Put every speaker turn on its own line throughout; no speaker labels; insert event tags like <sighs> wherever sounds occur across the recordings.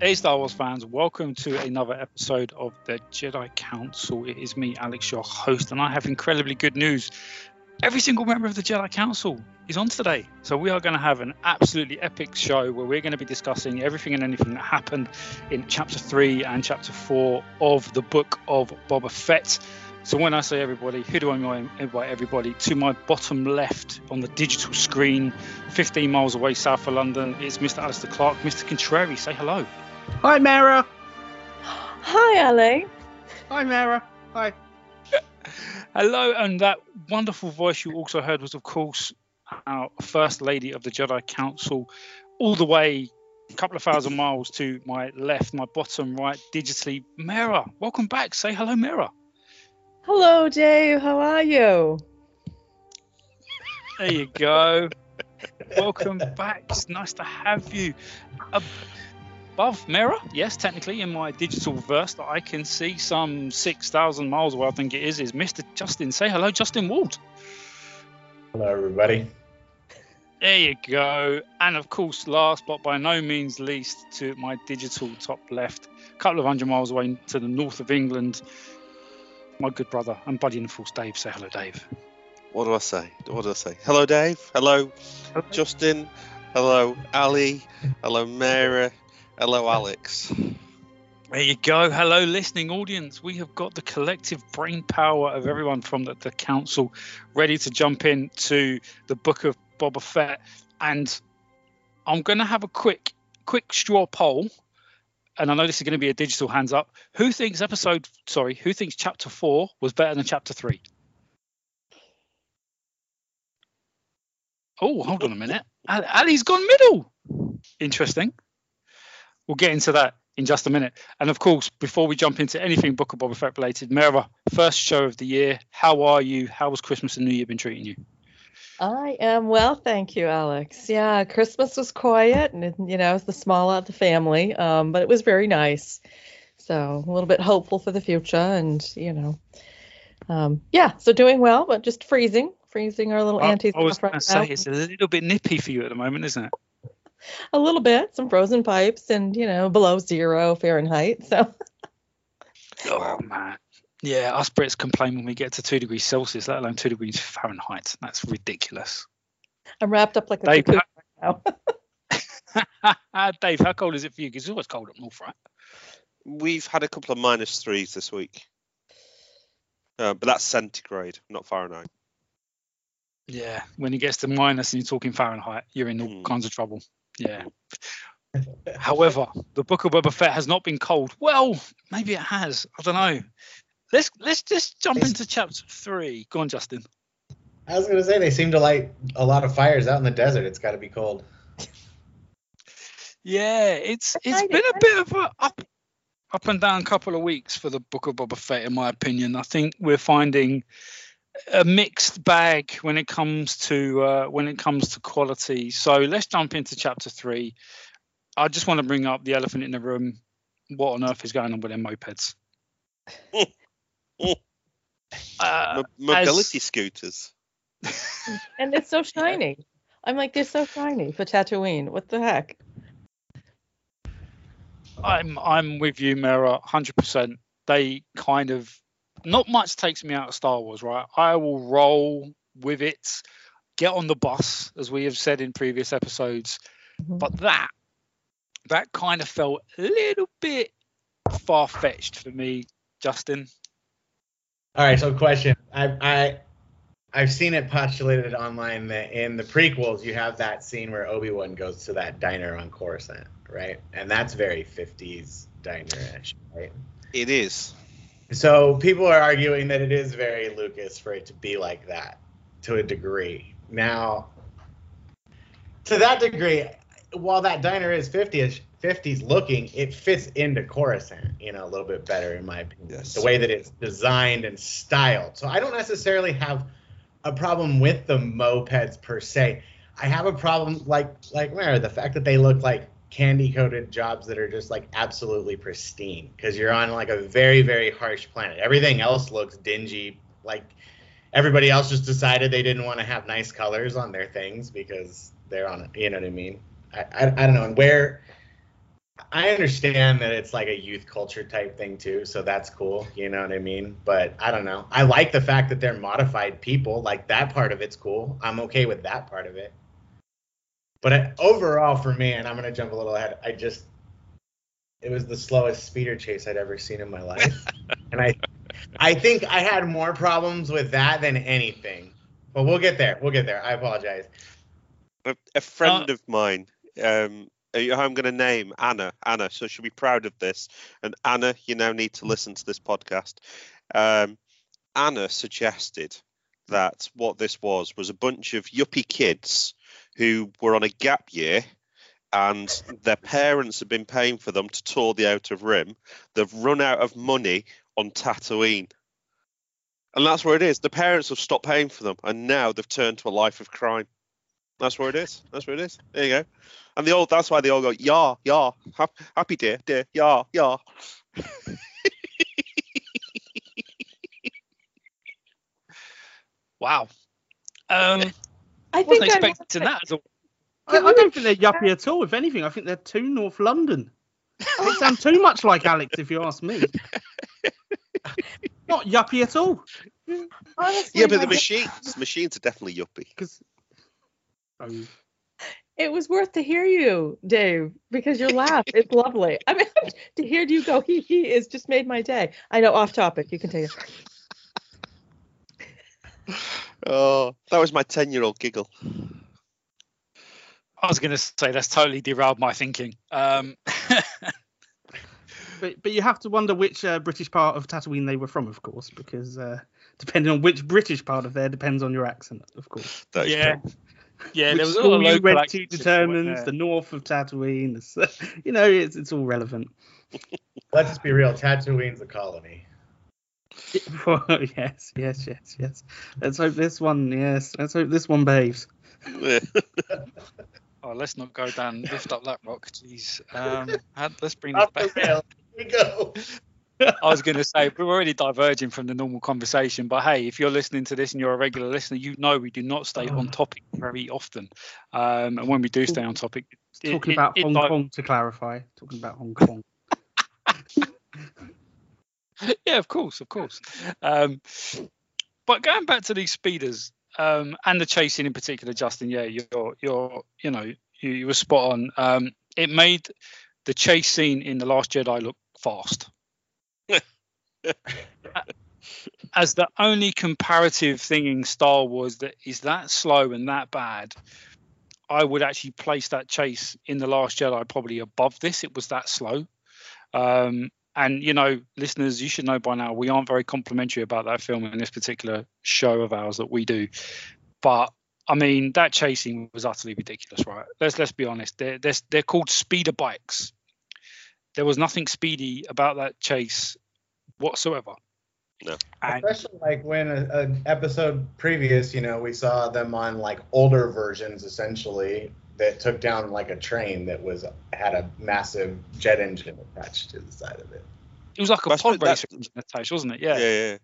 Hey, Star Wars fans, welcome to another episode of the Jedi Council. It is me, Alex, your host, and I have incredibly good news. Every single member of the Jedi Council is on today. So, we are going to have an absolutely epic show where we're going to be discussing everything and anything that happened in chapter 3 and chapter 4 of the book of Boba Fett. So when I say everybody, who do I mean invite everybody? To my bottom left on the digital screen, 15 miles away south of London, it's Mr. Alistair Clark. Mr. Contrary, say hello.
Hi, Mara.
Hi, Ali.
Hi, Mara. Hi.
hello, and that wonderful voice you also heard was, of course, our First Lady of the Jedi Council, all the way a couple of thousand miles to my left, my bottom right, digitally. Mara, welcome back. Say hello, Mara.
Hello, Dave. How are you?
There you go. Welcome back. It's nice to have you. Uh, Above mirror, yes, technically in my digital verse that I can see some 6,000 miles away, I think it is, is Mr. Justin. Say hello, Justin Wald.
Hello, everybody.
There you go. And of course, last but by no means least, to my digital top left, a couple of hundred miles away to the north of England, my good brother and buddy in the force, Dave. Say hello, Dave.
What do I say? What do I say? Hello, Dave. Hello, hello. Justin. Hello, Ali. Hello, Mary. Hello, Alex.
There you go. Hello, listening audience. We have got the collective brain power of everyone from the, the council ready to jump into the book of Boba Fett. And I'm going to have a quick, quick straw poll and I know this is going to be a digital hands up. Who thinks episode, sorry, who thinks chapter four was better than chapter three? Oh, hold on a minute. Ali's gone middle. Interesting. We'll get into that in just a minute. And of course, before we jump into anything Book of Boba Fett related, Mera, first show of the year. How are you? How was Christmas and New Year been treating you?
I am well, thank you, Alex. Yeah, Christmas was quiet, and you know, it's the small of the family, um, but it was very nice. So a little bit hopeful for the future, and you know, um, yeah, so doing well, but just freezing, freezing our little aunties.
I was going to say it's a little bit nippy for you at the moment, isn't it? <laughs>
a little bit, some frozen pipes, and you know, below zero Fahrenheit. So. <laughs>
oh man. Yeah, us Brits complain when we get to two degrees Celsius, let alone two degrees Fahrenheit. That's ridiculous.
I'm wrapped up like a Dave, cocoon now. <laughs>
Dave, how cold is it for you? Because it's always cold up north, right?
We've had a couple of minus threes this week, uh, but that's centigrade, not Fahrenheit.
Yeah, when it gets to minus and you're talking Fahrenheit, you're in all mm. kinds of trouble. Yeah. <laughs> However, the Book of Boba Fett has not been cold. Well, maybe it has. I don't know. Let's let's just jump into chapter three. Go on, Justin.
I was gonna say they seem to light a lot of fires out in the desert. It's got to be cold.
Yeah, it's it's been a bit of a up up and down couple of weeks for the Book of Boba Fett, in my opinion. I think we're finding a mixed bag when it comes to uh, when it comes to quality. So let's jump into chapter three. I just want to bring up the elephant in the room. What on earth is going on with their mopeds? <laughs>
uh, mobility as... scooters. <laughs>
and they're so shiny. I'm like, they're so shiny for Tatooine. What the heck?
I'm I'm with you, Mera, hundred percent. They kind of not much takes me out of Star Wars, right? I will roll with it, get on the bus, as we have said in previous episodes. Mm-hmm. But that that kind of felt a little bit far fetched for me, Justin.
All right, so question. I I I've seen it postulated online that in the prequels you have that scene where Obi Wan goes to that diner on Coruscant, right? And that's very 50s diner-ish, right?
It is.
So people are arguing that it is very Lucas for it to be like that to a degree. Now, to that degree, while that diner is 50ish, 50s looking, it fits into Coruscant, you know, a little bit better in my opinion. Yes. The way that it's designed and styled. So I don't necessarily have a problem with the mopeds per se. I have a problem like like where the fact that they look like candy coated jobs that are just like absolutely pristine because you're on like a very very harsh planet. Everything else looks dingy. Like everybody else just decided they didn't want to have nice colors on their things because they're on. You know what I mean? I I, I don't know. And where I understand that it's like a youth culture type thing too, so that's cool. You know what I mean? But I don't know. I like the fact that they're modified people. Like that part of it's cool. I'm okay with that part of it. But overall, for me, and I'm gonna jump a little ahead. I just it was the slowest speeder chase I'd ever seen in my life, <laughs> and I I think I had more problems with that than anything. But we'll get there. We'll get there. I apologize.
A, a friend of mine, um, who I'm going to name Anna. Anna, so she'll be proud of this. And Anna, you now need to listen to this podcast. Um, Anna suggested that what this was was a bunch of yuppie kids who were on a gap year and their parents have been paying for them to tour the outer rim. They've run out of money on Tatooine. And that's where it is. The parents have stopped paying for them, and now they've turned to a life of crime. That's where it is. That's where it is. There you go. And the old that's why they all go, yeah, yeah, happy dear, dear, yeah, yeah. <laughs>
Wow. Um,
I
wasn't
think I
expecting that at all.
I, I don't think they're yuppie at all. If anything, I think they're too North London. <laughs> They sound too much like Alex, if you ask me. <laughs> Not yuppie at all.
honestly,
Yeah, but the machines, machines are definitely yuppie.
Because oh,
It was worth to hear you, Dave, because your laugh is <laughs> lovely. I mean, to hear you go hee hee is just made my day. I know, off topic. You can take it.
Oh, that was my ten-year-old giggle.
I was going to say that's totally derailed my thinking. Um, <laughs>
but but you have to wonder which uh, British part of Tatooine they were from, of course, because uh, depending on which British part of there depends on your accent, of course.
That is
yeah,
true.
yeah.
which
There was a lot
school
of
you
local
went to
accents
determines the north of Tatooine. the <laughs> you know, it's it's all relevant.
Let's just be real. Tatooine's a colony. <laughs>
yes, yes, yes, yes. Let's hope this one. Yes, let's hope this one behaves.
Yeah. <laughs>
Oh, let's not go down. Lift up that rock, jeez. Um, let's bring this back.
Here we go.
I was going to say we're already diverging from the normal conversation, but hey, if you're listening to this and you're a regular listener, you know we do not stay on topic very often. Um, and when we do stay on topic, it-
Talking
it-
about
it
Hong
di-
Kong to clarify. Talking about Hong Kong. <laughs> <laughs>
yeah, of course, of course. Um, but going back to these speeders um, and the chasing in particular, Justin, yeah, you're you're you know you, you were spot on. Um, it made the chase scene in the Last Jedi look fast. <laughs> As the only comparative thing in Star Wars that is that slow and that bad, I would actually place that chase in the Last Jedi probably above this. It was that slow. Um, and you know, listeners, you should know by now we aren't very complimentary about that film in this particular show of ours that we do. But I mean, that chasing was utterly ridiculous, right? Let's let's be honest. They're they're, they're called speeder bikes. There was nothing speedy about that chase whatsoever.
No.
And
Especially like when a, a episode previous, you know, we saw them on like older versions essentially that took down like a train that was had a massive jet engine attached to the side of it.
it was like a pod
that-
racer attached, wasn't it?
Yeah,
Yeah.
yeah.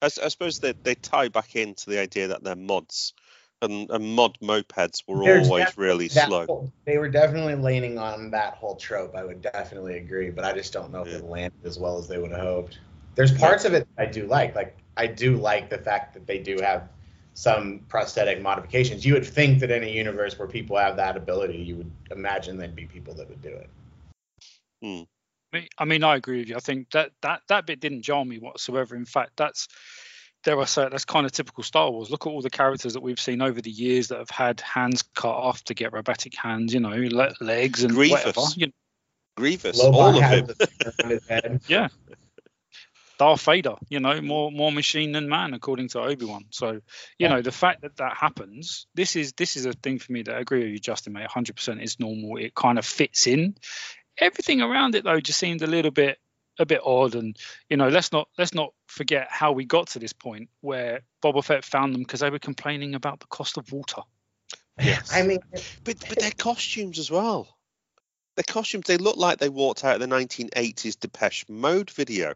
I, s- I suppose they, they tie back into the idea that they're mods, and, and mod mopeds were
There's
always really slow.
whole- they were definitely leaning on that whole trope. I would definitely agree, but I just don't know if
Yeah.
it landed as well as they would have hoped. There's parts of it I do like. Like I do like the fact that they do have some prosthetic modifications. You would think that in a universe where people have that ability, you would imagine there'd be people that would do it. Hmm.
I mean- I mean, I agree with you. I think that that that bit didn't jar me whatsoever. In fact, that's dare I say it, that's kind of typical Star Wars. Look at all the characters that we've seen over the years that have had hands cut off to get robotic hands. You know, le- legs and
Grievous.
whatever. You know,
Grievous,
Lobot
all of him.
the <laughs> thing around his head.
Darth Vader. You know, more more machine than man, according to Obi Wan. So, you
Yeah.
know, the fact that that happens, this is this is a thing for me that I agree with you, Justin. Mate, 100% is normal. It kind of fits in. Everything around it though just seemed a little bit a bit odd and you know let's not let's not forget how we got to this point where Boba Fett found them because they were complaining about the cost of water.
Yes.
I mean,
But but their costumes as well. Their costumes, they look like they walked out of the 1980s Depeche Mode video.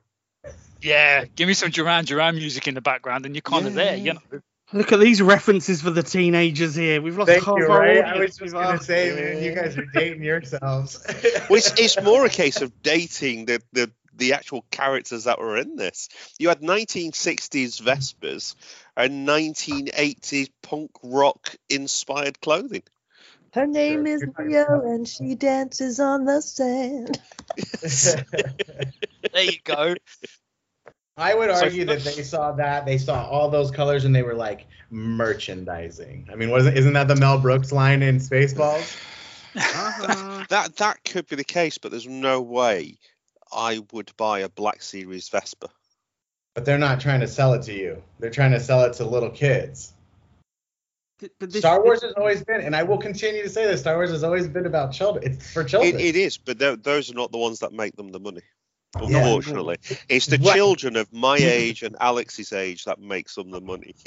Yeah, give me some Duran Duran music in the background and you're kind of
Yeah,
there, you know.
Look at these references for the teenagers here. We've lost
Thank
half
you,
our
right?
audience.
I was just gonna say, man, you guys are dating yourselves. <laughs>
Well, it's, it's more a case of dating the, the the actual characters that were in this. You had 1960s Vespas and 1980s punk rock inspired clothing.
Her name
Sure,
is Leo, and she dances on the sand. <laughs> There you go.
I would argue that they saw that they saw all those colors and they were like merchandising. I mean, wasn't isn't that the Mel Brooks line in Spaceballs?
Uh-huh. <laughs>
That that could be the case, but there's no way I would buy a Black Series Vespa.
But they're not trying to sell it to you. They're trying to sell it to little kids.
But this-
Star Wars has always been, and I will continue to say this: Star Wars has always been about children. It's for children.
It, it is, but those are not the ones that make them the money.
Yeah.
Unfortunately, it's the
Right.
children of my <laughs> age and Alex's age that makes them the money. <laughs>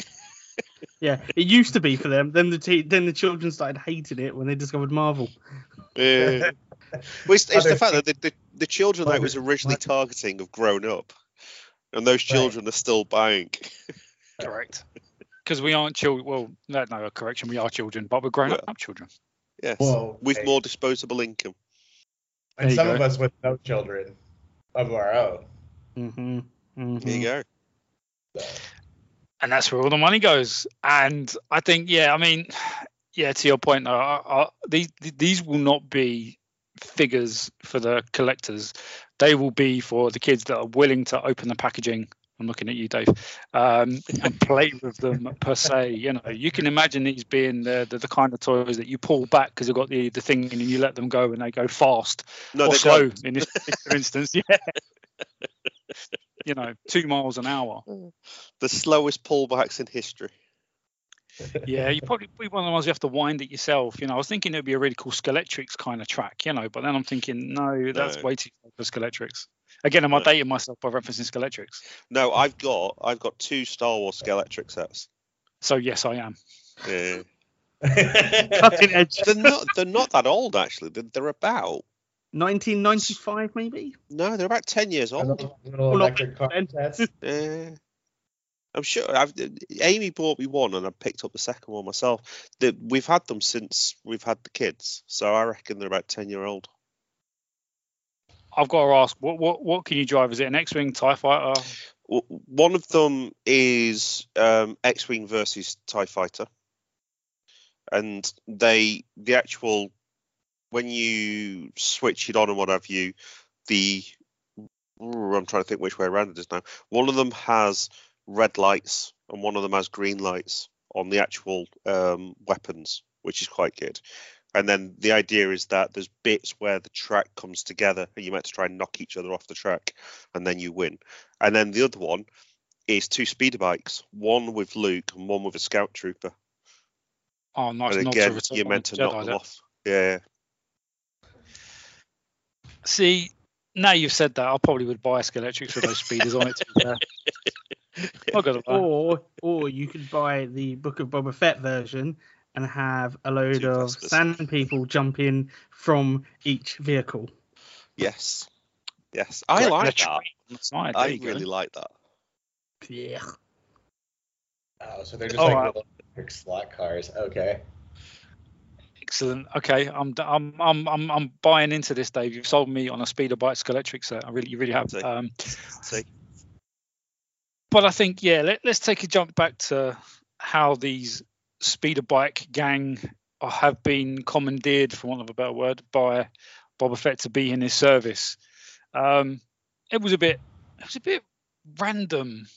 Yeah, it used to be for them. Then the te- then the children started hating it when they discovered Marvel. <laughs>
Yeah. Well, it's, it's the fact that the, the, the children that it was
Other-
originally targeting have grown up, and those children are still buying.
Correct. Because we aren't children. Well, no, no, correction. We are children, but we're grown
Well,
up children.
Yes,
Whoa,
with
hey.
more disposable income.
and some
go.
of us with no children of our own.
Mm-hmm. mm
There you go.
So.
and that's where all the money goes. And I think, yeah, I mean, yeah, to your point, though, I, I, these these will not be figures for the collectors. They will be for the kids that are willing to open the packaging. I'm looking at you, Dave, um, and play with them per se. You know, you can imagine these being the the, the kind of toys that you pull back because they've got the the thing and you let them go and they go fast
No,
or slow
don't.
in this particular instance. Yeah. <laughs> you know, two miles an hour.
The slowest pullbacks in history.
Yeah, you probably be one of the ones you have to wind it yourself. You know, I was thinking it'd be a really cool Scalextric kind of track, you know, but then I'm thinking, no, that's
No.
way too slow for Scalextric. Again, am I
No.
dating myself by referencing Scalextric?
No, I've got I've got two Star Wars Scalextric sets.
So yes, I am.
Yeah. <laughs>
Cutting edge.
They're not they're not that old actually. They're, they're about
1995 maybe.
no, they're about ten years old.
little, little electric car
then.
Yeah. I'm sure. I've, Amy bought me one, and I picked up the second one myself. The, we've had them since we've had the kids, so I reckon they're about ten year old.
I've got to ask, what what what can you drive? Is it an X-wing Tie Fighter?
One of them is um, X-wing versus Tie Fighter, and they the actual when you switch it on and what have you, the Ooh, I'm trying to think which way around it is now. One of them has red lights and one of them has green lights on the actual um, weapons, which is quite good. And then the idea is that there's bits where the track comes together and you meant to try and knock each other off the track and then you win. And then the other one is two speeder bikes, one with Luke and one with a scout trooper.
Oh, nice.
and again, you're meant
the
to knock them off. Yeah.
See, now you've said that, I probably would buy a Scalextric with those speeders on it. <laughs> <laughs>
Or or you could buy the Book of Boba Fett version and have a load
Two
of
Vespas.
sand people jump in from each vehicle.
Yes. Yes. I
Right,
like that.
train on side, there
I
you go.
really like that.
Yeah.
Oh, so they're just
Oh,
like
wow.
little electric slot cars. Okay.
Excellent. Okay, I'm d- I'm I'm I'm I'm buying into this, Dave. You've sold me on a speeder bike Scalextric set. I really, you really have.
See.
Um,
See?
But I think yeah, let, let's take a jump back to how these speeder bike gang have been commandeered, for want of a better word, by Boba Fett to be in his service. Um, it was a bit, it was a bit random.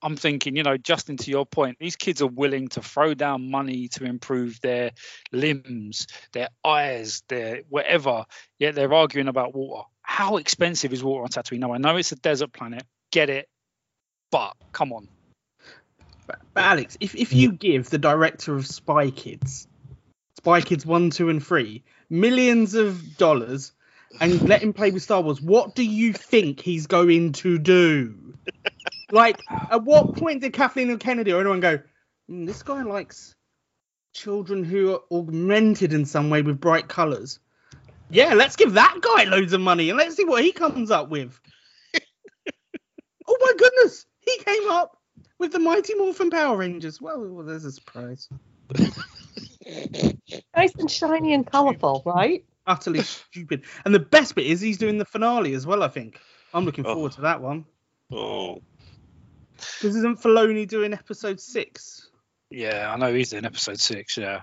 I'm thinking, you know, Justin, to your point, these kids are willing to throw down money to improve their limbs, their eyes, their whatever. Yet they're arguing about water. How expensive is water on Tatooine? No, I know it's a desert planet. Get it, but come on.
But, but Alex, if, if you give the director of Spy Kids, Spy Kids 1, 2, and 3, millions of dollars and let him play with Star Wars, what do you think he's going to do? like, at what point did Kathleen Kennedy or anyone go, "Hmm, this guy likes children who are augmented in some way with bright colours? Yeah, let's give that guy loads of money and let's see what he comes up with. <laughs> oh my goodness, he came up with the Mighty Morphin Power Rangers. Well, well there's a surprise. <laughs>
Nice and shiny and colorful, right?
Utterly stupid. And the best bit is he's doing the finale as well. I think I'm looking
Oh.
forward to that one.
Oh,
Because isn't Filoni doing episode six?
Yeah, I know he's in episode six. Yeah.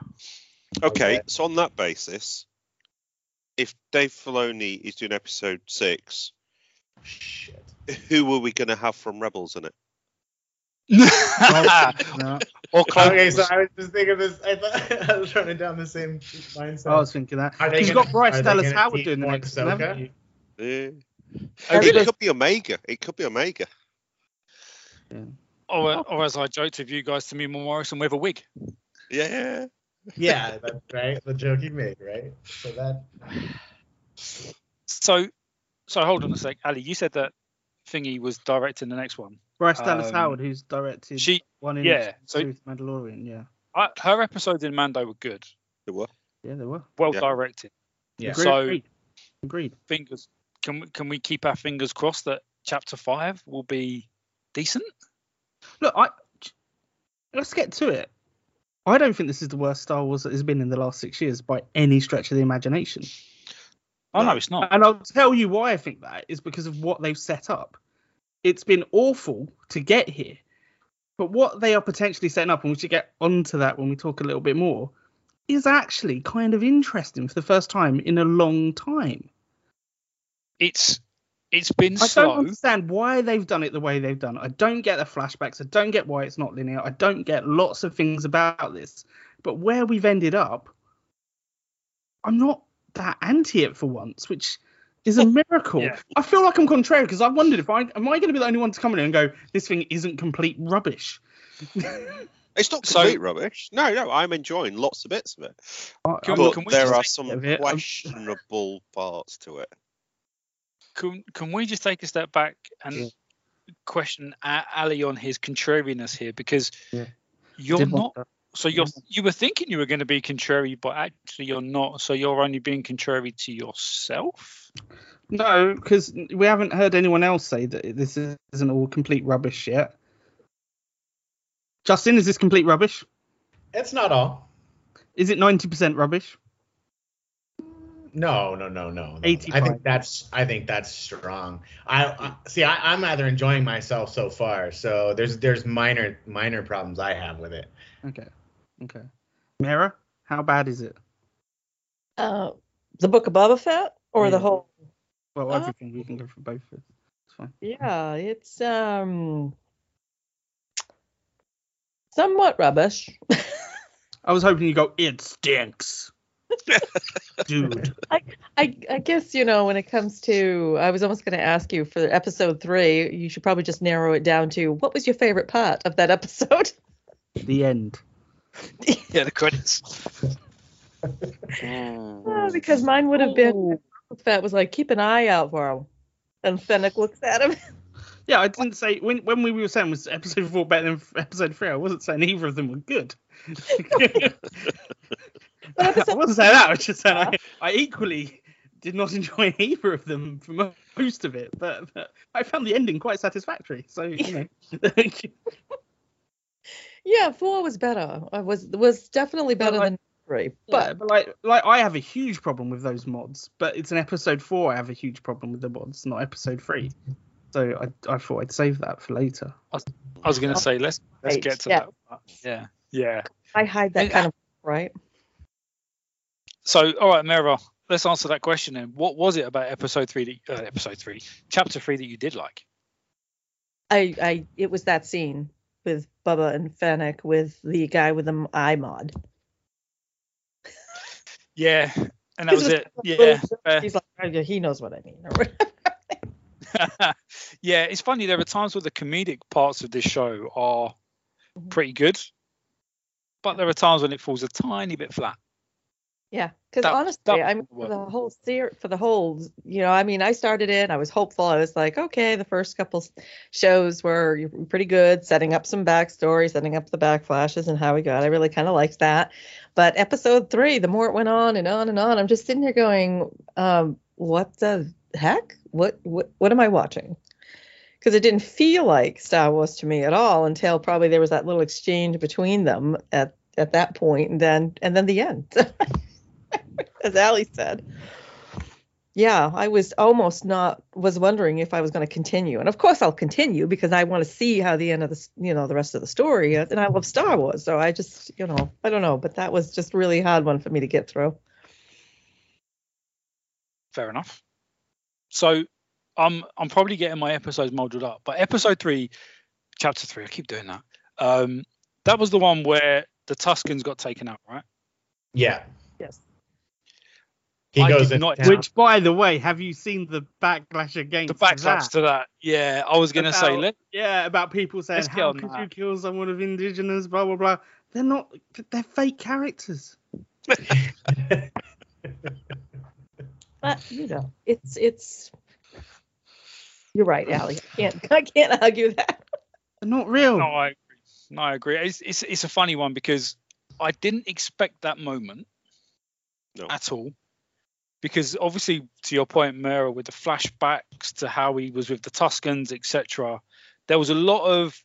okay.
Okay.
So on that basis, if Dave Filoni is doing episode six,
Shit.
Who are we going to have from Rebels in it?
No, <laughs>
or Clone
Okay, so I was just thinking this. I thought <laughs> I was running down the same mindset.
I was thinking that.
Are they
He's
gonna-
got Bryce Dallas Howard doing the next one, haven't
Ahsoka?
Yeah. It could be Omega. It could be Omega.
or, or as I joked with you guys, to me, Morrison with a wig.
Yeah.
Yeah, that's right. The joke you made, right? So that
So, so hold on a sec, Ali. You said that Thingy was directing the next one.
Bryce Dallas
Um,
Howard, who's directed
She,
one in
yeah, so-
Mandalorian. Yeah,
I, her episodes in Mando were good,
They were.
yeah, they were.
well
Yeah.
directed.
Yeah.
Agreed.
So-
agreed. agreed.
Fingers, can we, can we keep our fingers crossed that Chapter Five will be decent?
Look, I let's get to it. I don't think this is the worst Star Wars that has been in the last six years by any stretch of the imagination.
Oh no, it's not.
And I'll tell you why I think that is because of what they've set up. It's been awful to get here, but what they are potentially setting up, and we should get onto that when we talk a little bit more, is actually kind of interesting for the first time in a long time.
It's it's been so
I don't understand why they've done it the way they've done. it. I don't get the flashbacks. I don't get why it's not linear. I don't get lots of things about this. But where we've ended up, I'm not that anti it for once, which is a miracle.
Yeah.
I feel like I'm contrary because I wondered if I am I going to be the only one to come in and go, this thing isn't complete rubbish. <laughs>
It's not
So-
complete rubbish. No, no, I'm enjoying lots of bits of it.
I-
Can-
but
can we
there are some
of it? I'm-
questionable <laughs> parts to it.
Can can we just take a step back and
Yeah.
question A- Ali on his contrariness here because
Yeah.
you're not.
that.
So you're you were thinking you were going to be contrary, but actually you're not. So you're only being contrary to yourself.
No, because we haven't heard anyone else say that this isn't all complete rubbish yet. Justin, is this complete rubbish?
it's not all.
Is it 90% rubbish?
No, no, no, no. no. I think that's I think that's strong. I, I see. I, I'm rather enjoying myself so far. So there's there's minor minor problems I have with it.
Okay. Okay. Mara, how bad is it?
Uh, the Book of Boba Fett or the whole?
Well,
Uh,
everything. We can go for both. It's fine.
Yeah, it's um somewhat rubbish.
I was hoping you go, it stinks. <laughs> Dude.
I, I guess you know when it comes to I was almost going to ask you for episode three. You should probably just narrow it down to what was your favorite part of that episode?
The end. <laughs>
Yeah, the credits. Hmm.
Oh, because mine would have been Fett was like keep an eye out for him, and Fennec looks at him. <laughs>
Yeah, I didn't say when when we were saying was episode four better than episode three. I wasn't saying either of them were good. <laughs> I wasn't saying that. I was just saying I, I equally did not enjoy either of them for mo- most of it, but, but I found the ending quite satisfactory. So you know,
yeah, four was better. I was was definitely better
like-
than three,
but,
but
but like like I have a huge problem with those mods, but it's an episode four. I have a huge problem with the mods, not episode three. So I I thought I'd save that for later.
I was going to say let's let's get to
yeah.
that. Yeah, yeah.
I hide that
And-
kind of right.
So all right, Mira, let's answer that question then. What was it about episode three? That, uh, episode three, chapter three that you did like?
I I it was that scene with Bubba and Fennec with the guy with the eye mod.
Yeah, and that was it. Yeah.
He's like, oh, he knows what I mean. <laughs> <laughs>
yeah, it's funny. There are times where the comedic parts of this show are
Mhm.
pretty good, but there are times when it falls a tiny bit flat.
Yeah, because honestly,
that
I mean, for the whole ser- for the whole, you know, I mean, I started it. I was hopeful. I was like, okay, the first couple shows were pretty good, setting up some backstory, setting up the backflashes, and how we got. I really kind of liked that. But episode three, the more it went on and on and on, I'm just sitting here going, um, what the heck? What what what am I watching? because it didn't feel like Star Wars to me at all until probably there was that little exchange between them at at that point, and then and then the end, <laughs> <laughs> as Ali said. Yeah, I was almost not was wondering if I was going to continue, and of course I'll continue because I want to see how the end of the you know the rest of the story is, and I love Star Wars, so I just you know I don't know, but that was just really hard one for me to get through.
Fair enough. So I'm I'm probably getting my episodes muddled up, but episode three, chapter three, I keep doing that. Um, that was the one where the Tuscans got taken out, right?
Yeah.
Yes.
He
I
goes
did
in.
not-
town.
Which, by the way, have you seen the backlash against
The backlash
that?
to that. Yeah, I was gonna say
About-
let
Yeah, about people saying,
Let's
"How could
that."
you kill someone of indigenous?" Blah blah blah. They're not. They're fake characters. <laughs>
But you know, it's it's. You're right, Ali. I can't <laughs> I can't argue that.
They're not real.
no, I agree. No, I agree. It's, it's it's a funny one because I didn't expect that moment
No.
at all. Because obviously, to your point, Mera, with the flashbacks to how he was with the Tuscans, etc., there was a lot of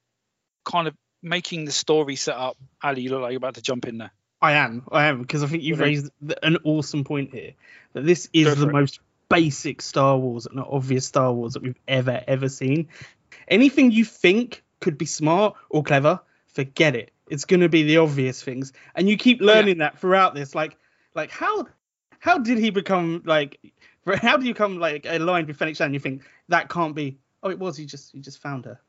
kind of making the story set up. Ali, you look like you're about to jump in there.
I am. I am because I think you've
Okay.
raised an awesome point here. That this is the
it.
most basic Star Wars and obvious Star Wars that we've ever ever seen. Anything you think could be smart or clever, forget it. It's going to be the obvious things, and you keep learning that throughout this. Like, like how how did he become like? <laughs> How do you come like aligned with Fennec Shand? And you think that can't be? Oh, it was. He just he just found her.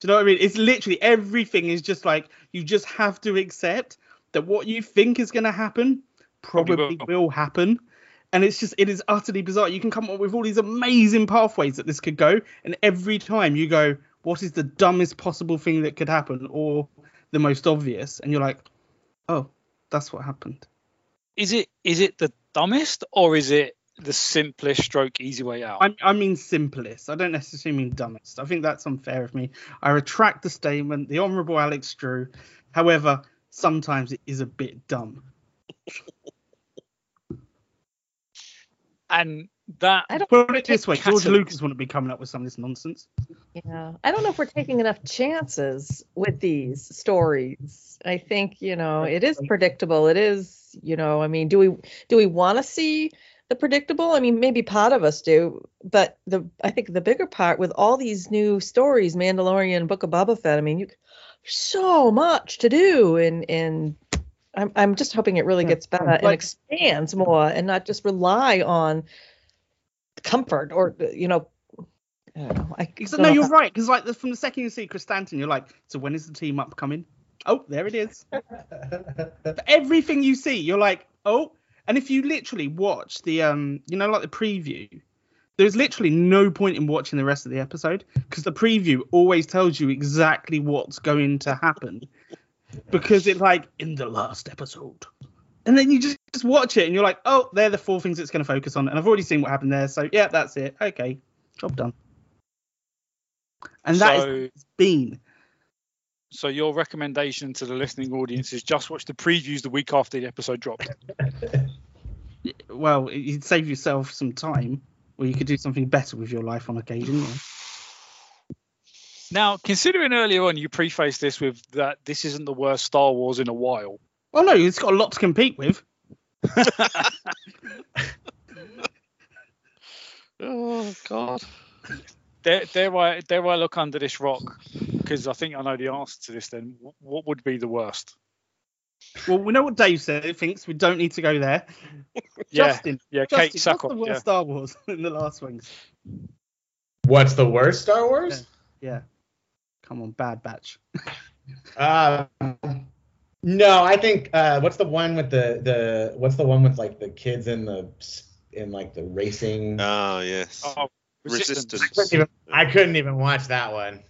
Do you know what I mean? It's literally everything is just like you just have to accept that what you think is going to happen
Probably
probably
will.
will happen. And it's just, it is utterly bizarre. You can come up with all these amazing pathways that this could go. And every time you go, what is the dumbest possible thing that could happen or the most obvious? And you're like, oh, that's what happened.
Is it is it the dumbest or is it the simplest stroke easy way out?
I, I mean simplest. I don't necessarily mean dumbest. I think that's unfair of me. I retract the statement. The Honourable Alex Drew. However, sometimes it is a bit dumb.
and that
I don't
Put it this way George Lucas wouldn't be coming up with some of this nonsense.
Yeah, I don't know if we're taking enough chances with these stories. I think you know it is predictable. It is you know I mean do we do we want to see the predictable? I mean maybe part of us do, but the I think the bigger part with all these new stories, Mandalorian, Book of Boba Fett. I mean you so much to do and and I'm I'm just hoping it really
Yeah,
gets better and expands more and not just rely on comfort or you know. I don't know. I
So, no, you're right. Because like the, from the second you see Krrsantan, you're like, so when is the team up coming? Oh, there it is. Everything you see, you're like, oh. And if you literally watch the um, you know, like the preview, there's literally no point in watching the rest of the episode because the preview always tells you exactly what's going to happen. because it's like in the last episode. And then you just, just watch it and you're like, oh, they're the four things it's going to focus on. And I've already seen what happened there. So, yeah, that's it. Okay, job done. And that
so
it's been.
So your recommendation to the listening audience is just watch the previews the week after the episode dropped. <laughs>
Well, you'd save yourself some time, or you could do something better with your life on occasion. yeah.
Now, considering earlier on you prefaced this with that this isn't the worst Star Wars in a while,
Well, no, it's got a lot to compete with. <laughs> <laughs>
Oh God.
Dare, dare I dare I look under this rock? Because I think I know the answer to this. Then, what would be the worst?
Well, we know what Dave said. He thinks we don't need to go there. <laughs>
Yeah,
Justin,
yeah,
Justin,
Kate
what's the worst
Yeah.
Star Wars <laughs> in the last wings?
What's the worst Star Wars?
Yeah. Come on, Bad Batch.
Uh, no, I think uh, what's the one with the the what's the one with like the kids in the in like the racing.
Oh yes.
Oh, resistance.
I couldn't even I couldn't even watch that one.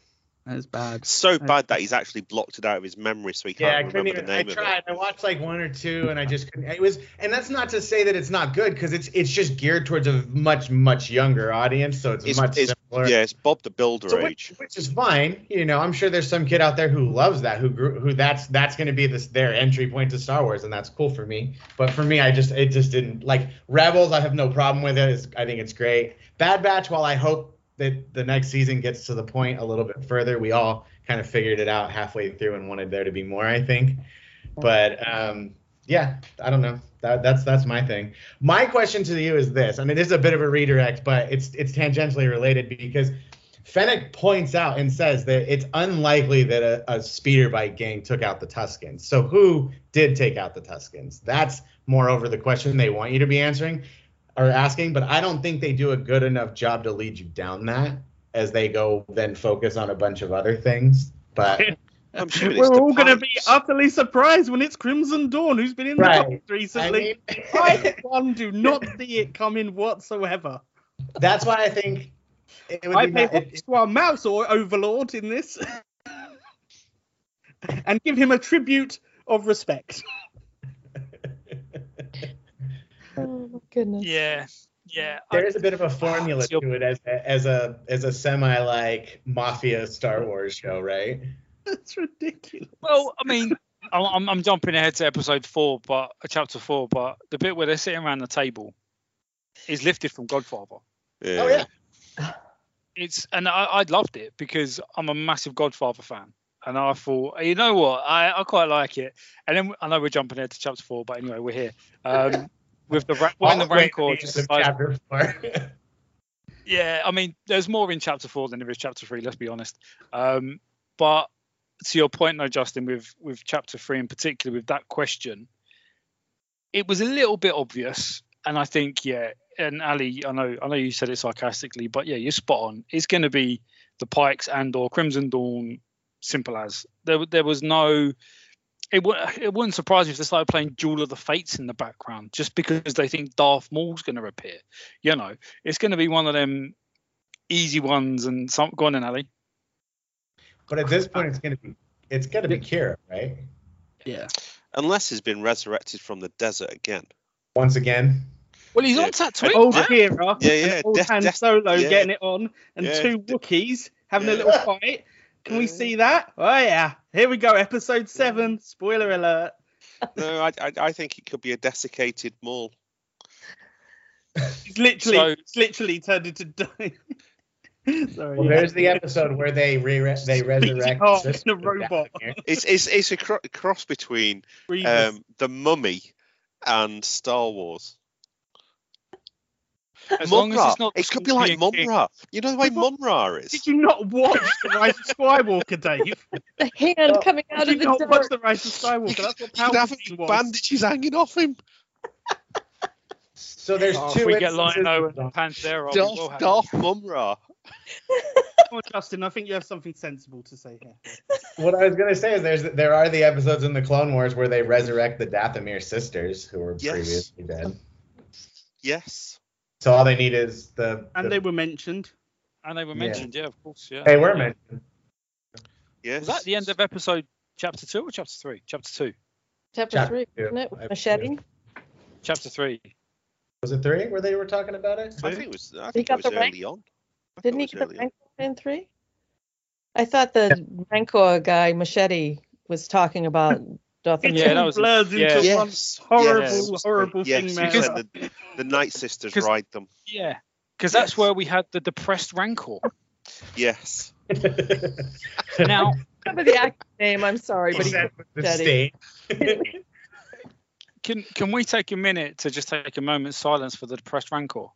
That's bad.
So bad that he's actually blocked it out of his memory, so he
Yeah, I
can't
couldn't
remember
even.
the
I
name of
tried.
it.
I watched like one or two, and I just couldn't. It was, and that's not to say that it's not good, because it's it's just geared towards a much much younger audience, so it's,
It's-
much
it's-
simpler.
Yeah, it's Bob the Builder
So
age.
which, which is fine. You know, I'm sure there's some kid out there who loves that, who grew, who that's that's going to be this their entry point to Star Wars, and that's cool for me. But for me, I just it just didn't like Rebels. I have no problem with it. It's, I think it's great. Bad Batch, while I hope that the next season gets to the point a little bit further. We all kind of figured it out halfway through and wanted there to be more, I think. But um, yeah, I don't know. That, that's that's my thing. My question to you is this, and it is a bit of a redirect, but it's it's tangentially related because Fennec points out and says that it's unlikely that a, a speeder bike gang took out the Tuscans. So who did take out the Tuscans? That's moreover the question they want you to be answering or asking, but I don't think they do a good enough job to lead you down that as they go then focus on a bunch of other things. But <laughs>
I'm sure
We're
the
all going to be utterly surprised when it's Crimson Dawn, who's been in the
Right.
comics recently.
I mean- <laughs>
I, one, do not see it coming whatsoever.
that's why I think it would
I
be
pay
ma- it-
to our mouse or overlord in this, <laughs> and give him a tribute of respect.
Oh my goodness.
Yeah, yeah. I-
there is a bit of a formula
It's
to it as a, as a as a semi like mafia Star Wars show, right? <laughs>
That's ridiculous.
Well, I mean, <laughs> I'm, I'm- I'm jumping ahead to episode four, but uh, chapter four, but the bit where they're sitting around the table is lifted from Godfather.
Oh yeah. <laughs>
It's and I, I loved it because I'm a massive Godfather fan, and I thought, you know what, I, I quite like it. And then I know we're jumping ahead to chapter four, but anyway, we're here. Um, with the ra- when the Rancor just decides-
chapter four. <laughs>
Yeah, I mean, there's more in chapter four than there is chapter three. Let's be honest. Um, but to your point, though, Justin, with with chapter three in particular, with that question, it was a little bit obvious, and I think, yeah, and Ali, I know, I know you said it sarcastically, but yeah, you're spot on. It's going to be the Pikes and or Crimson Dawn, simple as there. There was no. It, w- it wouldn't surprise me if they started playing Duel of the Fates in the background, just because they think Darth Maul's going to appear. You know, it's going to be one of them easy ones and some go on then Ali.
but at this point, it's gonna be it's gonna be Qi'ra, right?
Yeah.
Unless he's been resurrected from the desert again.
Once again.
Well, he's
Yeah.
on Tatooine.
Old
man.
Qi'ra,
Yeah, yeah,
and old
Death-
Han
Death-
Solo
yeah.
getting it on, and
Yeah.
two Wookiees having a little fight. Can we see that? Oh yeah, here we go, episode seven. Spoiler alert.
No, I, I, I think it could be a desiccated Maul.
It's literally,
So-
it's literally turned into. <laughs> di- Sorry.
Well,
yeah.
there's the episode where they re- they resurrect the
a <laughs> robot.
It's it's it's a cro- cross between um, the Mummy and Star Wars.
As long as it's not
It could be like
Scorpion King.
You know the way
What-
Mumm-Ra is.
Did you not watch the Rise of Skywalker, Dave? <laughs>
The hand coming out
Did
of
you not
the
watch
dirt.
the Rise of Skywalker? That's what
He'd
Palpatine was.
bandages hanging off him.
So there's
Oh,
two.
if we get
instances
Lino
of-
and Panthera, we will
Darth,
have
Darth Mumm-Ra.
Come on, Justin, I think you have something sensible to say here.
What I was gonna say is there's there are the episodes in the Clone Wars where they resurrect the Dathomir sisters who were
Yes.
previously dead.
Yes.
So all they need is the.
And
the-
they were mentioned.
and they were mentioned, yeah, of course, yeah.
they were mentioned.
Yes.
Was that the end of episode chapter two or chapter three? Chapter two.
Chapter
Chapter
three,
two,
isn't it? With Machete.
Chapter three.
Was it three where they were talking about it?
I think it was. I
He
think
got
it was
the rank-
early on. I
Didn't he
it
get the
early on.
Rancor in three? I thought the Rancor guy, Machete, was talking about Dathomir.
Yeah, that was-
blurs into
yeah.
one
Yes.
horrible,
yes.
horrible
Yes,
thing, man.
because the, the Night Sisters ride them.
Yeah, because that's
Yes.
where we had the depressed Rancor.
Yes. <laughs>
Now,
remember the actor's name. I'm sorry, but he,
Said with the
Daddy.
state.
can can we take a minute to just take a moment's silence for the depressed Rancor?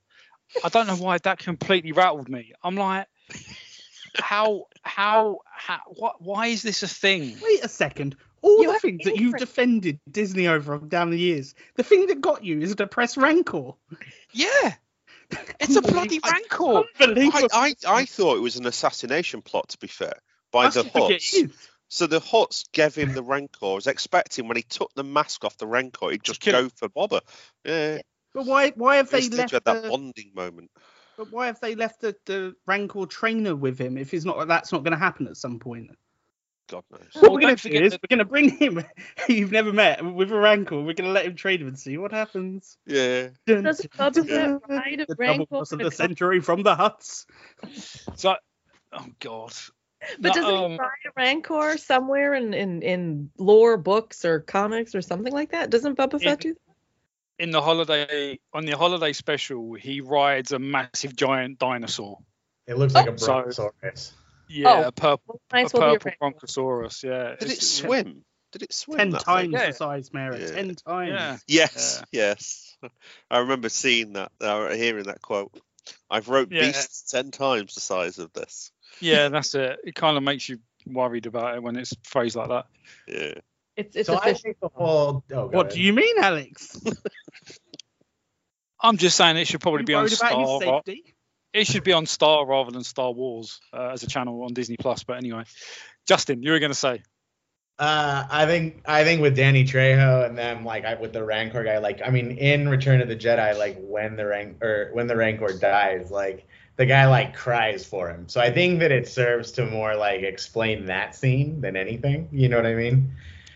I don't know why that completely rattled me. I'm like, how how how what? Why is this a thing?
Wait a second. All
You
the things that you've defended Disney over down the years, the thing that got you is a depressed rancor.
Yeah, it's a bloody
I-
Rancor.
I, I, I thought it was an assassination plot, to be fair, by
I
the
still Hutts.
So the Hutts gave him the Rancor. I was expecting when he took the mask off the Rancor, he'd just
kill
go for Bobber. Yeah.
But why? Why have they left?
you had that
the-
bonding moment.
But why have they left the, the rancor trainer with him if he's not? That's not going to happen at some point.
God knows.
What
Well,
we're going
don't
to do is
that-
we're going to bring him <laughs> you've never met with a rancor. We're going to let him trade him and see what happens.
Yeah.
Doesn't
dun,
Boba ride a
the double
Rancor
of the century from the Hutts.
So, oh god.
But
No,
doesn't
um,
he ride a Rancor somewhere in, in, in lore books or comics or something like that? Doesn't Boba Fett do that?
in the holiday on the holiday special, he rides a massive giant dinosaur.
It looks like a
So-
brontosaurus.
Yeah,
Oh,
a purple,
Might as
a
well be a
purple
rainbow.
brontosaurus. Yeah.
Did it
It's-
swim? Did it swim?
Ten times
thing?
Yeah.
the size, Mary.
Yeah.
Ten times.
Yeah.
Yes, yes. <laughs> I remember seeing that, uh, hearing that quote. I've wrote
Yeah.
beasts ten times the size of this.
Yeah, <laughs> that's it. It kind of makes you worried about it when it's phrased like that.
Yeah.
It's it's
so
a
I
fish.
think the whole. Oh,
What do you mean, Alex? <laughs>
I'm just saying it should probably be on
worried about
Star.
his
ra-
safety?
It should be on Star rather than Star Wars uh, as a channel on Disney Plus. But anyway, Justin, you were going to say.
Uh, I think I think with Danny Trejo and them, like I, with the Rancor guy, like I mean, in Return of the Jedi, like when the Rancor when the Rancor dies, like the guy like cries for him. So I think that it serves to more like explain that scene than anything. You know what I mean?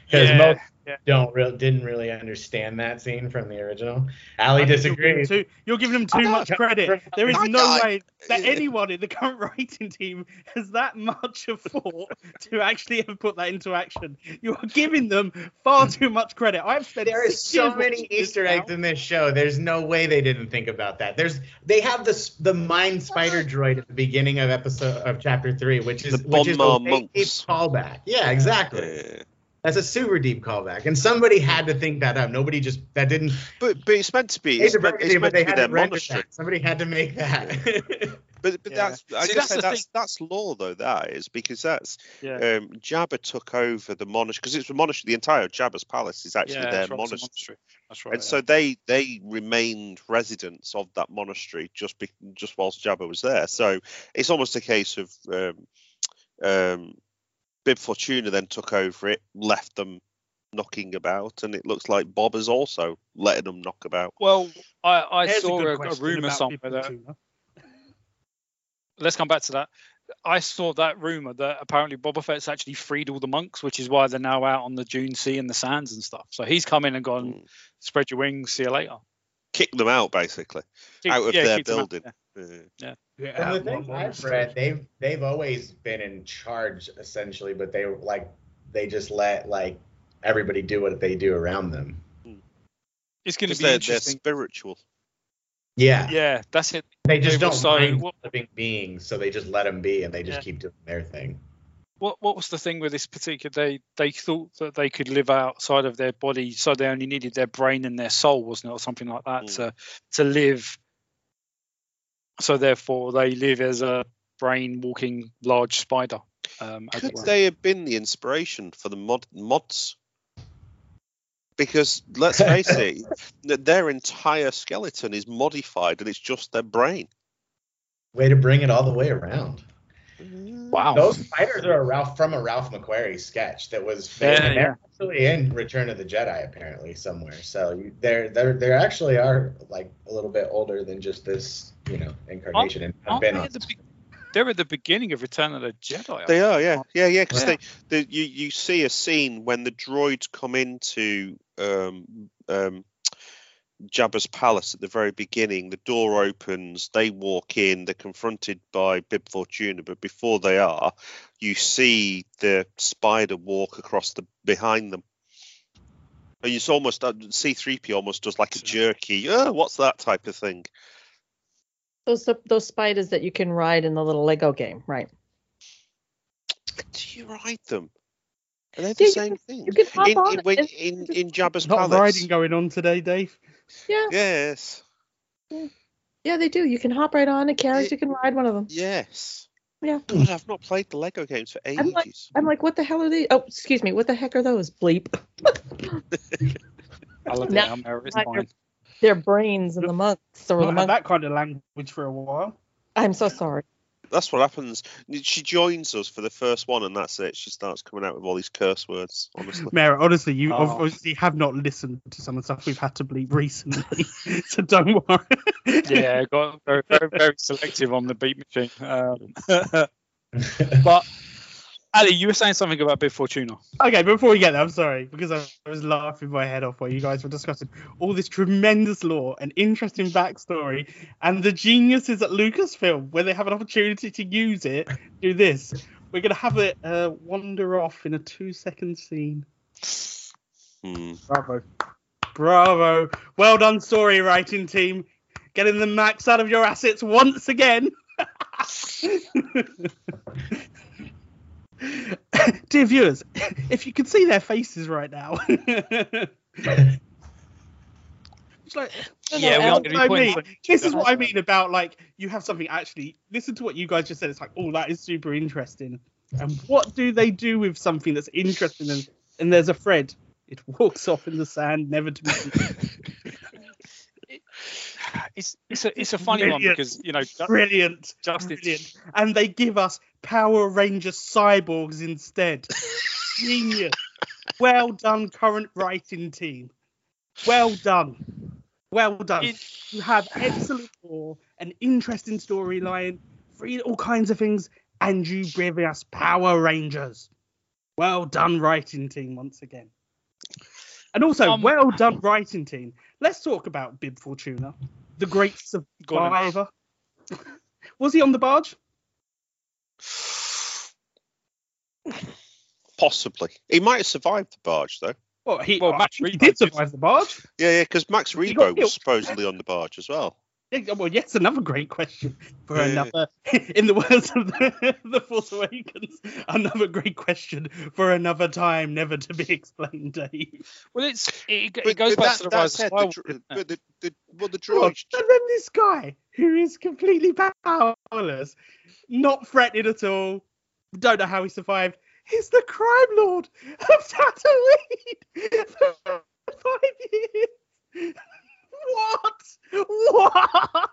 Because
Yeah,
most
yeah.
don't real didn't really understand that scene from the original. Ali
I think you're giving
disagrees.
Too, you're giving him too much credit. There is no
don't-
way that anyone in the current <laughs> writing team has that much of thought to actually have put that into action. You are giving them far too much credit. I've spent
There is so many
watching this
Easter
now.
eggs in this show. There's no way they didn't think about that. There's they have this the mind spider <laughs> droid at the beginning of episode of chapter three, which is
The
which is a B'omarr
monks.
callback. Yeah, exactly.
Yeah.
That's a super deep callback, and somebody had to think that up. Nobody just that didn't.
But but it's meant to be.
It's
It's meant, it's
but
meant
they
to be
had
their
to render
monastery.
that. Somebody had to make that. <laughs>
But but
Yeah.
that's I
See,
guess
that's
that's that's law though. That is because that's
Yeah.
um, Jabba took over the monastery because it's the monastery. The entire Jabba's palace is actually
yeah,
their
that's right, it's
monastery.
That's right.
and so they they remained residents of that monastery just be, just whilst Jabba was there. So it's almost a case of um, um, Bib Fortuna then took over it, left them knocking about, and it looks like Bob has also letting them knock about.
well, I, I saw
good
a, a, rumor
about
somewhere that let's come back to that. I saw that rumor that apparently Boba Fett's actually freed all the monks, which is why they're now out on the Dune Sea and the sands and stuff. So he's come in and gone,
Mm.
spread your wings, see you later.
Kick them out basically
Kick-
out of
yeah,
their
kick them out,
building.
Yeah.
Uh,
Yeah,
From the
one
things
more
I've read, they've they've always been in charge essentially, but they like they just let like everybody do what they do around them.
It's going to
because
be
they're, they're spiritual.
Yeah,
Yeah, that's it.
they just
they
don't
so-
mind
what-
living beings, so they just let them be and they just
Yeah.
keep doing their thing.
What what was the thing with this particular? They they thought that they could live outside of their body, so they only needed their brain and their soul, wasn't it, or something like that,
Mm.
to to live. So therefore, they live as a brain walking large spider. Um,
Could
were.
they have been the inspiration for the mod mods? Because let's face it, <laughs> th- their entire skeleton is modified, and it's just their brain.
Way to bring it all the way around.
Wow.
Those spiders are a Ralph from a Ralph McQuarrie sketch that was
Yeah, yeah.
actually in Return of the Jedi apparently somewhere. So you, they're they're they actually are like a little bit older than just this you know incarnation and have been
they
on.
at the be- they're at the beginning of Return of the Jedi.
They are, yeah, yeah, yeah. Because
Yeah.
they, they, you, you see a scene when the droids come into um, um, Jabba's palace at the very beginning. The door opens, they walk in, they're confronted by Bib Fortuna, but before they are, you see the spider walk across the behind them. And it's almost uh, C3P almost does like a jerky. Oh, what's that type of thing?
Those those spiders that you can ride in the little Lego game, right?
Do you ride them? Are they the
Yeah, you
same
can-
thing?
you can hop
in,
on
in,
it
when- in, <laughs> in Jabba's
Not
palace.
riding going on today, Dave.
Yeah,
Yes.
yeah, yeah, they do. You can hop right on. It carries. You can ride one of them.
Yes.
Yeah.
God, I've not played the Lego games for ages.
I'm like- I'm like, what the hell are they? Oh, excuse me. What the heck are those? Bleep. <laughs>
I love
Now-
it. I'm it's
now
fine.
Brains and the monks or the
Not had
monks.
that kind of language for a while.
I'm so sorry.
That's what happens. She joins us for the first one, and that's it. She starts coming out with all these curse words. Honestly, <laughs>
Mary, honestly, you
Oh.
obviously have not listened to some of the stuff we've had to bleep recently, <laughs> so don't worry.
Yeah, got very, very, very selective on the beat machine. Um, <laughs> but Ali, you were saying something about Bib Fortuna.
Okay, before we get there, I'm sorry because I was laughing my head off while you guys were discussing all this tremendous lore and interesting backstory, and the geniuses at Lucasfilm, where they have an opportunity to use it, do this. We're gonna have it uh, wander off in a two-second scene.
Hmm.
Bravo, bravo, well done, story writing team, getting the max out of your assets once again. <laughs> <laughs> Dear viewers, <laughs> if you could see their faces right now. <laughs> It's like,
Yeah, we aren't
I mean, this is what I mean about like you have something actually. Listen to what you guys just said. It's like, oh, that is super interesting. And what do they do with something that's interesting? And, and there's a thread. It walks off in the sand, never to be seen.
It's it's a it's a funny one because you know
Brilliant,
Justin
brilliant. And they give us Power Ranger cyborgs instead. Genius. Well done, current writing team. Well done. Well done.
It-
you have excellent lore, an interesting storyline, free all kinds of things, and you give us Power Rangers. Well done, writing team, once again. And also,
Um,
well <laughs> done, writing team. Let's talk about Bib Fortuna, the great
Go on then.
survivor. <laughs> Was he on the barge?
Possibly. He might have survived the barge, though.
Well, he,
Well,
well,
Max
he did
did.
survive the barge.
Yeah, yeah, because Max Rebo was supposedly on the barge as well.
Yeah, <laughs> well, yes, another great question for
Yeah.
another. <laughs> In the words of the, <laughs> the Force Awakens, another great question for another time, never to be explained, Dave.
well it's it, it goes back
that-
to the
that
rise of
said, the
Skywalker.
dr-
isn't it?
but the, the, well, the
Come on,
droids.
And then this guy, who is completely powerless, not threatened at all, don't know how he survived. He's the crime lord of Tatooine for five years. What? What?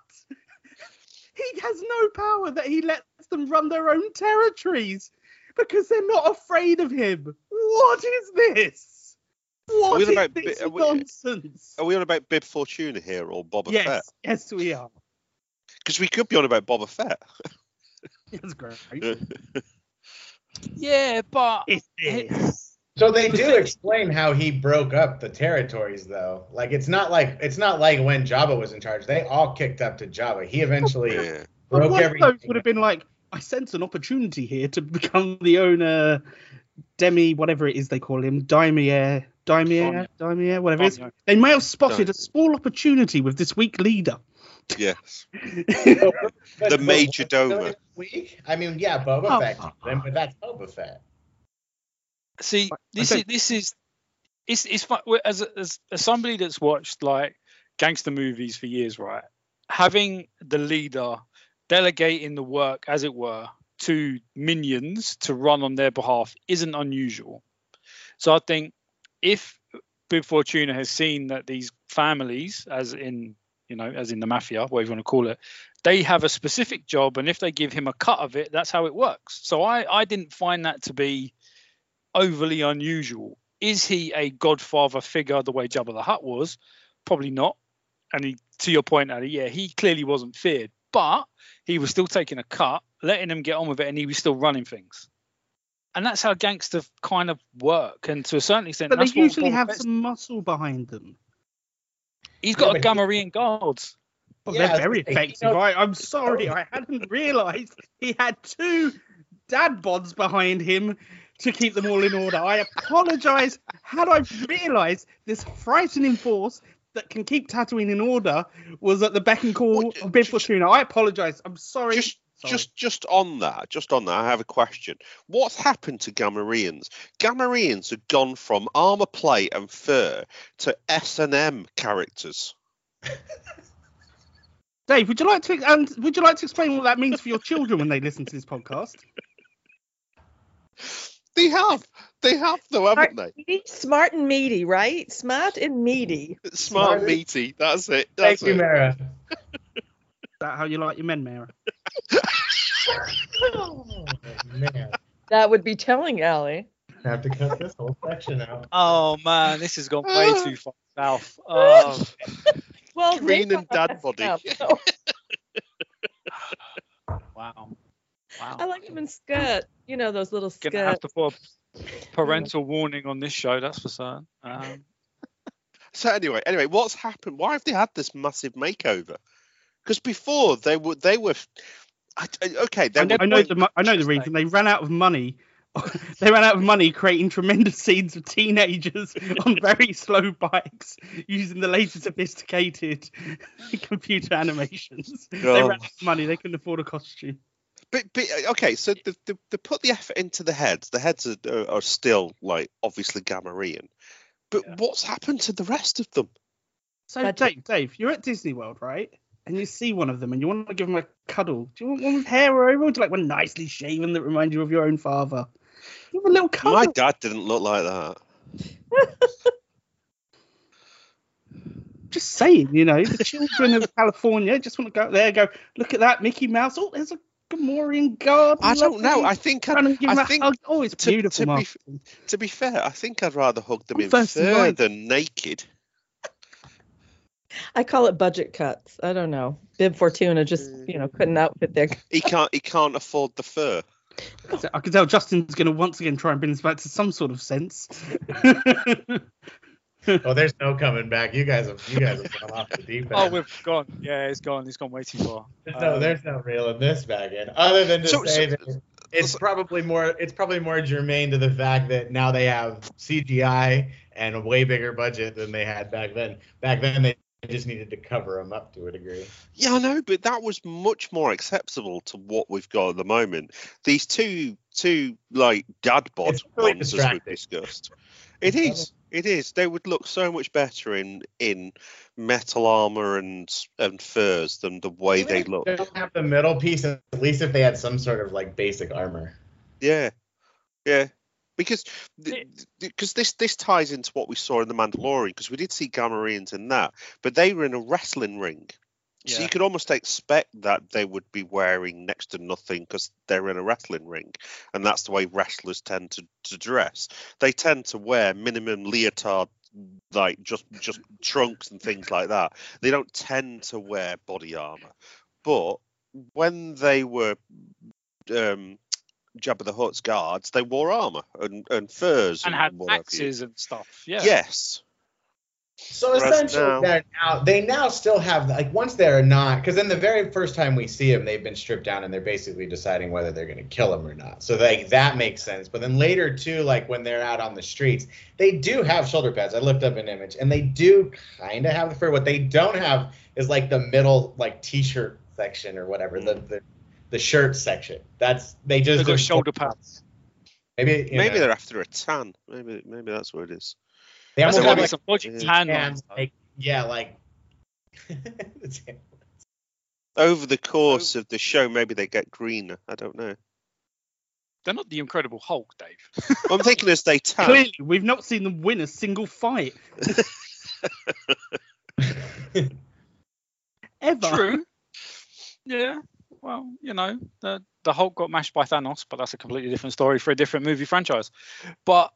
He has no power that he lets them run their own territories because they're not afraid of him. What is this? What
we
is
about
this
bi- are we-
nonsense?
Are we on about Bib Fortuna here or Boba Fett?
Yes, yes, we are.
Because we could be on about Boba Fett. <laughs>
That's great. <laughs>
yeah, but
It is.
So they do <laughs> explain how he broke up the territories, though. Like it's not like it's not like when Jabba was in charge. They all kicked up to Jabba. He eventually
yeah.
But
broke
one
everything.
those would have been like, I sense an opportunity here to become the owner, demi, whatever it is they call him, daimier, daimier, daimier, whatever it is. They may have spotted
Daimyo.
a small opportunity with this weak leader.
Yes. <laughs> The
but
Major
what's
Domo.
Weak? I mean, yeah, Boba
Oh.
Fett, but that's Boba Fett.
See,
I
this is this is it's it's fun, as, as as somebody that's watched like gangster movies for years, right? Having the leader delegating the work, as it were, to minions to run on their behalf isn't unusual. So I think if Bib Fortuna has seen that these families, as in you know, as in the mafia, whatever you want to call it, they have a specific job, and if they give him a cut of it, that's how it works. So I I didn't find that to be overly unusual. Is he a godfather figure the way Jabba the Hutt was? Probably not. And he, to your point, Ali, yeah, he clearly wasn't feared, but he was still taking a cut, letting them get on with it, and he was still running things. And that's how gangsters kind of work. And to a certain extent,
But they
that's what
usually have
Fett's-
some muscle behind them.
He's got
Yeah,
a
but he-
Gamorrean guards.
Well,
Yeah,
they're very
I was gonna say,
effective.
you know-
I, I'm sorry, I hadn't <laughs> realised he had two dad bods behind him to keep them all in order. I apologise. Had I realised this frightening force that can keep Tatooine in order was at the beck and call
What-
of Bib Fortuna, I apologise. I'm sorry.
Just
Sorry.
just just on that, just on that, I have a question. What's happened to Gamorreans? Gamorreans have gone from armor plate and fur to S and M characters. <laughs>
Dave, would you like to and would you like to explain what that means for your children when they listen to this podcast? <laughs>
They have, they have though, haven't they?
Meaty, Smart and meaty, right? Smart and meaty.
Smart,
Smart.
meaty. That's it.
Thank
That's
you. Mara. <laughs>
Is that how you like your men, Mara?
Oh, <laughs> man.
That would be telling, Allie.
I have to cut this whole section out.
Oh man, this has gone way <laughs> too far south. Oh,
Well,
Green and
got
dad body.
stuff, so
wow. Wow.
I like them in skirt. You know those little skirts.
Gonna have
skirts.
to put a <laughs> parental warning on this show, that's for certain. Um, <laughs>
So anyway, anyway, what's happened? Why have they had this massive makeover? Because before they were they were I, I- okay. They
I know,
were
I know the I know the reason they ran out of money. <laughs> they ran out of money creating tremendous scenes of teenagers on very slow bikes using the latest sophisticated computer animations. They
Oh.
ran out of money. They couldn't afford a costume.
But, but uh, okay, so they, they, they put the effort into the heads. The heads are, are, are still like obviously Gamorrean. But
Yeah.
what's happened to the rest of them?
So
But-
Dave, Dave, you're at Disney World, right? And you see one of them, and you want to give them a cuddle. Do you want one with hair over, or would you like one nicely shaven that reminds you of your own father? Give them a little cuddle.
My dad didn't look like that. <laughs>
Just saying, you know, the children of <laughs> California just want to go out there, and go look at that Mickey Mouse. Oh, there's a Gamorrean guard.
I don't know. I think
Run
I'd,
and give him
I
a
think
hug. Oh, it's
to-
beautiful.
to be to be fair, I think I'd rather hug them
I'm
in fur than naked.
I call it budget cuts. I don't know. Bib Fortuna just, mm. you know, couldn't outfit their. <laughs>
He can't. He can't afford the fur.
I can tell Justin's going to once again try and bring this back to some sort of sense. <laughs>
Oh, there's no coming back. You guys have you guys have gone off the deep end.
Oh, we've gone. Yeah, it's gone. It's gone way too far.
There's no,
Um,
there's no reeling this back in, other than to
So-
say
so-
that it's probably more it's probably more germane to the fact that now they have CGI and a way bigger budget than they had back then. Back then they just needed to cover them up to a degree.
Yeah, I know, but that was much more acceptable to what we've got at the moment. These two, two like dad bod
really
ones, as we've discussed. It is. It is. They would look so much better in in metal armor and and furs than the way
Even
they
if
look.
don't have the metal piece, at least if they had some sort of like basic armor.
Yeah, yeah. Because because this this ties into what we saw in the Mandalorian because we did see Gamorreans in that, but they were in a wrestling ring. So you could almost expect that they would be wearing next to nothing because they're in a wrestling ring, and that's the way wrestlers tend to, to dress. They tend to wear minimum leotard, like just just trunks and things like that. They don't tend to wear body armor. But when they were um, Jabba the Hutt's guards, they wore armor and, and furs
and
and,
had
what have you.
axes and stuff. Yeah.
Yes.
So essentially,
now-
they're now they now still have like once they're not because then the very first time we see them, they've been stripped down and they're basically deciding whether they're going to kill him or not. So like that makes sense. But then later too, like when they're out on the streets, they do have shoulder pads. I looked up an image and they do kind of have the fur. What they don't have is like the middle like t-shirt section or whatever the mm. the, the shirt section. That's they just
shoulder pads.
Maybe
Maybe
know,
they're after a tan. Maybe maybe that's what it is.
They almost have
it's
like
a logic
Yeah.
hands, like yeah like. <laughs>
Over the course oh. of the show, maybe they get greener. I don't know.
They're not the Incredible Hulk, Dave.
I'm thinking as they tan.
Clearly, we've not seen them win a single fight <laughs> <laughs> ever.
True. Yeah. Well, you know, the the Hulk got mashed by Thanos, but that's a completely different story for a different movie franchise. But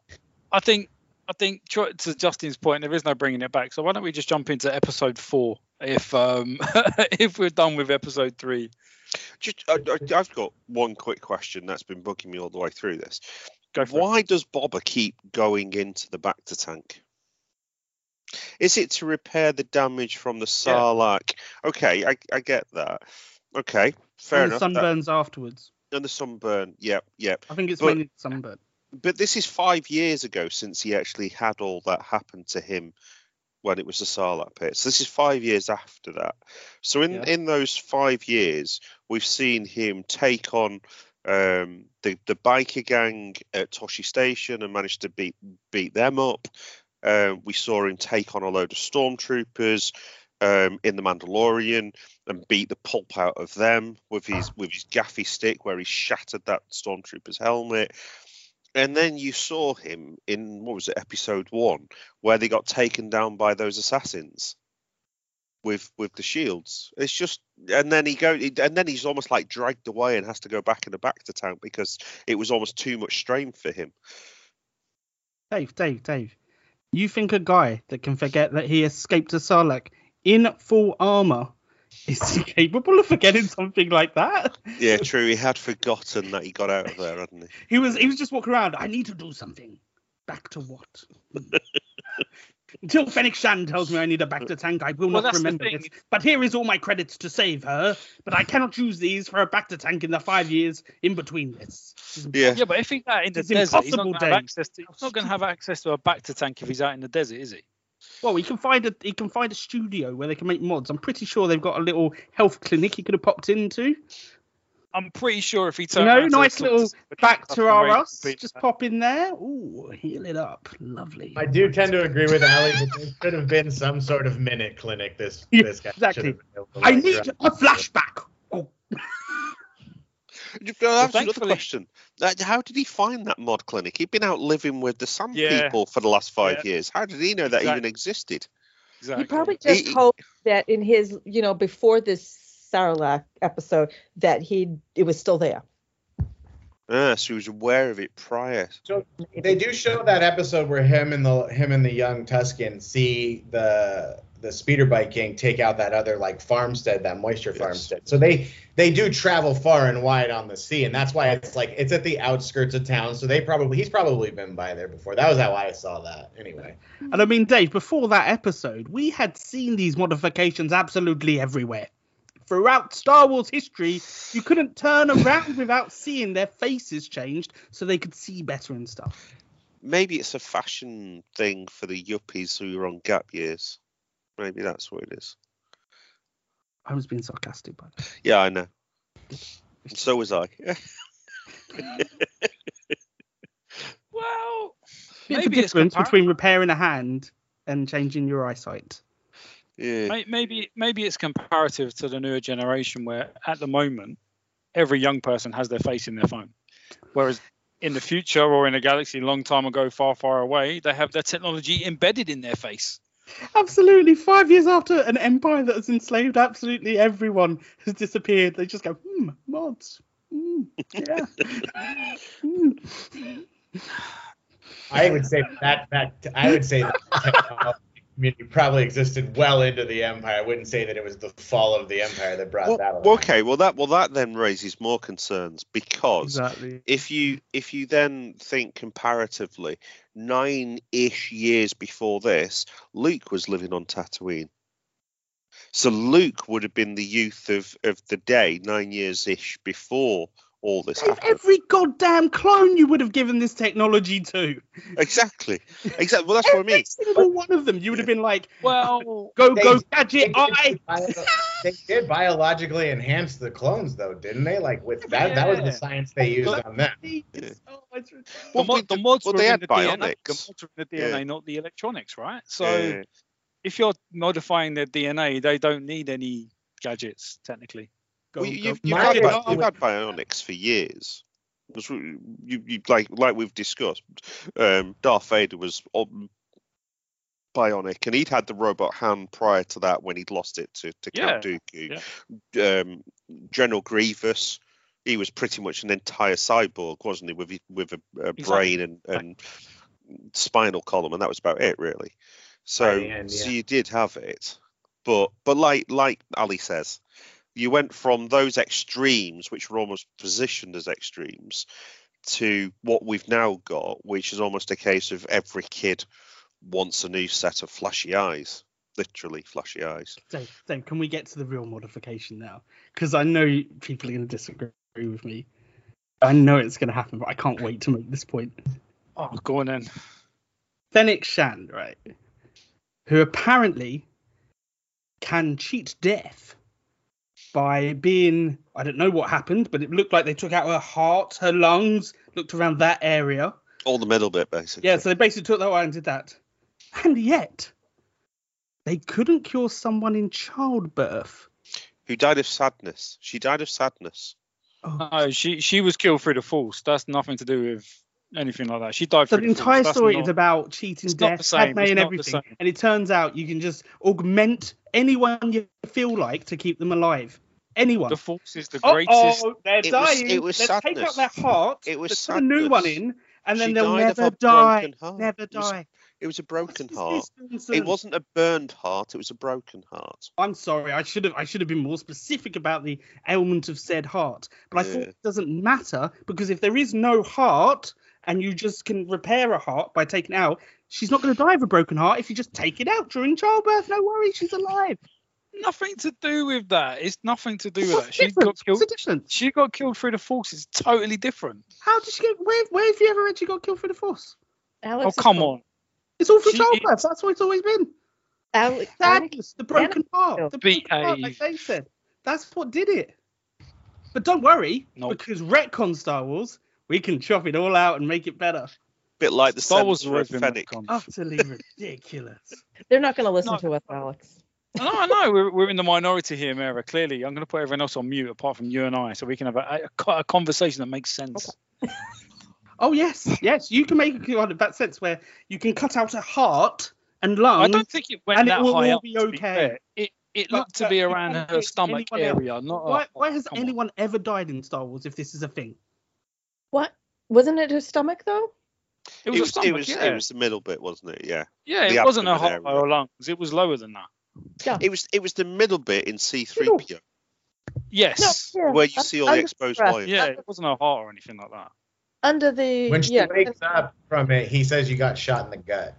I think I think to Justin's point, there is no bringing it back. So why don't we just jump into episode four if um <laughs> if we're done with episode three?
Just, I, I- I've got one quick question that's been bugging me all the way through this.
Go for it.
Why does Boba keep going into the back to tank? Is it to repair the damage from the Sarlacc? Okay, I, I get that. Okay, fair
and the
enough. That-
sunburns afterwards.
and the sunburn. Yep, yep.
I think it's
But-
mainly sunburn.
But this is five years ago since he actually had all that happen to him when it was the Sarlacc pit. So this is five years after that. So in
Yeah.
in those five years, we've seen him take on um, the the biker gang at Tosche Station and managed to beat beat them up. Um, we saw him take on a load of stormtroopers um, in the Mandalorian and beat the pulp out of them with his with his gaffi stick, where he shattered that stormtrooper's helmet. And then you saw him in what was it, episode one, where they got taken down by those assassins with with the shields. It's just, and then he go, and then he's almost like dragged away and has to go back in the bacta tank because it was almost too much strain for him.
Dave, Dave, Dave. You think a guy that can forget that he escaped a Sarlacc in full armor is he capable of forgetting something like that?
Yeah, true. He had forgotten that he got out of there, hadn't he?
He was he was just walking around. I need to do something. Back to what? <laughs> Until Fennec Shand tells me I need a bacta tank, I will
Well,
not remember
thing.
this. But here is all my credits to save her. But I cannot use these for a bacta tank in the five years in between this.
Yeah.
Yeah, but if he's out in the
It's
desert, he's not going to have access to. He's not going to have access to a bacta tank if he's out in the desert, is he?
Well, he can find a he can find a studio where they can make mods. I'm pretty sure they've got a little health clinic he could have popped into.
I'm pretty sure if he
You
turned
know, nice little back to our
rate
us.
would be-
Just pop in there. Ooh, heal it up. Lovely.
I do tend to agree with Ali that there should have been some sort of minute clinic. This
Yeah,
this guy
exactly.
should have been able to,
I need a flashback. Oh, <laughs>
You- That's another
thankfully-
question. Uh, How did he find that mod clinic? He'd been out living with the Sand
Yeah.
people for the last five
Yeah.
years. How did he know that even existed?
Exactly.
He probably just
He-
hoped that in his, you know, before this Sarlacc episode, that he it was still there.
Ah, so he was aware of it prior.
So They do show that episode where him and the him and the young Tusken see the the speeder bike king take out that other like farmstead, that moisture
Yes.
farmstead. So they they do travel far and wide on the sea, and that's why it's like it's at the outskirts of town. So they probably he's probably been by there before. That was how I saw that. Anyway,
And I mean, Dave, before that episode, we had seen these modifications absolutely everywhere. Throughout Star Wars history, you couldn't turn around without seeing their faces changed so they could see better and stuff.
Maybe it's a fashion thing for the yuppies who are on gap years. Maybe that's what it is.
I was being sarcastic, but
Yeah, I know. And so was I. <laughs>
Well,
bit a
maybe it's
difference
compar-
between repairing a hand and changing your eyesight.
yeah.
maybe maybe it's comparative to the newer generation where at the moment every young person has their face in their phone, whereas in the future or in a galaxy long time ago, far far away, they have their technology embedded in their face.
Absolutely. Five years after an empire that has enslaved absolutely everyone has disappeared, they just go, hmm, mods. Hmm, yeah. <laughs> Hmm.
I would say that that I would say that the <laughs> technology community probably existed well into the empire. I wouldn't say that it was the fall of the empire that brought
Well,
that. Along.
okay, well that well that then raises more concerns because
Exactly.
if you if you then think comparatively, nine ish years before this, Luke was living on Tatooine. So Luke would have been the youth of, of the day, nine years ish before all this
Dave,
happened.
every goddamn clone you would have given this technology to.
Exactly. Exactly. Well, that's what I
Every
mean.
single one of them, you would have been like,
Well,
go,
They-
go,
They
gadget, I.
they did biologically enhance the clones, though, didn't they? Like with that, that was the science they used on them.
Oh, it's ridiculous.
the,
Well,
the mods
well,
were
they
in
had
the DNA. The mods were in the DNA,
Yeah.
not the electronics, right? So
Yeah.
if you're modifying their DNA, they don't need any gadgets technically.
Go,
Well, you-
go.
you've, you've, had,
advice-
you've had bionics for years. Because You, you, like like we've discussed, um, Darth Vader was um, bionic, and he'd had the robot hand prior to that when he'd lost it to, to Count Dooku. Um, General Grievous, he was pretty much an entire cyborg, wasn't he, with with a, a
Exactly.
brain and, and spinal column, and that was about it, really. So,
By the end,
so you did have it, but but like like Ali says, you went from those extremes, which were almost positioned as extremes, to what we've now got, which is almost a case of every kid wants a new set of flashy eyes, literally flashy eyes.
Dave, Dave, can we get to the real modification now? Because I know people are going to disagree with me. I know it's going to happen, but I can't wait to make this point.
Oh, go on then.
Fennec Shand, right? Who apparently can cheat death by being I don't know what happened, but it looked like they took out her heart, her lungs, looked around that area.
All the middle bit, basically.
Yeah, so they basically took that away and did that. And yet they couldn't cure someone in childbirth.
Who died of sadness? She died of sadness.
Oh,
No, she she was killed through the force. That's nothing to do with anything like that. She died
So the
the
entire
force.
Story
not-
is about cheating death,
the
Padme, and everything. And it turns out you can just augment anyone you feel like to keep them alive. Anyone.
the force is the greatest.
oh, they're
It was-
dying.
it was
Let's take out
sadness.
their heart.
It was
let's put a new one
sadness.
in, and then
She
they'll
died of
never
a
die.
broken heart.
Never
It was-
die.
It was a broken heart. It wasn't a burned heart. It was a broken heart.
I'm sorry. I should have. I should have been more specific about the ailment of said heart. But I thought it doesn't matter because if there is no heart and you just can repair a heart by taking it out, she's not going to die of a broken heart if you just take it out during childbirth. No worries, she's alive.
Nothing to do with that. It's nothing to do with
What's
that. She got killed. She got killed through the force. It's totally different.
How did she get? Where, where have you ever read she got killed through the force?
Alex
Oh come
correct.
on.
It's all for
She-
childbirth. That's what it's always been.
Alex, Alex,
Sadness, the broken heart, the broken heart, like
Behave.
they said. That's what did it. But don't worry,
Nope.
because retcon Star Wars, we can chop it all out and make it better.
Bit like the
Star Wars has
center
always been
Fennec.
retconned.
Utterly <laughs> ridiculous.
They're not going to listen
No.
to us, Alex.
No, I know we're, we're in the minority here, Mara. Clearly, I'm going to put everyone else on mute apart from you and I, so we can have a, a, a conversation that makes sense. <laughs>
Oh yes, yes, you can make it on that sense where you can cut out a heart and lung.
I don't think it went
and it will
high
all
up.
be
to be
okay.
fair. It it
But-
looked to be around her stomach
anyone else-
area, not.
Why,
a-
why has
come on.
anyone ever died in Star Wars if this is a thing?
What? Wasn't it her stomach though?
It
It
was,
was,
stomach,
it was,
yeah.
it was the middle bit, wasn't it? Yeah.
yeah,
the
it wasn't a
abdomen
heart
area.
or lungs. It was lower than that. Yeah.
It was it was the middle bit in C3PO
Yes.
yeah.
where you see all the exposed wires.
Yeah, it wasn't a heart or anything like that.
Under the
When she
yeah,
wakes up from it, he says you got shot in the gut.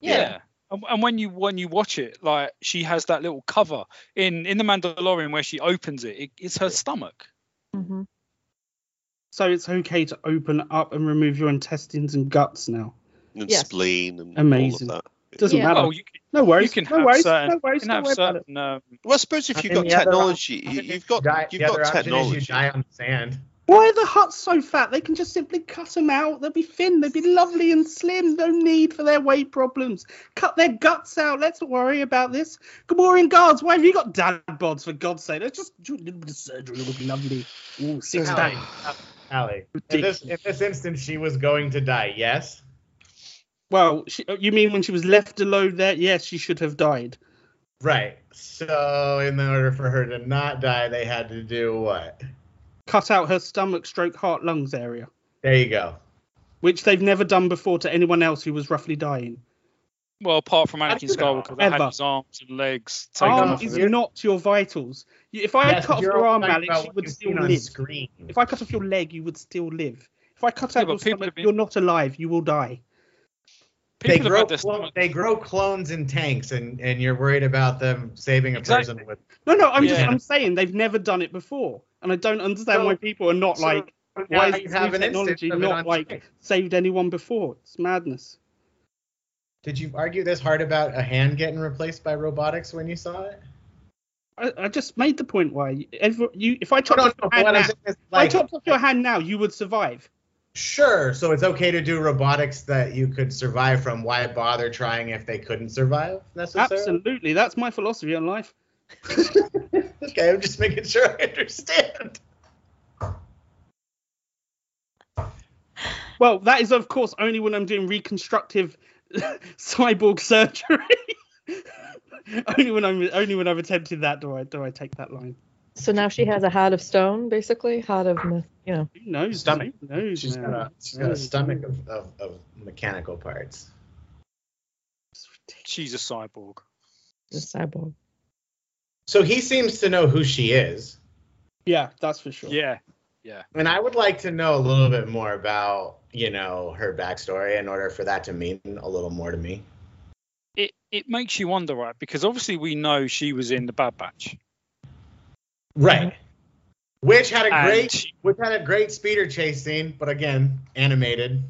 yeah.
And, and when you when you watch it, like she has that little cover in in the Mandalorian where she opens it, it it's her stomach.
Mhm.
So it's okay to open up and remove your intestines and guts now.
And
Yes.
spleen and
Amazing.
all of that.
Doesn't
Yeah.
matter.
Oh, you can,
no worries.
you can
no
have
worries.
certain,
no worries.
you can
don't
have
worry about it.
certain. Um,
Well, I suppose if
And
you've
then
got
the other
technology,
option-
you- you've got
Die,
you've
the
got
other option is
technology.
you die on sand.
Why are the Hutts so fat? They can just simply cut them out. They'll be thin. They'll be lovely and slim. No need for their weight problems. Cut their guts out. Let's not worry about this. Gamorrean guards, why have you got dad bods for God's sake? Let's just do a little bit of surgery. It'll be lovely. Ooh, six
Allie,
days.
Allie, in this, in this instance, she was going to die. Yes.
Well, she, uh, you mean when she was left alone there? Yes, she should have died.
Right. So, in order for her to not die, they had to do what?
Cut out her stomach, stroke, heart, lungs area,
There you go.
which they've never done before to anyone else who was roughly dying.
Well, apart from Anakin
you know?
Skywalker, that had his arms and legs oh, taken
Arm
off
is
of it.
not your vitals. If I
Yes,
cut off your arm,
talking
Alex, you would still live.
Screen.
If I cut off your leg, you would still live. If I cut
Yeah,
out
but
your
people
stomach,
been-
you're not alive. You will die.
they
People have
grow
had their
clo-
stomach-
they grow clones in tanks, and and you're worried about them saving a
Exactly.
person with.
No, no, I'm just I'm saying they've never done it before, and I don't understand
So-
why people are not
so
like why is
you
this
have
new
an
technology
instance of it
not like
screen.
saved anyone before? It's madness.
Did you argue this hard about a hand getting replaced by robotics when you saw it?
I, I just made the point why every, you if I chopped off your hand now,
I'm
if
saying is,
I chopped off your hand now, you would survive.
sure, so it's okay to do robotics that you could survive from. Why bother trying if they couldn't survive necessarily?
Absolutely, that's my philosophy on life. <laughs>
okay, I'm just making sure I understand.
Well, that is of course only when I'm doing reconstructive <laughs> cyborg surgery. <laughs> only when I'm only when I've attempted that do I do I take that line.
So now she has a heart of stone, basically. Heart of, you know.
Who knows?
Stomach.
Who knows?
She's
man?
got a, she's got a stomach of, of, of mechanical parts.
She's a cyborg.
A cyborg.
So he seems to know who she is.
Yeah, that's for sure.
Yeah.
And I would like to know a little bit more about, you know, her backstory in order for that to mean a little more to me.
It it makes you wonder, right? Because obviously we know she was in the Bad Batch.
Right. Which had a
And
great
she-
which had a great speeder chase scene, but again, animated.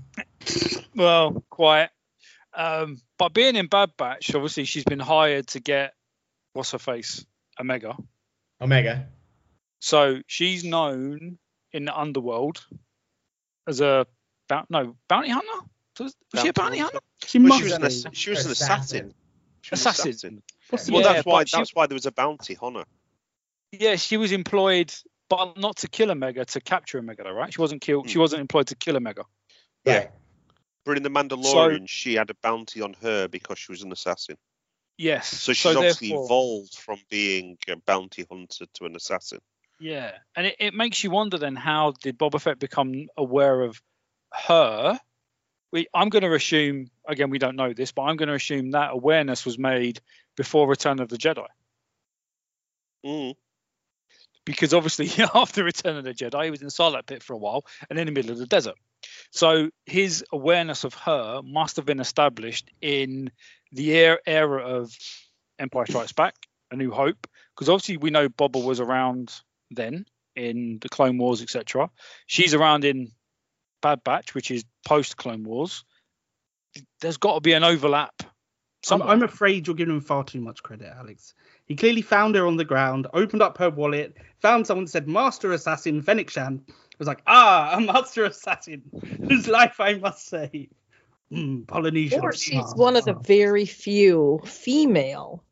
well, quite. Um, but being in Bad Batch, obviously she's been hired to get what's her face, Omega.
Omega.
So she's known in the underworld as a bou- no bounty hunter. Was, was she a bounty
Bounty
hunter?
She
Well,
must
she was an, ass- she was an assassin. She was an
Assassin.
What's the
Well,
Yeah,
that's why
but she-
that's why there was a bounty hunter. her.
Yeah, she was employed, but not to kill Omega, to capture Omega, though, right? She wasn't killed. She
Hmm.
wasn't employed to kill Omega.
Yeah.
But in the Mandalorian, she had a bounty on her because she was an assassin.
Yes.
So she's obviously evolved from being a bounty hunter to an assassin.
Yeah, and it, it makes you wonder then how did Boba Fett become aware of her? We, I'm going to assume again we don't know this, but I'm going to assume that awareness was made before Return of the Jedi,
Mm.
because obviously <laughs> after Return of the Jedi he was in the Sarlacc pit for a while and in the middle of the desert. So his awareness of her must have been established in the era, era of Empire Strikes Back, A New Hope, because obviously we know Boba was around then in the Clone Wars, etc. She's around in Bad Batch, which is post Clone Wars. There's got to be an overlap
I'm, I'm afraid you're giving him far too much credit, Alex. He clearly found her on the ground, opened up her wallet, found someone said Master Assassin Fennec Shand. Was like, ah, a Master Assassin whose life I must save. Mm, Polynesian.
Or she's
Ah,
one of the very few female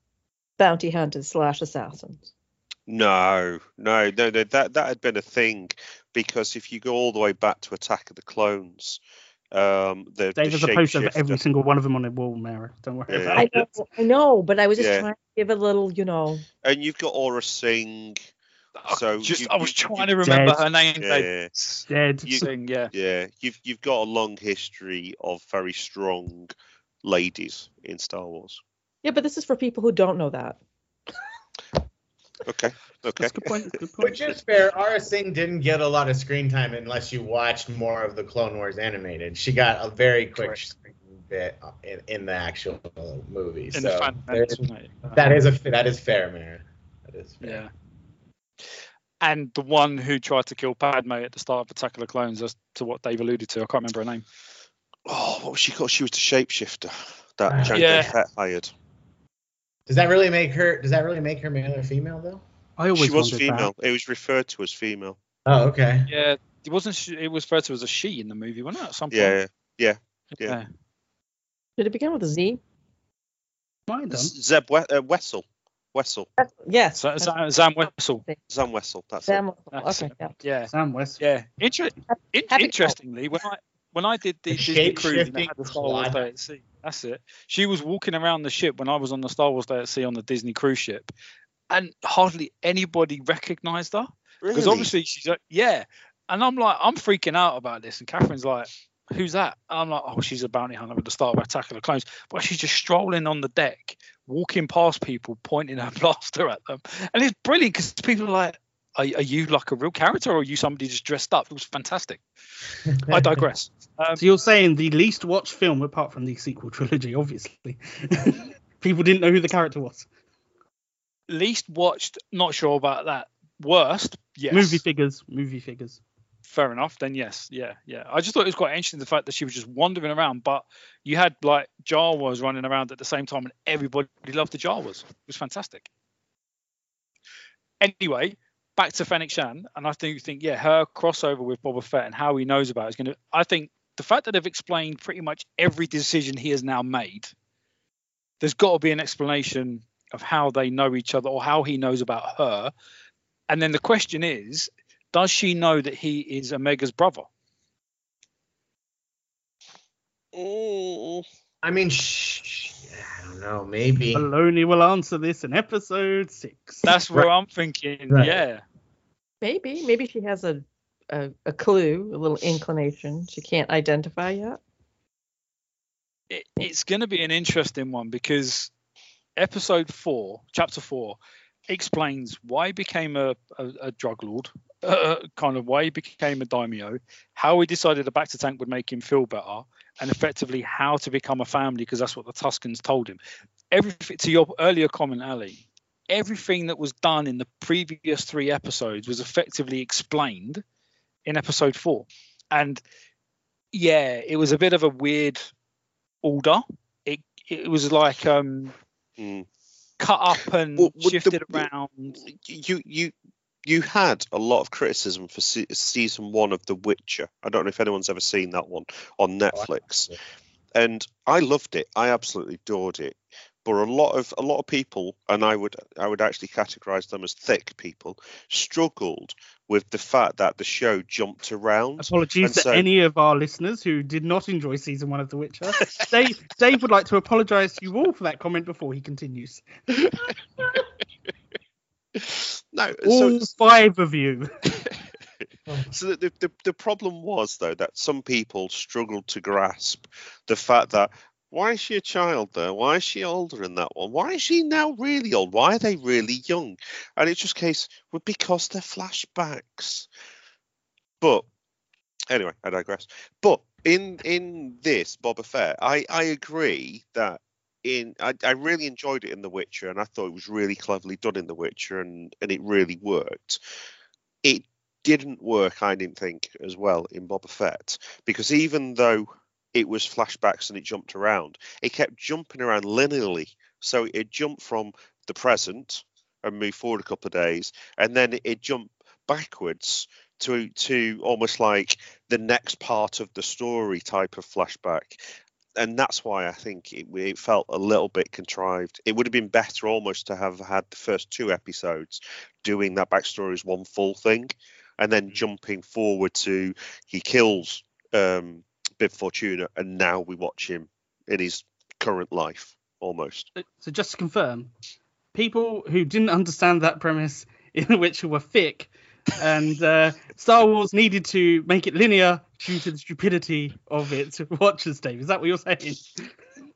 bounty hunters slash assassins.
No, no, no, no. That that had been a thing because if you go all the way back to Attack of the Clones, um, the,
Dave
the
has a poster of every single one of them on a wall, Mara. Don't worry
Yeah.
about
I
it.
know, I know, but I was just
Yeah.
trying to give a little, you know.
and you've got Aurra Sing. So
just
you-
I was
you-
trying
you-
to remember
Dead.
her name.
Yeah,
Dead.
You-
Sing, yeah.
yeah, you've you've got a long history of very strong ladies in Star Wars.
Yeah, but this is for people who don't know that. <laughs>
Okay, okay.
That's a good point. Good point.
Which is fair. Aurra Sing didn't get a lot of screen time unless you watched more of the Clone Wars animated. She got a very quick
Correct.
screen bit in, in the actual movie.
In
so
the
there- that is a that is fair, man. That is fair.
Yeah. And the one who tried to kill Padme at the start of Attack of the Clones, as to what Dave alluded to, I can't remember her name.
Oh, what was she called? She was the shapeshifter that
Ah.
Jango
Yeah.
Fett hired.
Does that really make her? Does that really make her male or female though?
I always
She was
wondered that.
female. It was referred to as female.
Oh, okay.
Yeah, it wasn't. sh- It was referred to as a she in the movie, wasn't it? At some point.
Yeah, yeah.
Yeah.
Did it begin with a Z?
Might have done.
Zeb we- uh, Wesell. Wesell.
Yes.
So, Sam, Sam Wesell.
Zam Wesell. That's
Sam,
That's
okay,
it.
yeah.
Yeah.
Sam West.
Yeah. Inter- in- interestingly, when I when I did the
The
Disney cruise and they
shape-shifting
had the Star Wars. Day at Sea, that's it. She was walking around the ship when I was on the Star Wars Day at Sea on the Disney cruise ship, and hardly anybody recognised her because
Really?
obviously she's like, yeah. And I'm like, I'm freaking out about this, and Catherine's like, "Who's that?" And I'm like, "Oh, she's a bounty hunter at the start of Attack of the Clones." But she's just strolling on the deck, walking past people, pointing her <laughs> blaster at them, and it's brilliant because people are like, are, "Are you like a real character, or are you somebody just dressed up?" It was fantastic. I digress. Um,
So you're saying the least watched film apart from the sequel trilogy, obviously. <laughs> People didn't know who the character was.
least watched, not sure about that. Worst, yes.
Movie figures, movie figures.
fair enough then yes yeah yeah i just thought it was quite interesting the fact that she was just wandering around but you had like jawas running around at the same time and everybody loved the jawas it was fantastic anyway back to fennec shand and i think think yeah her crossover with boba fett and how he knows about it is going to i think the fact that they've explained pretty much every decision he has now made there's got to be an explanation of how they know each other or how he knows about her and then the question is does she know that he is Omega's brother?
Mm,
I mean, shh, I don't know. Maybe.
Filoni will answer this in episode six.
That's where I'm thinking.
Right.
Yeah.
Maybe. Maybe she has a, a, a clue, a little inclination she can't identify yet.
It, it's going to be an interesting one because episode four, chapter four, explains why he became a, a, a drug lord, <laughs> uh, kind of why he became a daimyo, how he decided a bacta tank would make him feel better, and effectively how to become a family because that's what the Tuskens told him. Everything to your earlier comment, Ali, everything that was done in the previous three episodes was effectively explained in episode four. And yeah, it was a bit of a weird order. It it was like um
mm.
cut up and
Well, with the-
shifted around.
You you you had a lot of criticism for se- season one of The Witcher. I don't know if anyone's ever seen that one on Netflix, and I loved it. I absolutely adored it. But a lot of a lot of people, and I would I would actually categorize them as thick people, struggled with the fact that the show jumped around.
Apologies
And
to
so-
any of our listeners who did not enjoy season one of The Witcher. <laughs> Dave, Dave would like to apologise to you all for that comment before he continues. <laughs>
No,
All
so
five of you. <laughs>
So the, the the problem was though that some people struggled to grasp the fact that why is she a child there? Why is she older in that one? Why is she now really old? Why are they really young? And it's just case well, because they're flashbacks. But anyway, I digress. But in in this Boba Fett, I I agree that in I, I really enjoyed it in The Witcher, and I thought it was really cleverly done in The Witcher, and and it really worked. It didn't work, I didn't think, as well in Boba Fett because even though it was flashbacks and it jumped around. It kept jumping around linearly. So it jumped from the present and moved forward a couple of days, and then it jumped backwards to to almost like the next part of the story type of flashback. And that's why I think it, it felt a little bit contrived. It would have been better almost to have had the first two episodes doing that backstory as one full thing, and then jumping forward to he kills um, Bib Fortuna, and now we watch him in his current life almost.
So just to confirm, people who didn't understand that premise <laughs> in The Witcher were thick, and uh, Star Wars needed to make it linear due to the stupidity of its <laughs> watchers. Dave, is that what you're saying?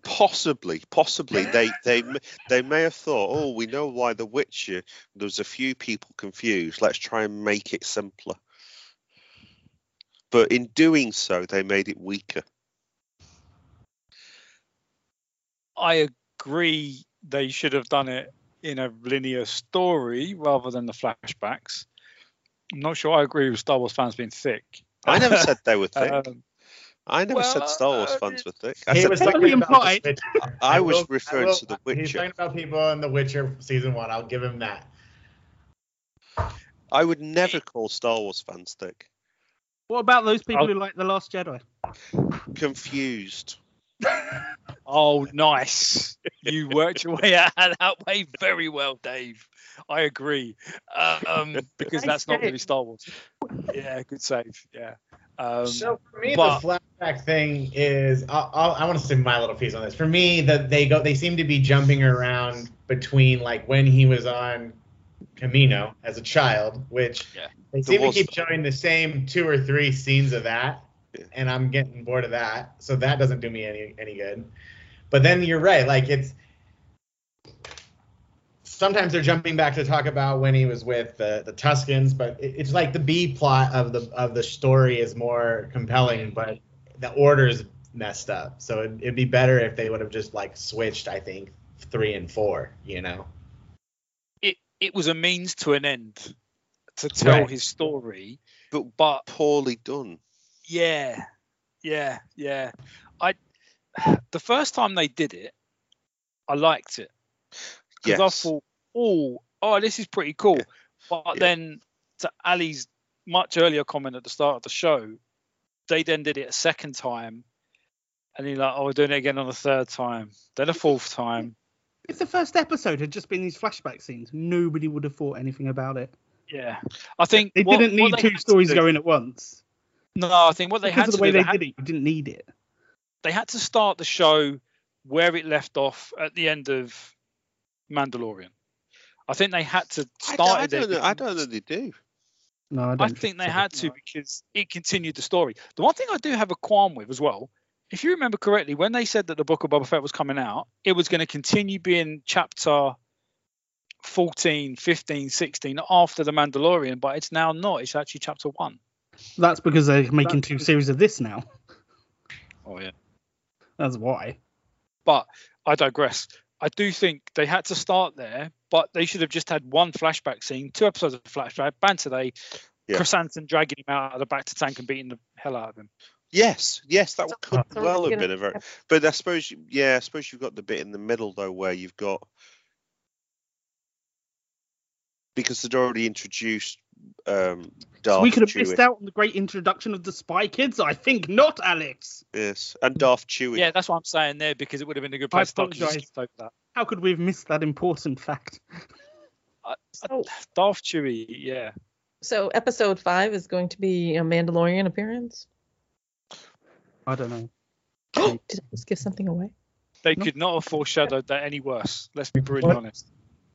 Possibly, possibly <laughs> they they they may have thought, oh, we know why The Witcher. There's a few people confused. Let's try and make it simpler. But in doing so, they made it weaker.
I agree they should have done it in a linear story rather than the flashbacks. I'm not sure I agree with Star Wars fans being thick.
I never said they were <laughs> thick.
Um,
I never said Star Wars
uh,
fans were thick. I
He
said
was
Heavily
talking The
implied.
Witcher.
I was
will-
referring
will-
to The Witcher.
He's talking about people in The Witcher season one. I'll give him that.
I would never call Star Wars fans thick.
What about those people who like The Last Jedi?
Confused. <laughs>
oh, nice. You worked your way out of that way very well, Dave. I agree. Um, because
Nice
that's not really Star Wars. Yeah, good save. Yeah. Um,
So for me,
but-
the flashback thing is I'll, I'll, I want to say my little piece on this. For me, that they go they seem to be jumping around between like when he was on Kamino as a child, which
Yeah.
they
There
seem to
was-
keep showing the same two or three scenes of that,
Yeah.
and I'm getting bored of that. So that doesn't do me any any good. But then you're right, like it's sometimes they're jumping back to talk about when he was with the, the Tuskens, but it, it's like the B plot of the of the story is more compelling, but the order's messed up. So it, it'd be better if they would have just like switched. I think three and four. You know.
It, it was a means to an end to tell
Right.
his story.
But
But
poorly done.
yeah, yeah, yeah. I the first time they did it, I liked it because I thought, oh, oh, this is pretty cool.
Yeah.
But
Yeah.
then to Ali's much earlier comment at the start of the show, they then did it a second time, and you're like, oh, we're doing it again on the third time, then a fourth time.
If the first episode had just been these flashback scenes, nobody would have thought anything about it.
Yeah, I think
They
what-
didn't need
they
two stories going at once.
No, I think what they
because
had
of
to
the way
do,
they
they had,
did it, you didn't need it.
they had to start the show where it left off at the end of Mandalorian. I think they had to
I,
start
don't- I don't know. I don't know they do.
No, I
I
don't.
think they had to because it continued the story. The one thing I do have a qualm with as well, if you remember correctly, when they said that the Book of Boba Fett was coming out, it was going to continue being chapter 14, 15, 16 after the Mandalorian, but it's now not. It's actually chapter one.
That's because they're making two series of this now.
Oh yeah.
That's why.
But I digress. I do think they had to start there, but they should have just had one flashback scene, two episodes of flashback, banter. today,
Yeah.
Chrysanthemum dragging him out of the bacta tank and beating the hell out of him.
Yes, yes, that
So-
could
so
well have been a very. But I suppose, you- yeah, I suppose you've got the bit in the middle though, where you've got because they'd already introduced um, Darth
we could have
Chewie.
missed out on the great introduction of the Spy Kids. I think not, Alex.
Yes, and Darth Chewie.
Yeah, that's what I'm saying there because it would have been a good
I
place to start 'cause
apologise.
skipped that.
How could we have missed that important fact?
So,
Darth Chewie, yeah.
so episode five is going to be a Mandalorian appearance.
I don't know. <gasps>
Did I just give something away?
They
No.
could not have foreshadowed that any worse. Let's be brutally
What?
honest.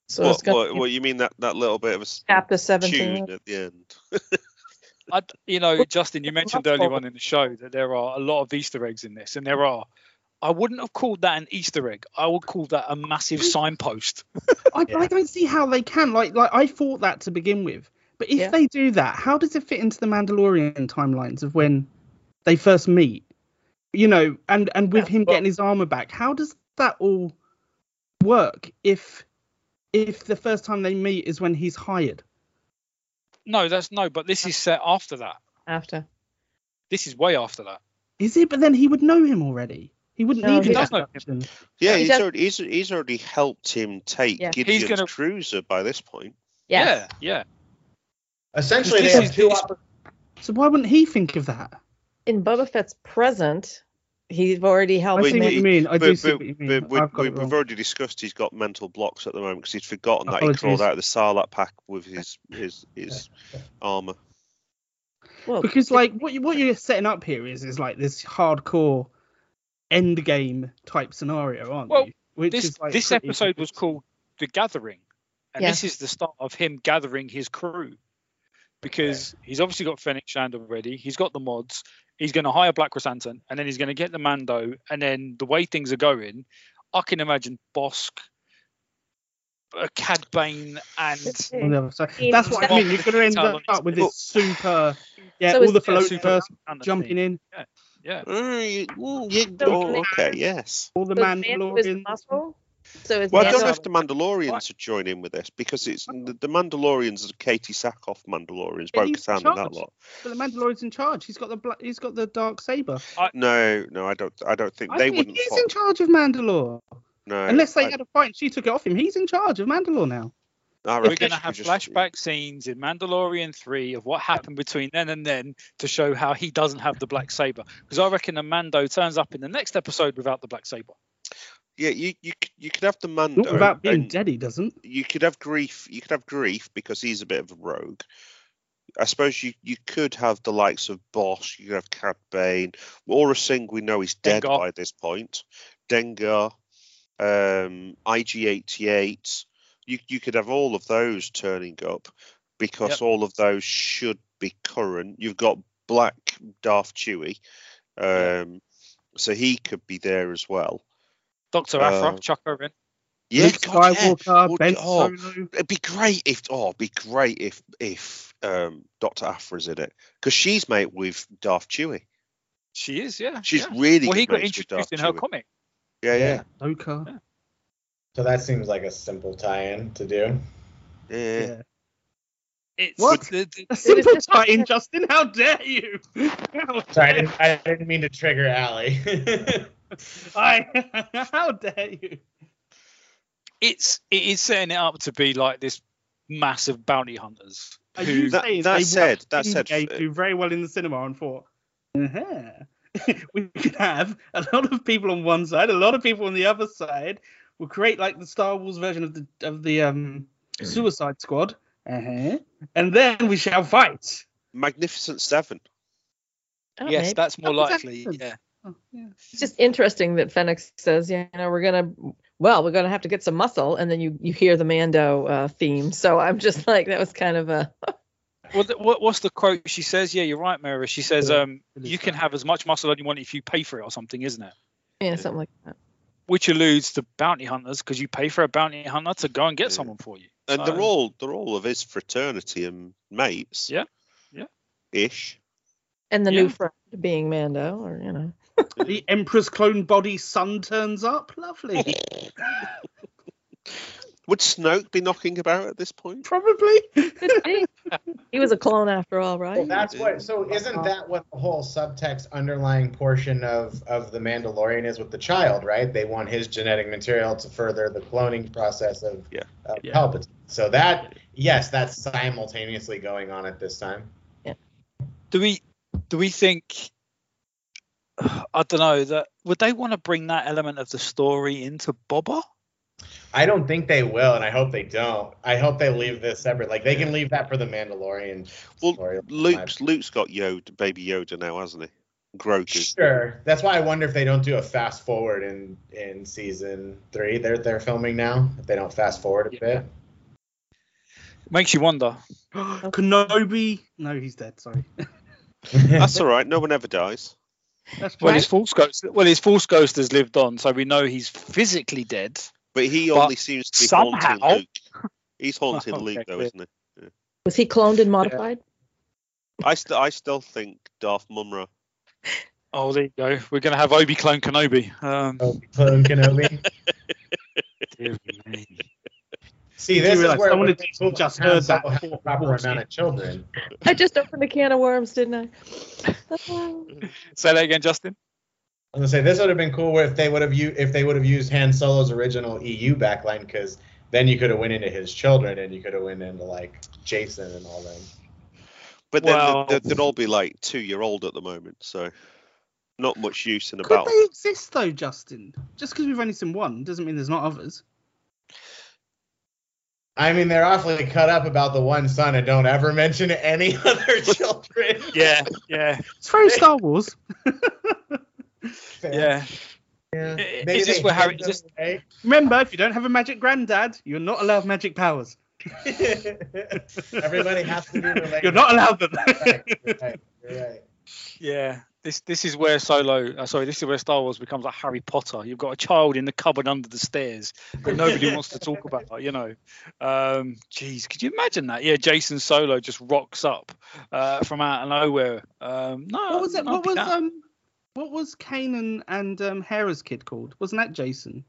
So
what,
going
what,
to be
what you mean that that little bit of a
chapter 17.
tune at the end? <laughs>
I, you know, Justin, you mentioned
that's
earlier on in the show that there are a lot of Easter eggs in this, and there are. I wouldn't have called that an Easter egg. I would call that a massive signpost. <laughs>
I,
Yeah.
I don't see how they can. Like, like I thought that to begin with. But if
Yeah.
they do that, how does it fit into the Mandalorian timelines of when they first meet? You know, and and with
Yeah,
him
well-
getting his armor back, how does that all work? If if the first time they meet is when he's hired?
No, that's no, but this is set after that.
After.
This is way after that.
Is it? But then he would know him already. He wouldn't
No,
need
he
does know him.
Yeah,
He
he's
does-
already, he's, he's already helped him take
Yeah.
He's
Gideon's
gonna-
cruiser by this point.
Yes.
Yeah, yeah.
Essentially,
This
they
is-
have two
this-
So why wouldn't he think of that?
In Boba Fett's present, he's already helped
Wait,
see what you mean. I do
But,
see
but,
what you mean.
but we,
I've
we, we've already discussed he's got mental blocks at the moment because he's forgotten that he crawled out of the Sarlacc pack with his his his armor.
Well,
because like what you what you're setting up here is is like this hardcore end game type scenario, aren't
Well,
you? Which
This
is like
this episode was called The Gathering, and
Yeah.
this is the start of him gathering his crew because he's obviously got Fennec Shand already. He's got the mods. He's going to hire Black Chrysanthemum, and then he's going to get the Mando. And then the way things are going, I can imagine Bossk, uh, Cad Bane, and
on the other side.
He-
That's what I mean. You're going to end up with this super, yeah,
So
all the
yeah,
float
super
first
Mando
jumping in,
Yeah,
Uh, you- well, yeah, oh, okay, yes.
all the
so Mando is
Mandalorians.
Muscle. So is
Well, I don't know if the Mandalorians would join in with this because it's the, the Mandalorians are Katee Sackhoff Mandalorians,
Yeah,
Bo
he's in
Katan and that lot.
But the Mandalorian's in charge. He's got the bla- he's got the dark saber.
No, no, I don't. I don't think
I
they
think
wouldn't.
he's
fo-
in charge of Mandalore.
no,
Unless they
I,
had a fight and she took it off him, he's in charge of Mandalore now.
I
we're going to
she
have
just-
flashback scenes in Mandalorian 3 of what happened between then and then to show how he doesn't have the black saber. Because I reckon a Mando turns up in the next episode without the black saber.
Yeah, you you c- you could have the Mando.
Not without being dead, he doesn't.
You could have grief. You could have grief because he's a bit of a rogue. I suppose you, you could have the likes of Bossk. You could have Cad Bane. Aurra Sing, we know he's dead
Dengar.
by this point. Dengar, um, IG88. You you could have all of those turning up because
Yep.
all of those should be current. You've got Black Darth Chewie, um, so he could be there as well.
Dr. Aphra,
Uh,
chuck her in.
Yeah,
Luke
God, yeah.
Ben
oh,
Solo.
It'd be great if oh, it'd be great if if um, Doctor Aphra's in it because she's mate with Darth Chewie.
She is, yeah.
She's
yeah.
really
Well, he got
mates
introduced in
Darth
her
Chewie.
comic.
Yeah, yeah,
Ahsoka.
So that seems like a simple tie-in to do.
yeah. yeah.
Yeah.
It's
What?
The, the,
A simple
just-
tie-in, Justin. How dare you? How <laughs>
Sorry, I didn't, I didn't mean to trigger Allie. <laughs>
I, <laughs> how dare you?
it's it is setting it up to be like this massive bounty hunters.
Are
who-
you
That-
saying
that
they
said- that said,
Endgame do very well in the cinema and thought, uh-huh. <laughs> we could have a lot of people on one side, a lot of people on the other side. We'll create like the Star Wars version of the of the um <clears throat> Suicide Squad, uh-huh. and then we shall fight.
Magnificent Seven.
Oh,
yes,
maybe.
that's more
That
likely. Yeah.
Oh, yeah.
It's just interesting that Fennec says, you know, we're gonna, well, we're gonna have to get some muscle, and then you you hear the Mando uh, theme. So I'm just <laughs> like, that was kind of a, <laughs>
Well, th- what, what's the quote she says? Yeah, you're right, Mara. She says, um, "You can have as much muscle as you want if you pay for it, or something, isn't it?"
yeah, something like that.
Which alludes to bounty hunters because you pay for a bounty hunter to go and get
Yeah.
someone for you.
And
So-
they're all they're all of his fraternity and mates.
Yeah, yeah.
Ish.
And the
Yeah.
new friend being Mando, or you know,
The Emperor's clone body son turns up. Lovely. <laughs>
Would Snoke be knocking about at this point?
Probably.
He was a clone after all, right?
Well, that's what. So isn't that what the whole subtext underlying portion of of the Mandalorian is with the child, right? They want his genetic material to further the cloning process of,
Yeah.
of
Yeah.
Palpatine. So that yes, that's simultaneously going on at this time. Yeah.
do we do we think? I don't know that would they want to bring that element of the story into Boba?
I don't think they will, and I hope they don't. I hope they leave this separate. Like they can leave that for the Mandalorian.
Well,
story.
Luke's Luke's got Yoda, baby Yoda now, hasn't he? Grogu.
Sure. That's why I wonder if they don't do a fast forward in in season three. They're they're filming now. If they don't fast forward a
Yeah.
bit.
Makes you wonder. <gasps>
Kenobi. No, he's dead. Sorry.
That's all right. No one ever dies.
That's
Well,
fine.
his false ghost. Well, his false ghost has lived on, so we know he's physically dead.
But he
But
only seems to be
somehow-
haunting Luke. He's <laughs> haunting
Okay,
Luke, though,
clear.
isn't he?
Was he cloned and modified?
I still I still think Darth Mumm-Ra.
Oh, there you go. We're going to have Obi clone Kenobi. Um,
Obi-Wan Kenobi. <laughs>
dear me.
See, this is where
someone
it
had
would be cool
just heard that
Solo have
before-
the proper
before
amount of children.
I just opened a can of worms, didn't I? <laughs>
Say that again, Justin.
I'm gonna say this would have been cool if they would have u- if they would have used Han Solo's original EU backline because then you could have went into his children and you could have went into like Jacen and all them.
But then
Well-
they'd, they'd all be like two year old at the moment, so not much use in
Could
about.
they exist though, Justin? Just because we've only seen one doesn't mean there's not others.
I mean, they're awfully cut up about the one son and don't ever mention any <laughs> other children.
Yeah, yeah,
It's very Star Wars.
yeah.
Yeah. Maybe
is this where Harry- is this-
Remember, if you don't have a magic granddad, you're not allowed magic powers. <laughs>
Everybody has to be <laughs> related.
You're not allowed them.
Right, you're right, you're right.
Yeah, this this is where Solo. Uh, sorry, this is where Star Wars becomes like Harry Potter. You've got a child in the cupboard under the stairs that nobody wants to talk about. You know, um, geez, could you imagine that? Yeah, Jacen Solo just rocks up uh, from out of nowhere. Um, no,
what was it? What was
down.
um? What was Kanan and um, Hera's kid called? Wasn't that Jacen?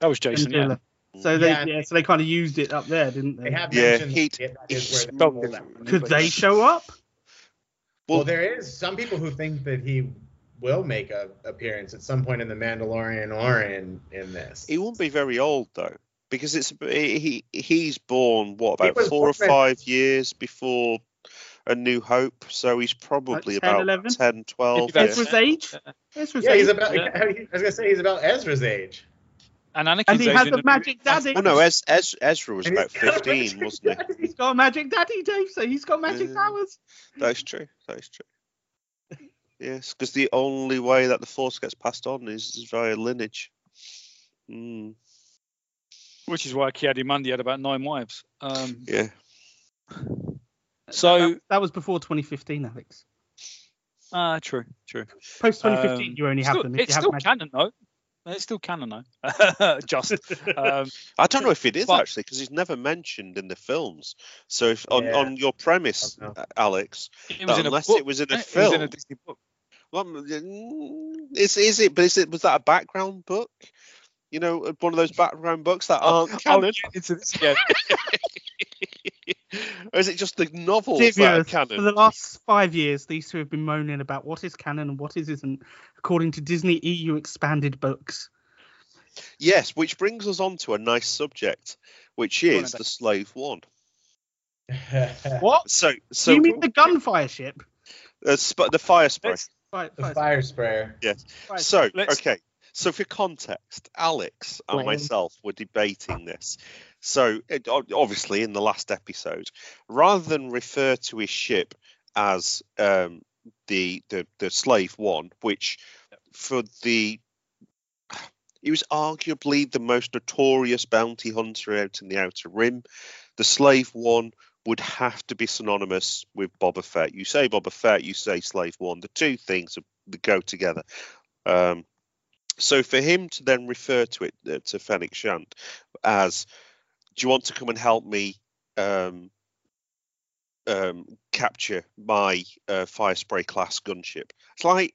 that was Jacen. Yeah.
So they
Yeah.
yeah, so they kind of used it up there, didn't they?
They have
Yeah,
mentioned
he-
that that is
he
where
spelled
Could they show up?
Well,
Well,
there is some people who think that he will make a appearance at some point in the Mandalorian or in in this.
he won't be very old though, because it's he he's born what about
was
four or
born-
five years before A New Hope, so he's probably
10,
about
11?
10, 12.
If you
yeah.
Ezra's age. Ezra's
yeah, he's about.
Yeah. <laughs>
I was gonna say he's about Ezra's age.
And Anakin's
and he has a
the-
magic daddy.
Oh no, Ez, Ez, Ezra was
And
about 15, wasn't he? <laughs>
He's got a magic daddy, Dave. So he's got magic
Yeah.
powers.
That's true. That's true. Yes, because the only way that the Force gets passed on is, is via lineage. Mm,
which is why Ki-Adi had about nine wives. Um,
yeah.
so,
that, that was before 2015, Alex.
ah, true, true.
Post 2015,
Um,
you only have
Still-
them. If
it's
you have
still
magic.
canon though. It's still canon though. <laughs> Just. <laughs> Um,
I don't know if it is
But-
actually because he's never mentioned in the films. So if on,
Yeah.
on your premise,
I don't know.
uh, Alex,
it was
unless it was in a
It was
film,
in a Disney book.
well, mm, is is it? But is it was that a background book? You know, one of those background books that aren't
I'll
canon,
get into this again.
Or is it just the novels
Dear
that are
viewers, for the last five years, these two have been moaning about what is canon and what is isn't, according to Disney EU expanded books.
Yes, which brings us on to a nice subject, which is the Slave One. <laughs>
What?
So,
Do you mean the gunfire ship?
uh, sp- the Firespray.
Let's-
Right,
the
fire-
fire sprayer.
fire-
So,
let's-
okay. So, for context, Alex and
Blame.
myself were debating this. So, it, obviously, in the last episode, rather than refer to his ship as um, the, the the Slave One, which for the he was arguably the most notorious bounty hunter out in the Outer Rim. The Slave One would have to be synonymous with Boba Fett. You say Boba Fett, you say Slave One. The two things go together. Um, so for him to then refer to it uh, to Fennec Shand as, "Do you want to come and help me um, um, capture my uh, Firespray class gunship?" It's like,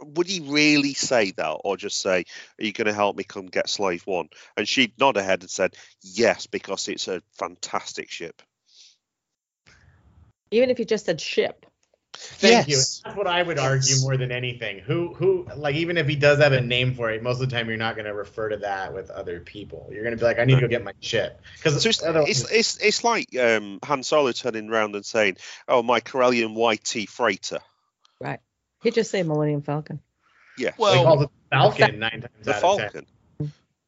would he really say that, or just say, "Are you going to help me come get Slave One?" And she'd nod her head and said, "Yes, because it's a fantastic ship."
Even if you just said ship.
Thank you. That's what I would argue
Yes.
more than anything. Who who like even if he does have a name for it, most of the time you're not going to refer to that with other people. You're going to be like, I need to go get my ship because
So it's, it's, it's, it's like um, Han Solo turning around and saying, "Oh, my Corellian YT freighter."
Right. He'd just say Millennium Falcon.
Yeah,
well,
Well,
calls it Falcon nine times
the
out of ten.
Falcon.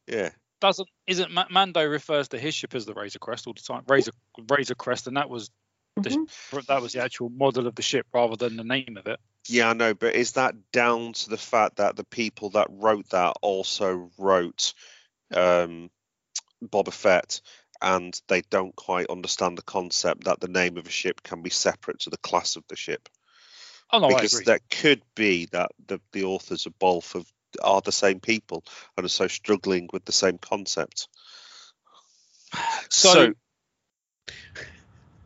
Yeah,
doesn't isn't Ma- Mando refers to his ship as the Razor Crest all the time. Razor Razor Crest, and that was The-
Mhm.
that was the actual model of the ship rather than the name of it.
yeah, I know, but is that down to the fact that the people that wrote that also wrote um, Boba Fett, and they don't quite understand the concept that the name of a ship can be separate to the class of the ship?
Oh no, I
because that could be that the, the authors of both of are the same people and are so struggling with the same concept.
So-
so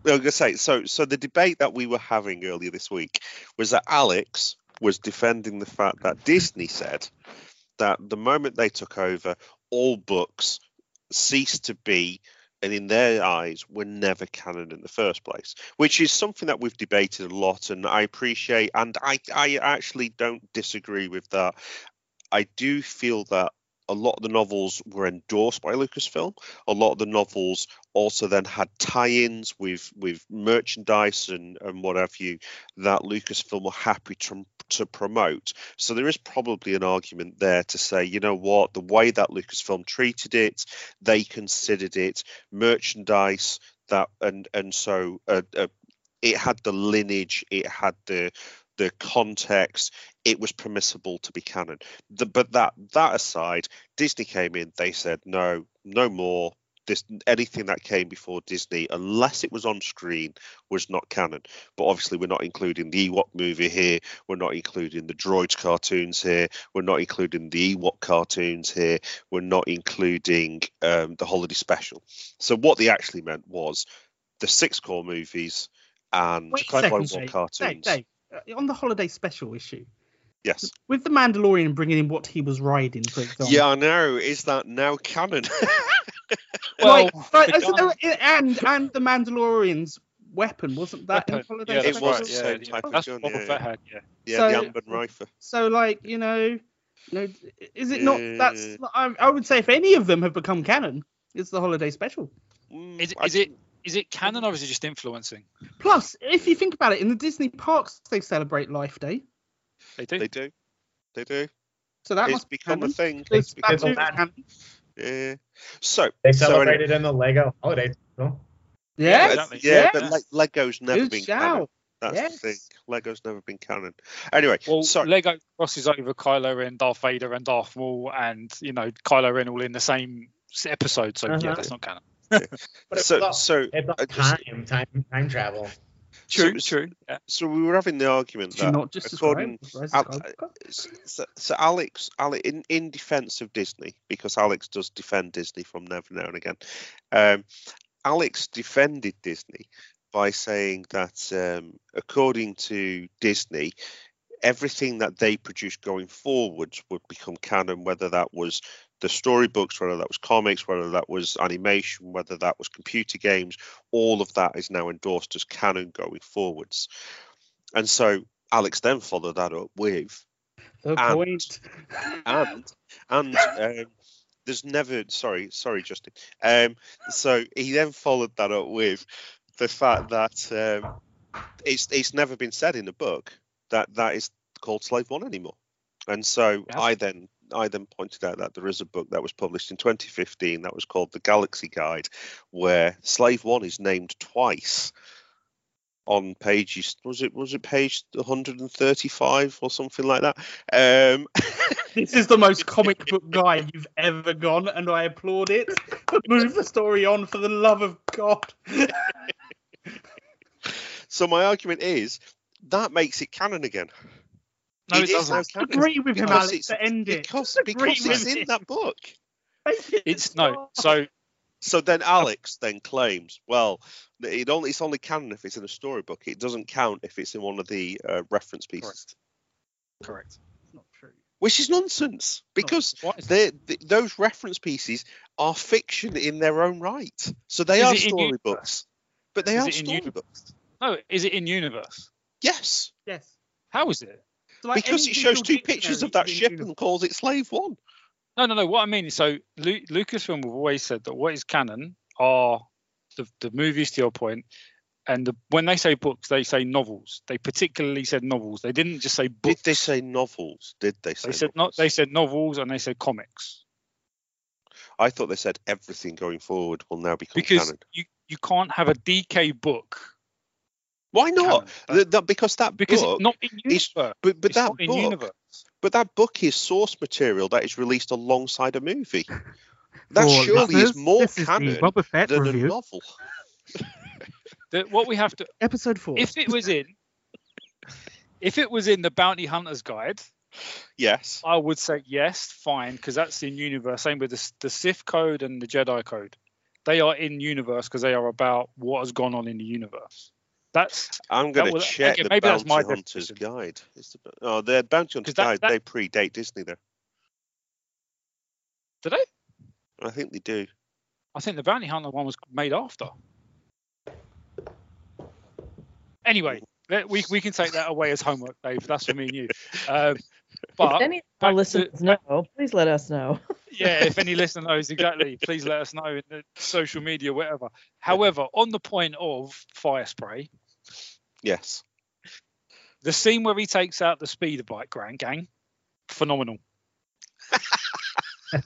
I was gonna say so. So the debate that we were having earlier this week was that Alex was defending the fact that Disney said that the moment they took over, all books ceased to be and in their eyes were never canon in the first place, which is something that we've debated a lot, and I appreciate, and I I actually don't disagree with that. I do feel that a lot of the novels were endorsed by Lucasfilm. A lot of the novels also then had tie-ins with with merchandise and and what have you that Lucasfilm were happy to to promote. So there is probably an argument there to say, you know what, the way that Lucasfilm treated it, they considered it merchandise that and and so uh, uh, it had the lineage, it had the the context, it was permissible to be canon. The, but that that aside, Disney came in. They said no, no more. This anything that came before Disney, unless it was on screen, was not canon. But obviously, we're not including the Ewok movie here. We're not including the Droids cartoons here. We're not including the Ewok cartoons here. We're not including um, the holiday special. So what they actually meant was the six core movies and
Wait second,
Wars cartoons.
Dave, Dave, on the holiday special issue,
Yes.
with the Mandalorian bringing in what he was riding, for example.
Yeah, I know. Is that now canon? <laughs>
Well,
like, like,
the
so there- and and the Mandalorian's weapon wasn't that in
Weapon.
holiday
Yeah,
It
special?
was
right. Yeah,
same
yeah.
type of
That's
gun,
what Boba
yeah,
Fett had. Yeah.
yeah,
So-
the Amban Rifle.
So like you know, you know, is it not? That's I, I would say if any of them have become canon, it's the holiday special.
Mm,
Is,
I
is it is it canon or is it just influencing?
Plus, if you think about it, in the Disney parks they celebrate Life Day,
They do.
They do. They do.
so that
it's
must be
become
canon.
a thing.
Because
It's become
because of
Batuu is
that.
canon.
Yeah. So
They
so anyway,
celebrated in the Lego holiday. special.
Yeah,
exactly.
yeah,
Yeah.
but Le- Lego's never
Good
been
shout.
canon. That's
Yes.
the thing. Lego's never been canon. Anyway,
Well,
sorry.
Lego crosses over Kylo Ren, Darth Vader, and Darth Maul, and you know Kylo Ren all in the same episode. So yeah,
Uh-huh.
that's not canon. <laughs>
But it's
so
all,
so
it's all
uh, just-
time, time, time travel.
True,
So-
true. Yeah.
so we were having the argument that
not just
according Al- so, so Alex, Alex in, in defense of Disney, because Alex does defend Disney from now now and again. Um, Alex defended Disney by saying that, um, according to Disney, everything that they produced going forwards would become canon, whether that was the storybooks, whether that was comics, whether that was animation, whether that was computer games, all of that is now endorsed as canon going forwards. And so Alex then followed that up with
The
and-
point.
and and um, there's never sorry sorry Justin um so he then followed that up with the fact that um it's it's never been said in the book that that is called slave one anymore and so
Yeah.
I then I then pointed out that there is a book that was published in 2015 that was called the Galaxy Guide where slave one is named twice on pages was it was it page 135 or something like that um <laughs>
This is the most comic book guy you've ever gone, and I applaud it. But move the story on for the love of God.
So my argument is that makes it canon again.
No,
It
it,
is
doesn't.
now canon
Agree with him,
because
Alex, to end it.
because because it's in
him.
that book.
It's no. So
So then Alex then claims, well, it only it's only canon if it's in a storybook. It doesn't count if it's in one of the uh, reference pieces,
correct. Correct.
It's not true.
which is nonsense because
What is
they th those reference pieces are fiction in their own right. So they
Is
are storybooks, but they
Is
are
it uni-
storybooks.
no? Is it in universe?
Yes,
Yes.
How is it?
So, like,
because it shows two pictures of that ship
universe.
and calls it Slave One.
No, no, no. What I mean is, so Lu- Lucasfilm have always said that what is canon are the, the movies, to your point, and the, when they say books, they say novels. They particularly said novels. They didn't just say
Did
books.
they say novels? Did they say?
They said not.
novels?
They said novels and they said comics
I thought they said everything going forward will now become
because
canon.
you you can't have a DK book
Why not?
canon.
The- the- because that
because
book,
it's not in
is- but, but
it's
that
not in
book,
universe.
but that book is source material that is released alongside a movie. <laughs> That
For
surely is more
this is
canon than
review,
a novel. <laughs>
The, what we have to, <laughs>
episode four.
if it was in, if it was in the Bounty Hunter's Guide,
Yes.
I would say yes, fine, because that's in universe. Same with the, S- the Sith code and the Jedi code. They are in universe because they are about what has gone on in the universe. That's
I'm going to
was-
check
okay,
the
maybe that's
Bounty
my
Hunter's
definition.
Guide. Is the, oh, the Bounty Hunter's
'Cause
Guide,
that- that-
they predate Disney, though.
did they?
I think they do.
I think the bounty hunter one was made after. Anyway, we we can take that away as homework, Dave. That's for me and you. Um, <laughs>
if
but
any of
back
our
to-
listeners know, please let us know. <laughs>
yeah, if any listener knows exactly, please let us know in the social media, whatever. However, on the point of Firespray,
Yes.
the scene where he takes out the speeder bike grand gang, phenomenal. <laughs>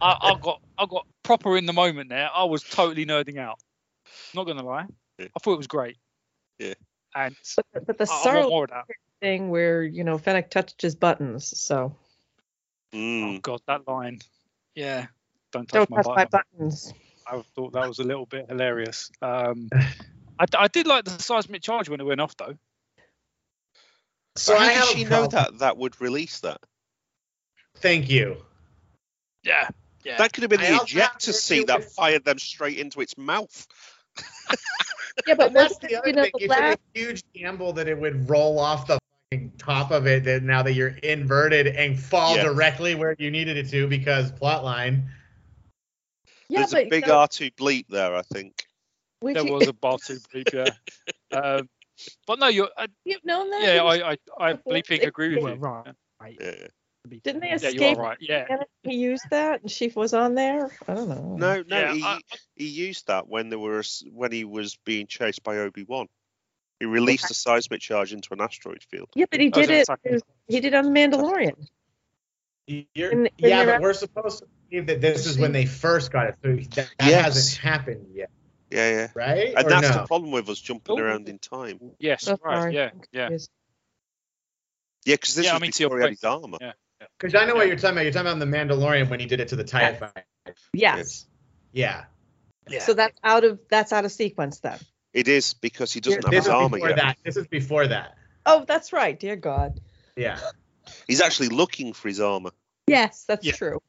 I, I got I got proper in the moment there. I was totally nerding out. Not gonna lie,
Yeah.
I thought it was great.
Yeah.
and
But, but the
I, I want
Sarl
more of that.
thing where you know Fennec touched his buttons, so
Oh
Mm.
god, that line. Yeah, don't touch
don't
my
touch my buttons.
I thought that was a little bit hilarious. Um, <laughs> I, I did like the seismic charge when it went off though.
So
But how
I
did she know that that would release that?
Thank you.
Yeah, yeah.
That could have been
I
the ejector seat that
with-
fired them straight into its mouth.
Yeah, but <laughs>
that's the
it,
other
you know
thing.
the
It's a huge gamble that it would roll off the top of it that now that you're inverted and fall
Yeah.
directly where you needed it to because plotline.
yeah,
There's
but
a big
you know,
R2 bleep there, I think.
Would
there
you,
was a bar two bleep, yeah. Um, but no, you're. I,
you've known that?
yeah, I, I, I
before
bleeping agree with you.
right. right.
Yeah.
Didn't they escape?
Yeah,
escape?
you are right. Yeah.
He used that, and she was on there. I don't know.
No, no,
Yeah,
he,
I-
he used that when there was when he was being chased by Obi Wan. He released a seismic charge into an asteroid field.
Yeah, but he did it.
gonna say-
it was- He did it on the Mandalorian.
You're,
In- in
yeah,
your-
but we're supposed to believe that this is when they first got it. So that, that
Yes.
hasn't happened yet,
Yeah, yeah.
right?
And
Or
that's
no?
the problem with us jumping
Oh.
around in time.
Yes.
So
right.
far,
Yeah. Yeah.
Yes.
Yeah, because this
Yeah, I mean,
before he had his armor.
Yeah.
Because I know what you're talking about. You're talking about the Mandalorian when he did it to the TIE
Yes.
fighter.
Yes.
Yeah.
Yeah.
So that's out of that's out of sequence then.
It is because he doesn't have
This
his
is
armor
before
yet.
that. This is before that.
Oh, that's right. Dear God.
Yeah.
He's actually looking for his armor.
Yes, that's
Yeah.
true.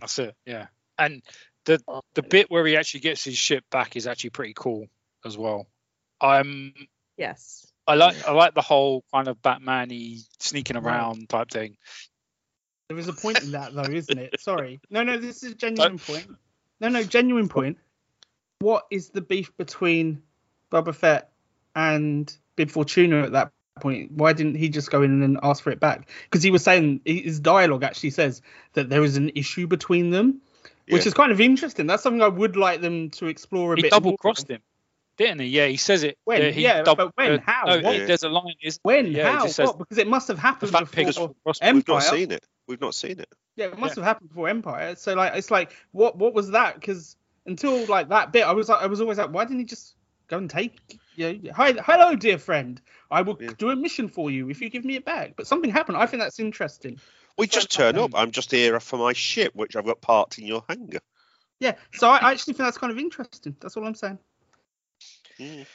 That's it. Yeah. And the oh, the bit where he actually gets his ship back is actually pretty cool as well. I'm
Yes.
I like I like the whole kind of Batman-y sneaking around type thing.
There is a point in that, though, isn't it? Sorry. No, no, this is a genuine point. No, no, genuine point. What is the beef between Boba Fett and Bib Fortuna at that point? Why didn't he just go in and ask for it back? Because he was saying his dialogue actually says that there is an issue between them, which is kind of interesting. That's something I would like them to explore a
He
bit.
Double crossed him, didn't he? Yeah, he says it.
When?
uh, he
Yeah, but when?
uh,
How?
No,
What?
there's a line. Is
When?
Yeah,
How?
just says-
what? Because it must have happened
fat
before Empire.
We've not seen it. We've not seen it.
Yeah, it must have happened before Empire. So like, it's like, what what was that? Because until like that bit, I was like, I was always like, why didn't he just go and take? You know, hi, hello, dear friend. I will
Yeah.
do a mission for you if you give me it back. But something happened. I think that's interesting.
We just turn up. I'm just here for my ship, which I've got parked in your hangar.
Yeah. So I, I actually think that's kind of interesting. That's all I'm saying.
Mm.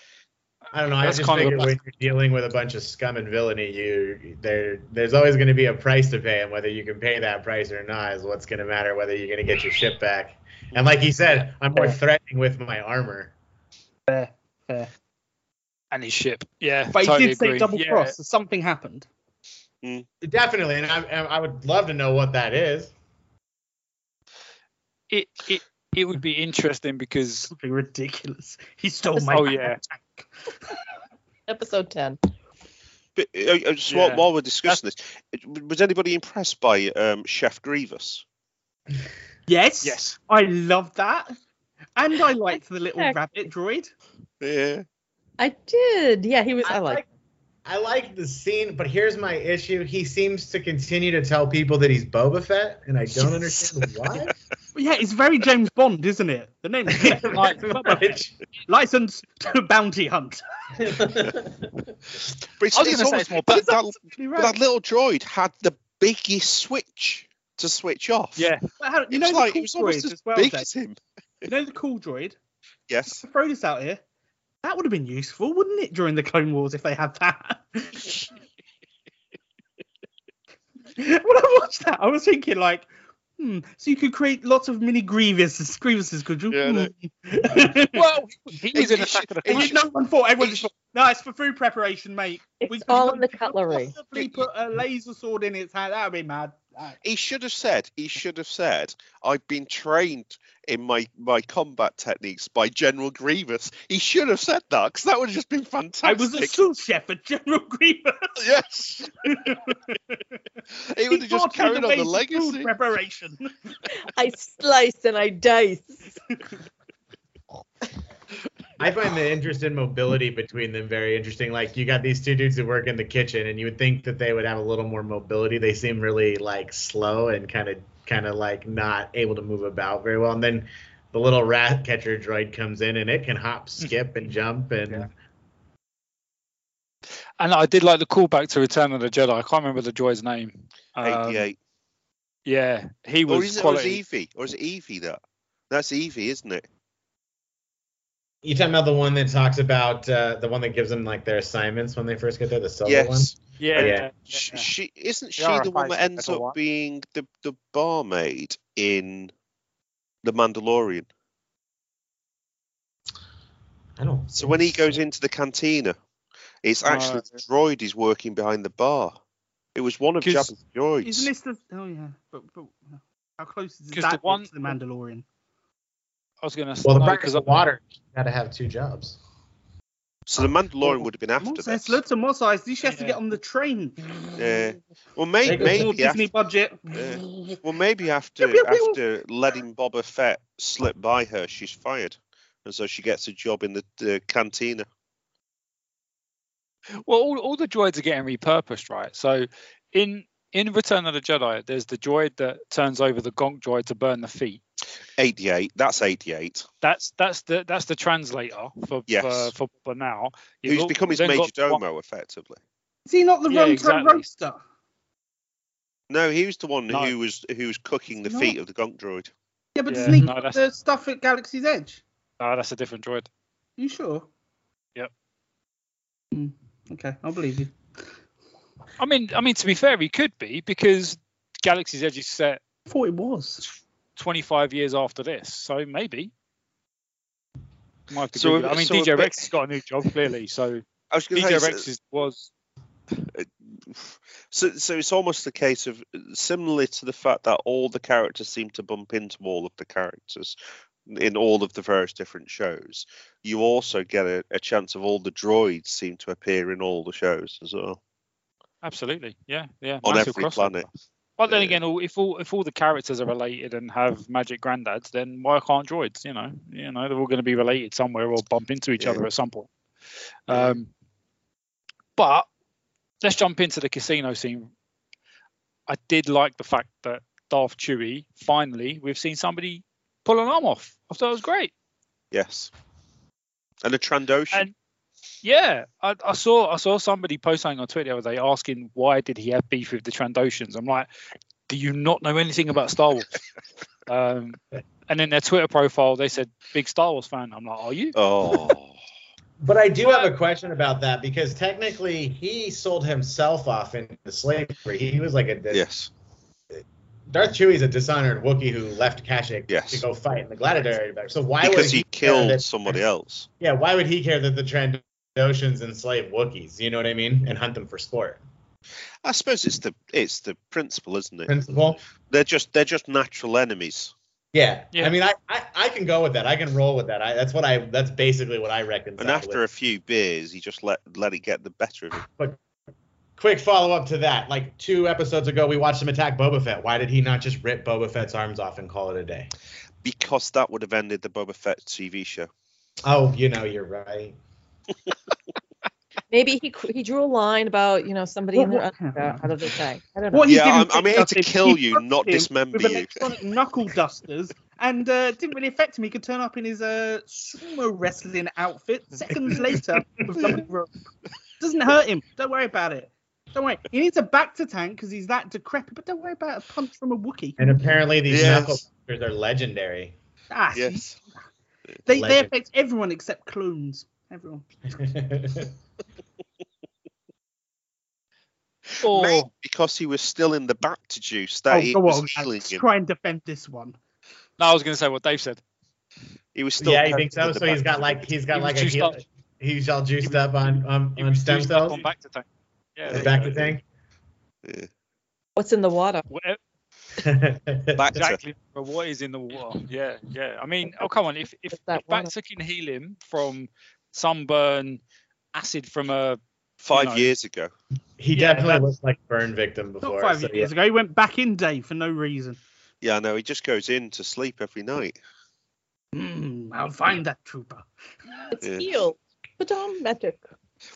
I don't know. I
That's
just
kind of
figure when you're dealing with a bunch of scum and villainy, you there there's always going to be a price to pay, and whether you can pay that price or not is what's going to matter. Whether you're going to get your ship back. And like he said, I'm more threatening with my armor.
Fair, fair.
and his ship. Yeah,
But
totally
he did say
agree.
double
yeah,
cross. So something happened.
Definitely, and I, I would love to know what that is.
It it it would be interesting because
Something ridiculous. He stole my.
oh yeah,
tank. <laughs>
Episode ten.
But uh, uh, just
Yeah.
while, while we're discussing this, was anybody impressed by um, Chef Grievous?
Yes.
yes,
I love that. And I liked the little rabbit droid.
Yeah.
I did. Yeah, he was. I, like.
I like the scene, but here's my issue. He seems to continue to tell people that he's Boba Fett, and I don't understand why.
Well, <laughs> yeah, it's very James Bond, isn't it? The name <laughs>
Like,
license to bounty hunt. <laughs>
But it's,
I was
it's
gonna say
almost-
more
but that,
right.
that little droid had the biggest switch to switch off.
yeah.
How- you
was
know
like
the
it
cool
was almost
droid
as
as well.
big
Dave?
as him.
You know the cool droid.
Yes.
To throw this out here, that would have been useful, wouldn't it, during the Clone Wars if they had that? <laughs> when I watched that, I was thinking like, hmm, so you could create lots of mini Grievuses, Grievuses, could you?
Yeah, I know.
Hmm.
Well, he was in
It-
Attack of the
it-
Clones.
no one thought everyone just thought, no, it's for food preparation, mate.
It's
We- we
all in the cutlery.
Possibly put a laser sword in its hand. That would be mad.
He should have said. He should have said. I've been trained in my my combat techniques by General Grievous. He should have said that because that would have just been fantastic.
I was a sous chef at General Grievous. <laughs>
yes. <laughs> he would have just
taught me
carried on the legacy.
preparation. <laughs>
I slice and I dice.
I find the interest in mobility between them very interesting. Like you got these two dudes who work in the kitchen, and you would think that they would have a little more mobility. They seem really like slow and kind of kind of like not able to move about very well. And then the little rat catcher droid comes in, and it can hop, skip, and jump. And
Yeah. And I did like the callback to Return of the Jedi. I can't remember the droid's name. Um,
88.
yeah, he
Or
was
is, it, or is
quality.
it Evie? Or is it Evie that? That's Evie, isn't it?
You talking about the one that talks about uh, the one that gives them like their assignments when they first get there, the solo one.
yes.
Yeah,
Yeah.
yeah. Yeah.
She isn't she the one that ends up
one.
being the the barmaid in the Mandalorian?
I don't. Know.
So when he goes into the cantina, it's
Oh,
actually the droid is working behind the bar. It was one of Jabba's droids.
Isn't this the? Oh yeah, but, but how close is that
the one-
to the Mandalorian?
I was gonna.
well, the
no,
practice
'cause
of water, got to have two jobs.
So the Mandalorian would have been after
Mos
this.
Loads of Mos Eisley. She has to get on the train.
Yeah. Well,
They
maybe
go
More
maybe
Disney budget.
Yeah. well maybe after after letting Boba Fett slip by her, she's fired, and so she gets a job in the, the cantina.
Well, all, all the droids are getting repurposed, right? So, in in Return of the Jedi, there's the droid that turns over the Gonk droid to burn the feet.
88. That's 88.
That's that's the that's the translator for
Yes.
for, for, for now. You've
Who's become his major
got one-
domo, effectively.
Is he not the
Yeah,
Roto
exactly.
roaster?
No, he was the one
No.
who was who was cooking the
No.
feet of the Gonk droid.
Yeah, but
Yeah,
doesn't he
no,
the stuff at Galaxy's Edge?
Oh, that's a different droid.
you sure?
Yep.
Hmm, okay, I'll believe you.
I mean, I mean to be fair, he could be because Galaxy's Edge is set
I thought it was.
25 years after this, so maybe. Might
So
I mean,
so
DJ Rex has got a new job clearly, so DJ
say,
Rex is, was
so, so it's almost a case of similarly to the fact that all the characters seem to bump into all of the characters in all of the various different shows. You also get a, a chance of all the droids seem to appear in all the shows as well
absolutely, yeah, yeah,
on
massive
every planet.
But then again, if all if all the characters are related and have magic granddads, then why can't droids? You know, you know, they're all going to be related somewhere or bump into each
Yeah.
other at some point. Um, but let's jump into the casino scene. I did like the fact that Darth Chewie finally we've seen somebody pull an arm off. I thought it was great.
Yes, and a Trandoshan.
And- Yeah, I, I saw I saw somebody post something on Twitter the other day asking why did he have beef with the Trandoshans. I'm like, do you not know anything about Star Wars? <laughs> um, and in their Twitter profile they said big Star Wars fan. I'm like, are you?
oh, <laughs>
But I do have a question about that because technically he sold himself off into slavery. He was like a
yes,
Darth Chewie's a dishonored Wookiee who left Kashyyyk
Yes.
to go fight in the Gladiator. So why
because
would
he
he care
killed
that-
somebody else.
Yeah, why would he care that the Trandoshans enslave Wookiees? You know what I mean? And hunt them for sport.
I suppose it's the it's the principle, isn't it?
Principle.
They're just they're just natural enemies.
Yeah.
Yeah.
I mean, I, I I can go with that. I can roll with that. I, that's what I. That's basically what I reckon.
And after
with.
a few beers, he just let let it get the better of him.
But quick follow up to that, like two episodes ago, we watched him attack Boba Fett. Why did he not just rip Boba Fett's arms off and call it a day?
Because that would have ended the Boba Fett TV show.
Oh, you know, you're right.
Maybe he he drew a line about you know somebody in
What-
their
what-
underwear out of the tank. I don't know.
What
Yeah, I'm- I'm here to kill you, not dismember
with
you.
electronic knuckle dusters, and uh, it didn't really affect him. He could turn up in his uh, sumo wrestling outfit seconds later with double <laughs> rope. Doesn't hurt him. Don't worry about it. Don't worry. He needs a bacta tank because he's that decrepit. But don't worry about a punch from a Wookiee.
And apparently these
Yes.
knuckle punchers are legendary.
Ah,
Yes.
they they affect everyone except clones. Everyone. <laughs>
Or
Maybe because he was still in the back to juice that
oh,
he
go
was
on.
healing
Alex,
him.
Try and defend this one.
no, I was going to say what Dave said.
He was still.
yeah,
he
thinks so?
to the
So he's
back
got like he's got
He was
like a heal. He's all juiced up on on,
He
on stem
juiced up
cells.
on bacta tank. Yeah,
The back to
go.
thing.
Yeah.
What's in the water?
Whatever, <laughs>
Back
exactly. But what is in the water? Yeah, yeah. I mean, oh come on. If if,
that
if bacta can heal him from sunburn, acid from a
five
know.
years ago.
he
Yeah,
definitely
that's-
looked like burn victim
Not
before.
five
so
years
yeah.
ago. He went back in day for no reason.
Yeah, no, he just goes in to sleep every night.
Hmm, I'll find that trooper.
It's
Yeah.
healed. But um, magic.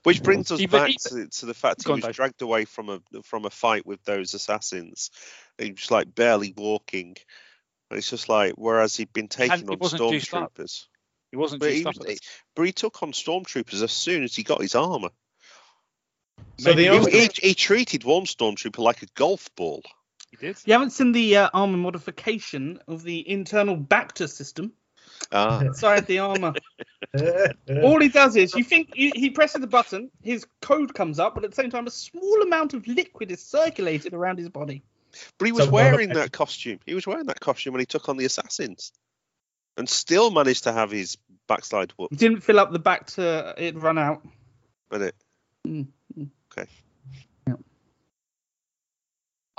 Which brings us back to, to the fact
Go
he was
Dave.
dragged away from a from a fight with those assassins. He was like barely walking. It's just like whereas he'd been taking
he
on
wasn't juiced up.
stormtroopers,
he wasn't
but he, was, he- but he took on stormtroopers as soon as he got his armor.
So the
He,
only
he, he treated one stormtrooper like a golf ball.
He did.
You haven't seen the uh, armor modification of the internal Bacta system
Ah, <laughs>
inside the armor. All he does is, you think you, he presses the button, his code comes up, but at the same time, a small amount of liquid is circulated around his body.
but he was
So
wearing that costume. He was wearing that costume when he took on the assassins, and still managed to have his backslide whoop.
He didn't fill up the bacta it run out.
But it, okay. Yeah.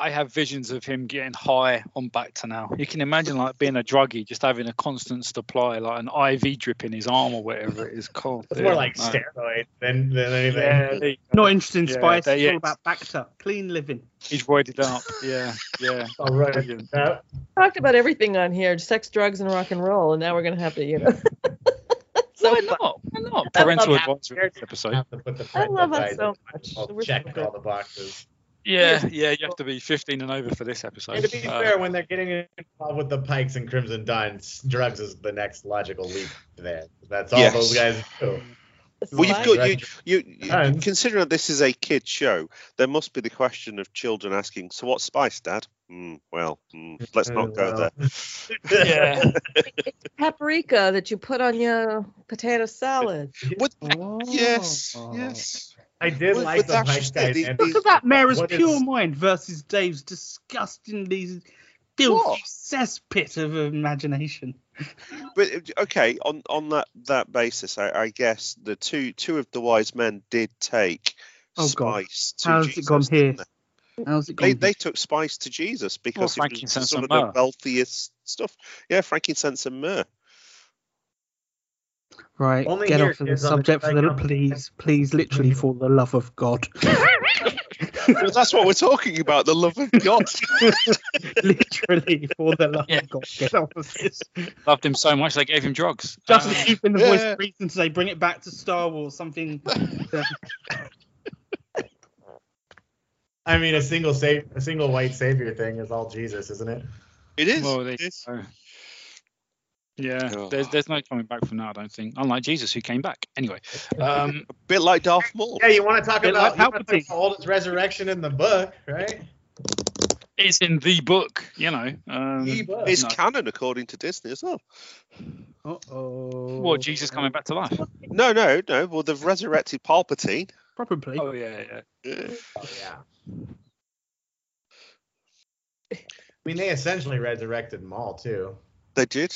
I have visions of him getting high on bacta now. You can imagine like being a druggie, just having a constant supply, like an IV drip in his arm or whatever it is called.
It's more like
No.
steroid than, than anything.
Yeah, there. <laughs>
Not interested in
Yeah,
spice,
there-
it's
yeah.
all about Bacta. Clean living.
he's roided up. Yeah, yeah. <laughs>
All right.
Brilliant.
Uh,
Talked about everything on here: sex, drugs, and rock and roll, and now we're gonna have to, you know. <laughs> so
Why
fun.
not? Why?
I
Parental
love
advisory episode.
have to put the
I love
parental
us so much.
I'll
We're so
all the boxes.
Yeah, yeah. You have to be 15 and over for this episode.
And to be
Uh,
fair, when they're getting involved with the Pikes and Crimson Dawn, drugs is the next logical leap there. That's all
Yes.
those guys do.
Well, you've got you, you, you
And-
considering that this is a kid show, there must be the question of children asking, "So what spice, Dad?" Mm, well, mm, let's not go
Well.
there. <laughs>
yeah. <laughs>
paprika that you put on your potato salad.
What?
Oh.
Yes, yes.
I did
Well,
like
but
the
that's
Pikes
just
guys.
it.
and
Look at that Mara's pure
is-
mind versus Dave's disgustingly filthy
What?
cesspit of imagination. <laughs>
But okay, on on that that basis, I, I guess the two two of the wise men did take
Oh, God.
spice to
How's
Jesus.
it gone here?
didn't
How's it
They,
gone?
they took spice to Jesus because it was some
and
of the wealthiest stuff. Yeah, frankincense and myrrh.
right,
Only
get off of the
kids, on the
subject for the please, please, literally for the love of God. <laughs>
well, that's what we're talking about, the love of God. <laughs>
literally for the love
Yeah.
of God, get off of this.
Loved him so much they gave him drugs.
Just
Um,
to keep in the voice
yeah.
of reason to say, bring it back to Star Wars, something.
I mean, a single sa- a single white savior thing is all Jesus, isn't it?
It is.
Well, there
it
you
is.
Go. Yeah,
Oh.
there's there's no coming back from that, I don't think. Unlike Jesus, who came back. Anyway, um, <laughs>
A bit like Darth Maul.
Yeah, you want to talk about
like
you wanna talk
Palpatine.
about oldest resurrection in the book, right?
it's in the book, you know. Um,
The book.
It's
no.
canon according to Disney as well.
Uh oh.
What Jesus coming back to life?
No, no, no. Well, they've resurrected Palpatine.
Probably.
Oh yeah, yeah.
Yeah.
Oh yeah. I mean, they essentially resurrected Maul too.
They did.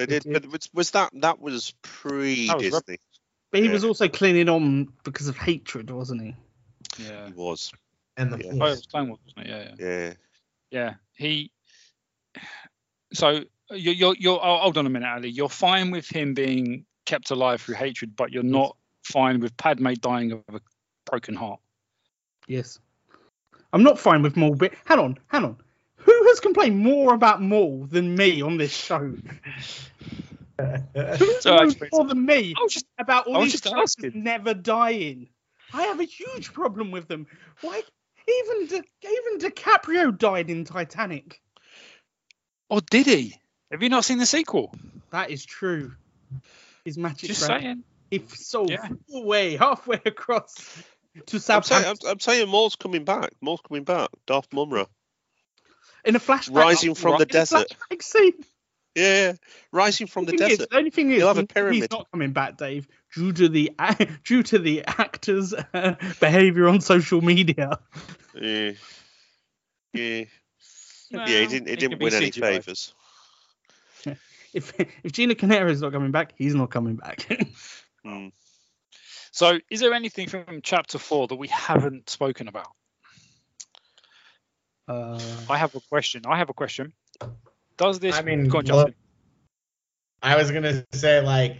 They
They
did.
did.
But was, was that that was pre
That was
Disney?
But he
Yeah.
was also clinging on because of hatred, wasn't he?
Yeah.
He was.
And the
Yeah.
Oh, it was Clone Wars, wasn't it? Yeah, yeah.
Yeah.
Yeah. He. So you're, you're, you're oh, hold on a minute, Ali. You're fine with him being kept alive through hatred, but you're not fine with Padme dying of a broken heart.
Yes. I'm not fine with Maul, but hang on, hang on. Who has complained more about Maul than me on this show? <laughs> Who
So
more than me
I was just
about all these
just
characters never dying? I have a huge problem with them. Why? Even Di- even DiCaprio died in Titanic.
Or did he? Have you not seen the sequel?
That is true. His magic
Just
rat-
saying.
He so
Yeah.
flew away <laughs> halfway across to
I'm saying,
Southampton
I'm, I'm saying Maul's coming back. Maul's coming back. Darth Mumm-Ra.
In a flashback.
Rising from the desert.
scene.
Yeah. Rising from the
thing is-
desert.
the only thing is,
He'll have a
he's not coming back, Dave, due to the <laughs> due to the actor's uh, behavior on social media.
Yeah. Yeah.
Well,
yeah, he didn't. He
it
didn't
could be
win any
CGI.
favors. <laughs>
If if Gina Carano is not coming back, he's not coming back. <laughs>
Hmm.
So, is there anything from chapter four that we haven't spoken about?
Uh,
I have a question. I have a question. Does this?
I mean,
go on, Justin.
I was gonna say like,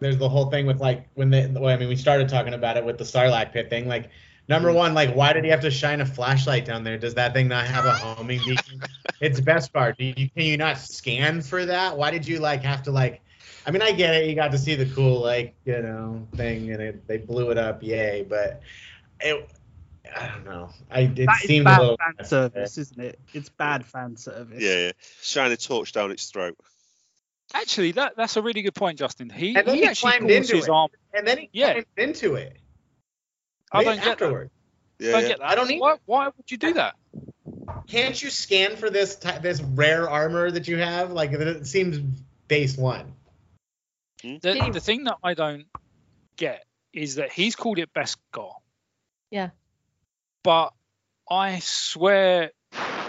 there's the whole thing with like when they. Well, I mean, we started talking about it with the Sarlacc pit thing. Like, number one, like, why did he have to shine a flashlight down there? Does that thing not have a homing beacon? <laughs> it's Beskar. Do you, can you not scan for that? Why did you like have to like? I mean, I get it. You got to see the cool like you know thing, and it, they blew it up. Yay! But it. I don't know. I it
that is
seemed a
bad
little
fan service, isn't it? It's bad fan service.
Yeah, yeah. Shine a torch down its throat.
Actually, that that's a really good point, Justin. He
And then
he
he
actually
climbed into
his
it.
arm.
And then he
Yeah.
climbed into it.
I don't get that.
afterward.
Yeah,
Don't
yeah.
get that.
I don't either.
Why, why would you do that?
Can't you scan for this ty- this rare armor that you have? Like it seems base one. Hmm?
The, the thing that I don't get is that he's called it Beskar.
Yeah.
But I swear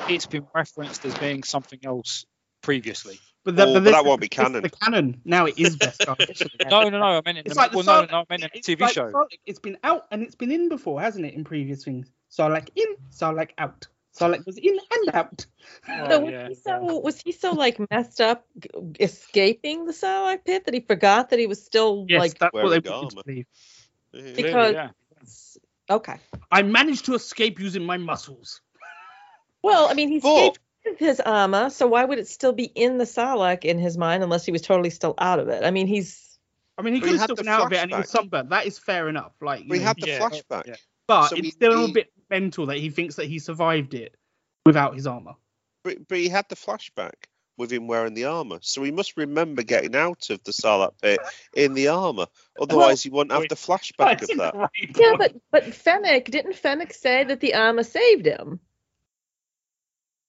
it's been referenced as being something else previously.
But, that,
Oh,
but
but
this
that
is-
won't be canon.
The canon now it is Beskar. officially. <laughs>
No, no, no. I meant in
It's
the,
like the
well, no,
Sarlacc-
no, I meant in the
it's
TV
like
show.
Sarlacc. It's been out and it's been in before, hasn't it? In previous things. Sarlacc in, Sarlacc out. Sarlacc was in and out.
Oh, <laughs>
So was
yeah,
he so was he so like messed up g- escaping the Sarlacc pit that he forgot that he was still
Yes,
like
that's what they want you to believe.
Because-
yeah.
Okay.
I managed to escape using my muscles. <laughs>
Well, I mean, he
Full.
escaped with his armor, so why would it still be in the Sarlacc in his mind unless he was totally still out of it? I mean, he's
I mean, he
But
could have still
the
been out of it and he was
flashback.
sunburnt. That is fair enough. Like,
We
know,
had the
Yeah.
flashback.
Yeah.
but
so
it's
he-
still a
he-
bit mental that he thinks that he survived it without his armor.
But, but he had the flashback with him wearing the armor. So he must remember getting out of the Sarlacc pit in the armor. Otherwise, he wouldn't have the flashback of that. <laughs>
yeah, but but Fennec didn't Fennec say that the armor saved him?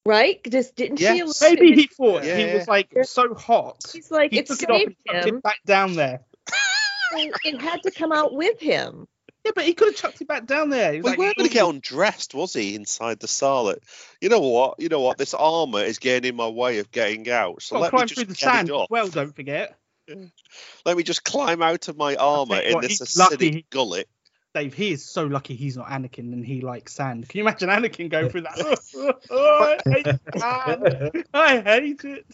Right? Just didn't she?
Yes.
allude-
maybe he thought
Yeah,
he
yeah.
was like so hot.
He's like
He
it
took it off
saved
and chucked
him.
back down there.
and <laughs> It had to come out with him.
Yeah, but he could have chucked it back down there. He was
We
like,
weren't going to get undressed, was he, inside the Sarlacc? You know what? You know what? This armor is getting in my way of getting out. So
Well,
let me just
through the
get
sand
it off.
well. Don't forget, <laughs>
Let me just climb out of my armor in
what,
this
he's lucky
acidic
he-
gullet.
Dave. He is so lucky he's not Anakin and he likes sand. Can you imagine Anakin going through that? <laughs> <laughs> oh, I hate sand. I hate it.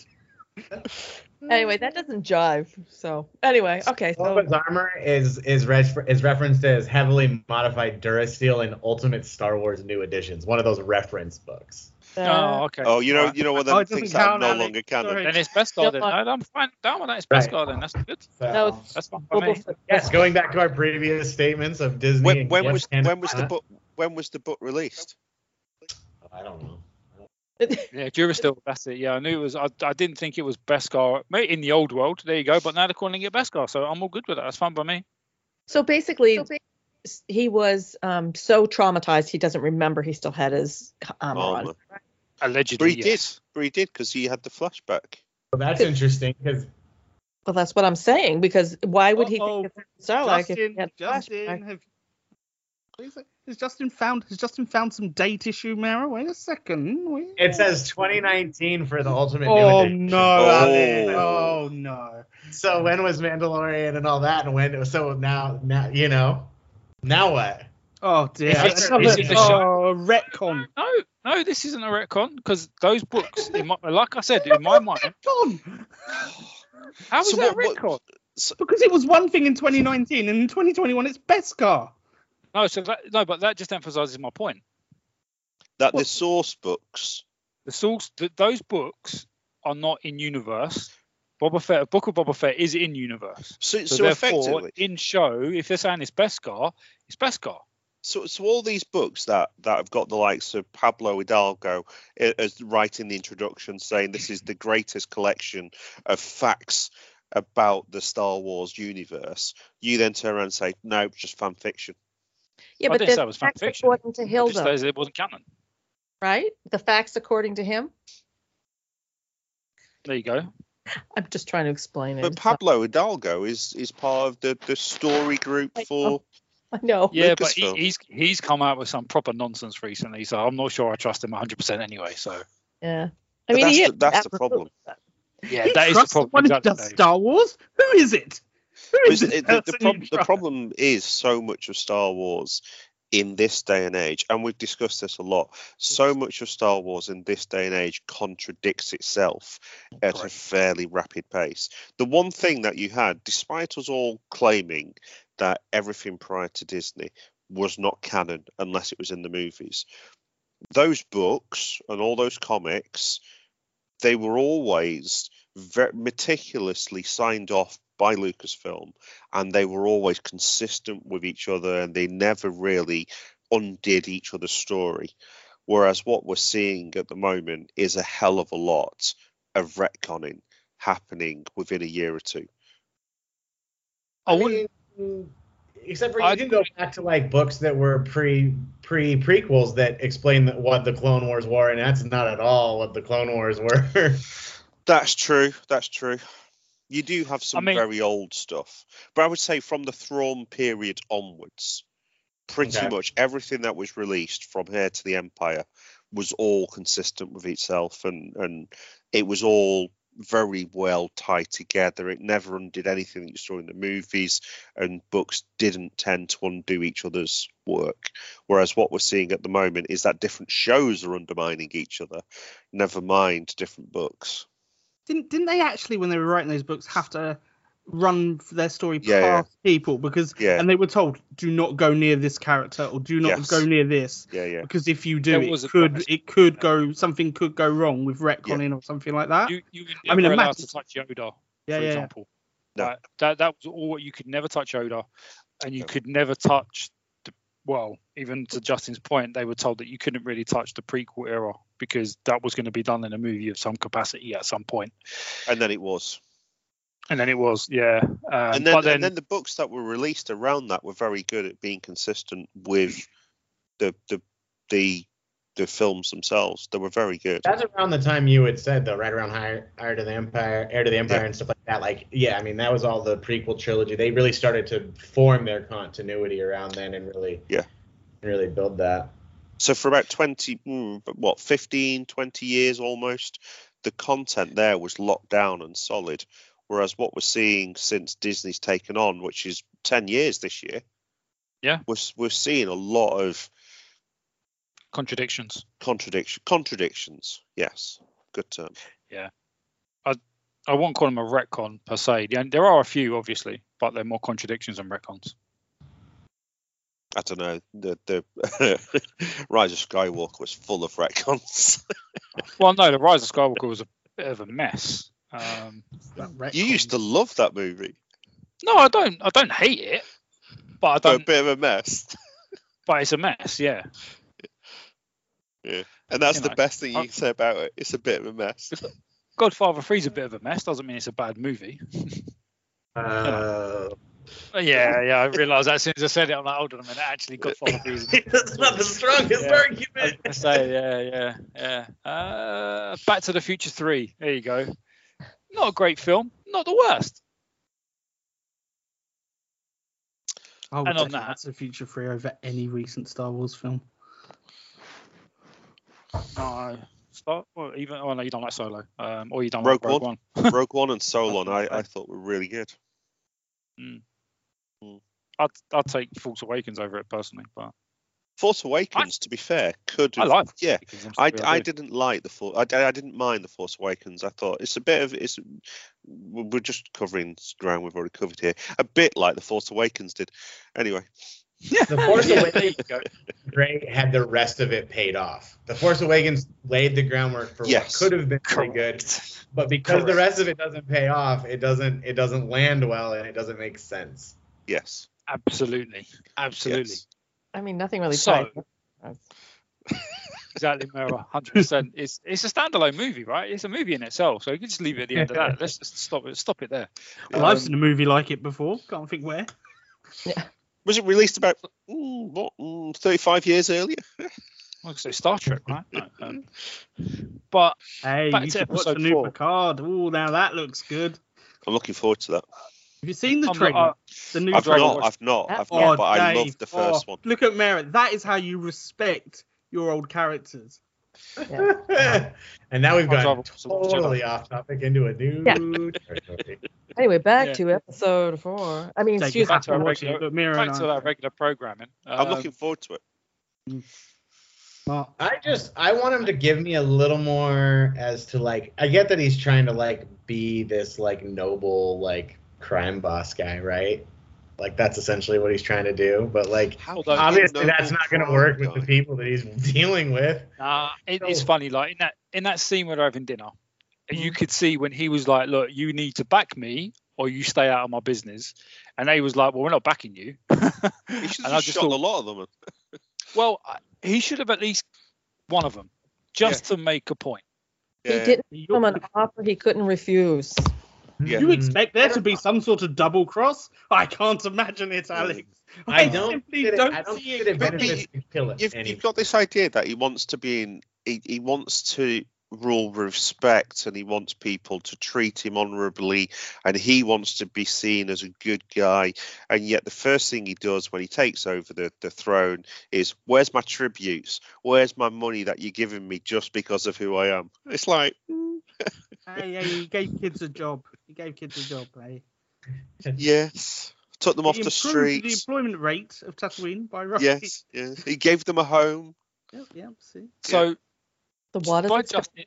Anyway, that doesn't jive. So anyway, okay. So
Boba's armor is is re- is referenced as heavily modified Durasteel in Ultimate Star Wars New Editions, one of those reference books.
uh,
Oh, okay.
Oh, you know, you know what?
Oh,
Them
it doesn't
things are
count,
no
Alex.
longer canon.
Sorry.
Then it's Beskar then. No, I'm fine. Down with that. It's
Right.
Beskar then. That's good.
So,
No,
That's fine for me.
Yes, going back to our previous statements of Disney.
When,
and
when was
Hanna-
when was the book when was the book released?
I don't know.
Yeah, Durasteel. That's it. Yeah, I knew it was. I, I didn't think it was Beskar. Maybe in the old world. There you go. But now they're calling it Beskar, so I'm all good with that. That's fine by me.
So basically, s- he was um, so traumatized he doesn't remember he still had his armor on.
Armor.
Allegedly,
But he
yes.
But he did because he had the flashback.
Well, that's interesting because
Well, that's what I'm saying because why would he
Uh-oh.
think it's Starlight if
Justin,
he had
Justin,
flashback?
have, what is it? Has Justin found has Justin found some date issue, Mara? Wait a second. Wait.
it says 2019 for the Ultimate
Oh
New
no!
Oh.
Oh no!
So when was Mandalorian and all that, and when? So now, now you know. Now what?
Oh dear!
Is it-
Another-
is it the show?
oh, retcon.
No, no, this isn't a retcon because those books, in my, like I said, in my mind,
Retcon.
how is
So
that
what-
retcon?
Because it was one thing in 2019, and in 2021 it's Beskar.
No, so that, no, but that just emphasizes my point.
That the source books.
The source, th- those books are not in universe. Boba Fett, a book of Boba Fett is in universe.
So,
So,
so,
therefore,
effectively,
in show, if they're saying it's Beskar, it's Beskar.
so so all these books that that have got the likes of Pablo Hidalgo eh, as writing the introduction, saying this is the greatest collection of facts about the Star Wars universe. You then turn around and say, no, it's just fan fiction.
Yeah,
I
but
didn't
the
say it was fan
facts
fiction.
according to
It just
Hidalgo,
says it wasn't canon.
right? The facts according to him.
There you go.
I'm just trying to explain it.
But Pablo Hidalgo is is part of the the story group for.
I know.
Yeah, but he, he's he's come out with some proper nonsense recently, so I'm not sure I trust him 100 percent anyway. So
Yeah. I
But
mean,
that's
he
the- that's the
absolutely-
yeah,
You
that is the
trust
problem.
someone who
Exactly,
does
Dave.
Star Wars? Who is it?
It- the, the, prob- the problem is so much of Star Wars in this day and age, and we've discussed this a lot, so much of Star Wars in this day and age contradicts itself at a fairly rapid pace. The one thing that you had, despite us all claiming that everything prior to Disney was not canon unless it was in the movies, those books and all those comics, they were always very meticulously signed off by Lucasfilm and they were always consistent with each other and they never really undid each other's story. Whereas what we're seeing at the moment is a hell of a lot of retconning happening within a year or two.
I wouldn't.
mean, except for you
I-
can go back to like books that were pre pre prequels that explain that what the Clone Wars were, and that's not at all what the Clone Wars were. <laughs>
That's true. That's true. You do have some
mean-
very old stuff, but I would say from the Thrawn period onwards, pretty
Okay.
much everything that was released from here to the Empire was all consistent with itself, and and it was all very well tied together. It never undid anything that you saw in the movies, and books didn't tend to undo each other's work. Whereas what we're seeing at the moment is that different shows are undermining each other. Never mind different books.
Didn't didn't they actually, when they were writing those books, have to run their story
Yeah, yeah.
past people because
Yeah.
and they were told do not go near this character or do not
Yes.
go near this
Yeah, yeah.
because if you do
There
it could
promise.
it could go something could go wrong with retconning or something like that.
You, you were
I mean,
never
a
allowed
massive-
to touch Yoda,
yeah,
for
yeah.
example.
No.
Like, that that was all. You could never touch Yoda, and you
No.
could never touch the. Well, even to Justin's point, they were told that you couldn't really touch the prequel era because that was going to be done in a movie of some capacity at some point.
And then it was.
And then it was, yeah. Um,
and then,
then,
and then the books that were released around that were very good at being consistent with the the the the films themselves. They were very good.
That's around the time you had said though, right around Heir, Heir to the Empire, Heir to the Empire,
Yeah.
and stuff like that. Like, yeah, I mean, that was all the prequel trilogy. They really started to form their continuity around then, and really,
Yeah.
and really build that.
So for about 20 mm, what 15 20 years almost the content there was locked down and solid whereas what we're seeing since Disney's taken on which is 10 years this year
Yeah.
we're, we're seeing a lot of
contradictions.
contradiction contradictions yes good term Yeah,
I I won't call them a retcon per se. Yeah, There are a few, obviously, but they're more contradictions than retcons.
I don't know the the <laughs> Rise of Skywalker was full of retcons <laughs>
Well, no, the Rise of Skywalker was a bit of a mess. Um,
you used to love that movie
no, I don't. I don't hate it, but I
don't. A bit of a mess <laughs>
But it's a mess. Yeah.
And that's
You
the
know,
best thing you
I-
can say about it it's a bit of a mess
Godfather 3 is a bit of a mess. Doesn't mean it's a bad movie. <laughs>
Uh,
yeah, yeah. I realised that as soon as I said it, I'm like, hold on a minute. Actually, Godfather 3 is. <laughs>
that's not the strongest
Yeah. I was
argument.
gonna say, yeah, yeah, yeah. Uh, Back to the Future 3. There you go. Not a great film. Not the worst.
I would
And on
take
that-
Back to the Future Free over any recent Star Wars film.
No. Start, well, even oh no, you don't like Solo, um, or you don't
Rogue
like Rogue One. <laughs>
Rogue One and Solon, I, I <laughs> thought were really good.
I'd, I'd take Force Awakens over it personally, but
Force Awakens, to be fair, could
I like.
yeah, I, I didn't like the Force. I, I didn't mind the Force Awakens. I thought it's a bit of it's. We're just covering ground we've already covered here. A bit like the Force Awakens did. Anyway,
The Force
Yeah,
Awakens
there you go.
great had the rest of it paid off. The Force Awakens laid the groundwork for
Yes.
what could have been really good, but because the rest of it doesn't pay off, it doesn't it doesn't land well and it doesn't make sense.
yes,
Absolutely, absolutely,
yes.
I mean, nothing really
So- exactly, Mara, hundred percent. It's it's a standalone movie, right? It's a movie in itself, so you can just leave it at the end of that. <laughs> Let's just stop it. Stop it there.
Well, I've
Um,
seen a movie like it before. Can't think where.
Was it released about mm, what mm, 35 years earlier?
Like I say, Star Trek, right? <laughs> Um, but
Hey,
Back
you
to
should watch the new
four.
Picard. Oh, now that looks good.
I'm looking forward to that.
Have you seen the
I'm
trailer?
uh,
the new
I've
Dragon
not, I've not, I've
Oh,
not, but I
Dave,
loved the first
oh,
one.
Look at Merritt. That is how you respect your old characters.
And now we've
I'd
gone
watch the Last Jedi.
totally off topic into a new
Yeah.
territory.
Anyway, back
Yeah.
to episode four. I mean,
Take
excuse
it
me.
back to
our regular- Back to
I-
that regular programming.
I'm
Um,
looking forward to it.
Mark.
I just I want him to give me a little more as to like I get that he's trying to like be this like noble like crime boss guy, right? Like that's essentially what he's trying to do, but like
How you
obviously
know
that's not going to
crime
work with
guy?
the people that he's <laughs> dealing with.
Nah, it, it's funny. Like in that in that scene where they're having dinner, you
Mm.
could see when he was like, "Look, you need to back me, or you stay out of my business," and they was like, "Well, we're not backing you." <laughs>
He should have just
just
shot
thought-
a lot of them.
well, I- he should have at least one of them, just to make a point.
He didn't give him an offer he couldn't refuse.
Yeah.
You mm-hmm. expect there to be some sort of double cross? I can't imagine it, Alex.
I don't
simply
think it-
don't
I don't
see
think it
But
benefits to kill it.
You've,
anyway.
you've got this idea that he wants to be in. He, he wants to rule respect, and he wants people to treat him honourably, and he wants to be seen as a good guy. And yet, the first thing he does when he takes over the, the throne is, "Where's my tributes? Where's my money that you're giving me just because of who I am?" It's like, mm, <laughs>
Hey, hey, he gave kids a job. He gave kids a job, hey.
yes, took them off the
improved the employment rate of Tatooine by roughly.
Yes, yes, he gave them a home.
Yeah, yeah, see.
So
The water.
by Justin,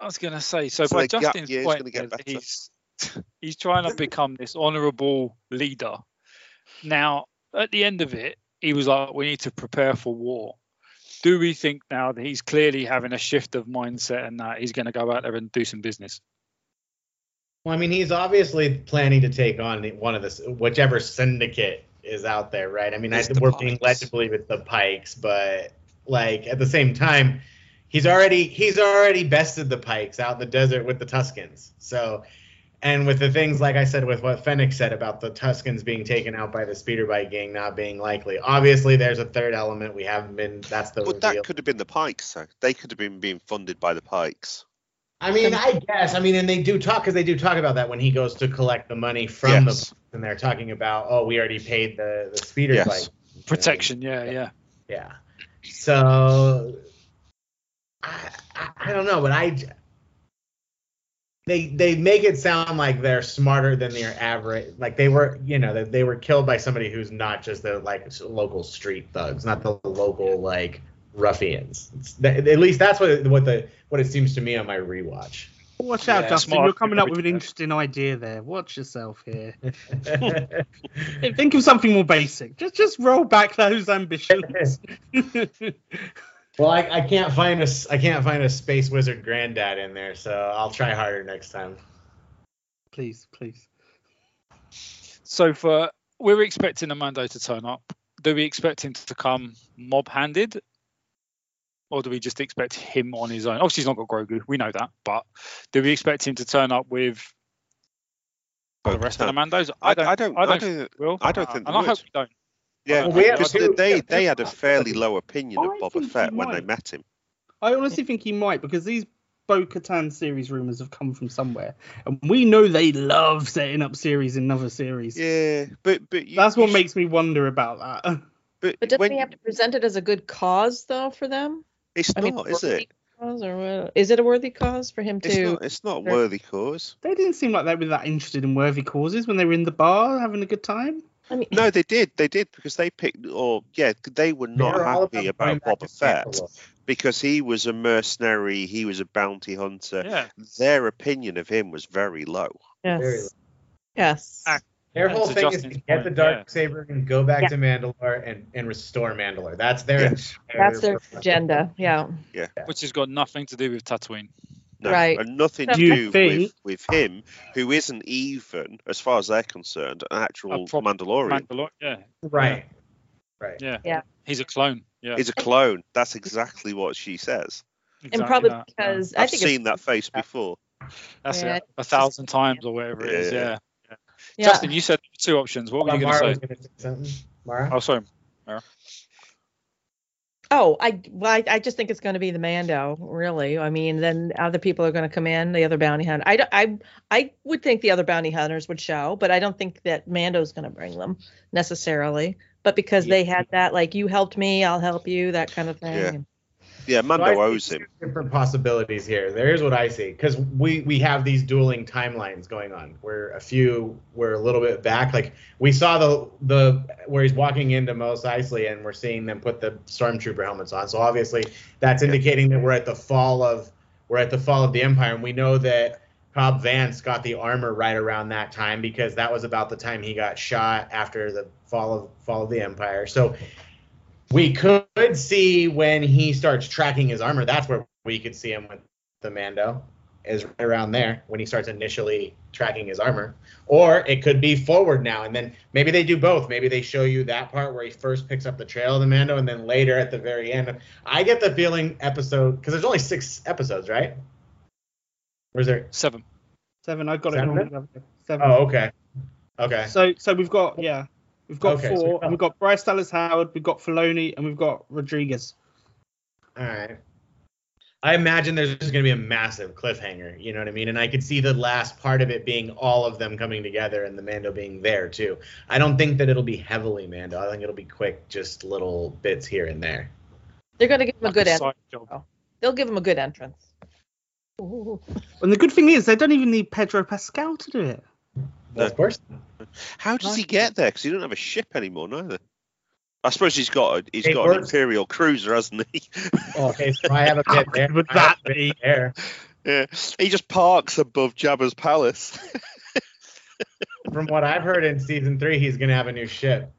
I was going to say, so,
So
by
the
Justin's
year's
point,
gonna get
is
better.
he's <laughs> he's trying to become this honourable leader. Now, at the end of it, he was like, "We need to prepare for war." Do we think now that he's clearly having a shift of mindset and that he's going to go out there and do some business?
Well, I mean, he's obviously planning to take on one of the whichever syndicate is out there, right? I mean, I,
It's the
we're being led to believe it's the Pikes, but like at the same time, he's already he's already bested the Pikes out in the desert with the Tuskens. So, and with the things like I said with what Fennec said about the Tuskens being taken out by the speeder bike gang not being likely. Obviously, there's a third element we haven't been. That's the
But
reveal.
that could have been the Pikes, though. They could have been being funded by the Pikes.
I mean, I guess. I mean, and they do talk because they do talk about that when he goes to collect the money from
Yes.
the and they're talking about, oh, we already paid the the speeder
Yes.
bike you know,
Protection, yeah, yeah.
Yeah. So I, I I don't know, but I they they make it sound like they're smarter than their average. Like they were, you know, that they were killed by somebody who's not just the like local street thugs, not the local like ruffians. Th- at least that's what it, what the what it seems to me on my rewatch.
Watch out,
Yeah,
Justin.
smart.
You're coming up with an interesting idea there. Watch yourself here. <laughs> Think of something more basic. Just just roll back those ambitions. <laughs>
Well, I, I can't find a s- I can't find a space wizard granddad in there, so I'll try harder next time.
please, please.
So for we're expecting Amando to turn up. Do we expect him to come mob-handed, or do we just expect him on his own? Obviously, he's not got Grogu. We know that, but do we expect him to turn up with the rest of uh, the Mandos?
I,
don't.
I don't.
I
I
don't.
don't.
think we will.
I don't think
and
they
I hope we don't.
Yeah,
Well,
we have
because
two-
they they had a fairly low opinion of
I
Boba Fett when they met him.
I honestly think he might because these Bo Katan series rumors have come from somewhere, and we know they love setting up series in other series.
Yeah, but but you,
That's what
sh-
makes me wonder about that. <laughs>
But,
But doesn't
when,
he have to present it as a good cause though for them?
it's
I mean,
not, is
worthy
it?
Cause or what? Is it a worthy cause for him
It's
to?
not. It's not
Sure.
worthy cause.
They didn't seem like they were that interested in worthy causes when they were in the bar having a good time.
I mean,
No, they did. They did because they picked. Or yeah, they were not
They're all
happy
going
about
back to
Boba Fett because he was a mercenary. He was a bounty hunter.
Yeah.
Their opinion of him was very low.
Very
yes, yes.
Ah,
Their whole thing is
Justin's
to get the dark
yeah.
saber and go back
Yeah.
to Mandalore and, and restore Mandalore. That's their
Yes.
That's their agenda. Yeah. Yeah.
Which has got nothing to do with Tatooine.
No,
Right.
And nothing
Do
to
you
do
think-
with, with him, who isn't even, as far as they're concerned, an actual Mandalorian.
Mandalore. Yeah.
Right. Right.
Yeah.
Yeah.
He's a clone. Yeah.
He's a clone. That's exactly what she says.
exactly
and probably
that.
because I
I've
think
seen that face before.
That's
Yeah,
it. A thousand times or whatever it is.
Yeah.
Yeah.
yeah.
Justin, you said two options. What were you going to say?
gonna say. Mara?
Oh, sorry.
Oh, I, well, I I just think it's going to be the Mando, really. I mean, then other people are going to come in, the other bounty hunter. I, I, I would think the other bounty hunters would show, but I don't think that Mando's going to bring them necessarily. But because
Yeah.
they had that, like, you helped me, I'll help you, that kind of thing.
Yeah. Yeah,
So I
Mando
see
owes him.
Different possibilities here. There's what I see, because we we have these dueling timelines going on. Where a few we're a little bit back. Like we saw the the where he's walking into Mos Eisley, and we're seeing them put the stormtrooper helmets on. So obviously that's indicating that we're at the fall of we're at the fall of the Empire, and we know that Cobb Vanth got the armor right around that time because that was about the time he got shot after the fall of fall of the Empire. So we could see when he starts tracking his armor. That's where we could see him with the Mando, is right around there when he starts initially tracking his armor. Or it could be forward now, and then maybe they do both. Maybe they show you that part where he first picks up the trail of the Mando, and then later at the very end. I get the feeling episode because there's only six episodes, right? Or is there?
Seven.
Seven. I got
Seven?
it. Seven.
Oh, okay, okay.
So so we've got yeah, we've got
Okay, so
four,
we've
and we've got Bryce Dallas Howard, we've got Filoni, and we've got Rodriguez.
All right. I imagine there's just going to be a massive cliffhanger, you know what I mean? And I could see the last part of it being all of them coming together and the Mando being there too. I don't think that it'll be heavily Mando. I think it'll be quick, just little bits here and there.
They're going to give him a good
a
entrance.
side job.
They'll give him a good entrance. Ooh.
And the good thing is they don't even need Pedro Pascal to do it.
Well, of course.
How does he get there? Because he doesn't have a ship anymore, neither. I suppose he's got a, he's
Hey,
got an
works.
imperial cruiser, hasn't he?
Oh, okay, so I have a
How <laughs>
bit there.
would that
a bit there.
yeah, he just parks above Jabba's palace. <laughs>
From what I've heard in season three, he's going to have a new ship.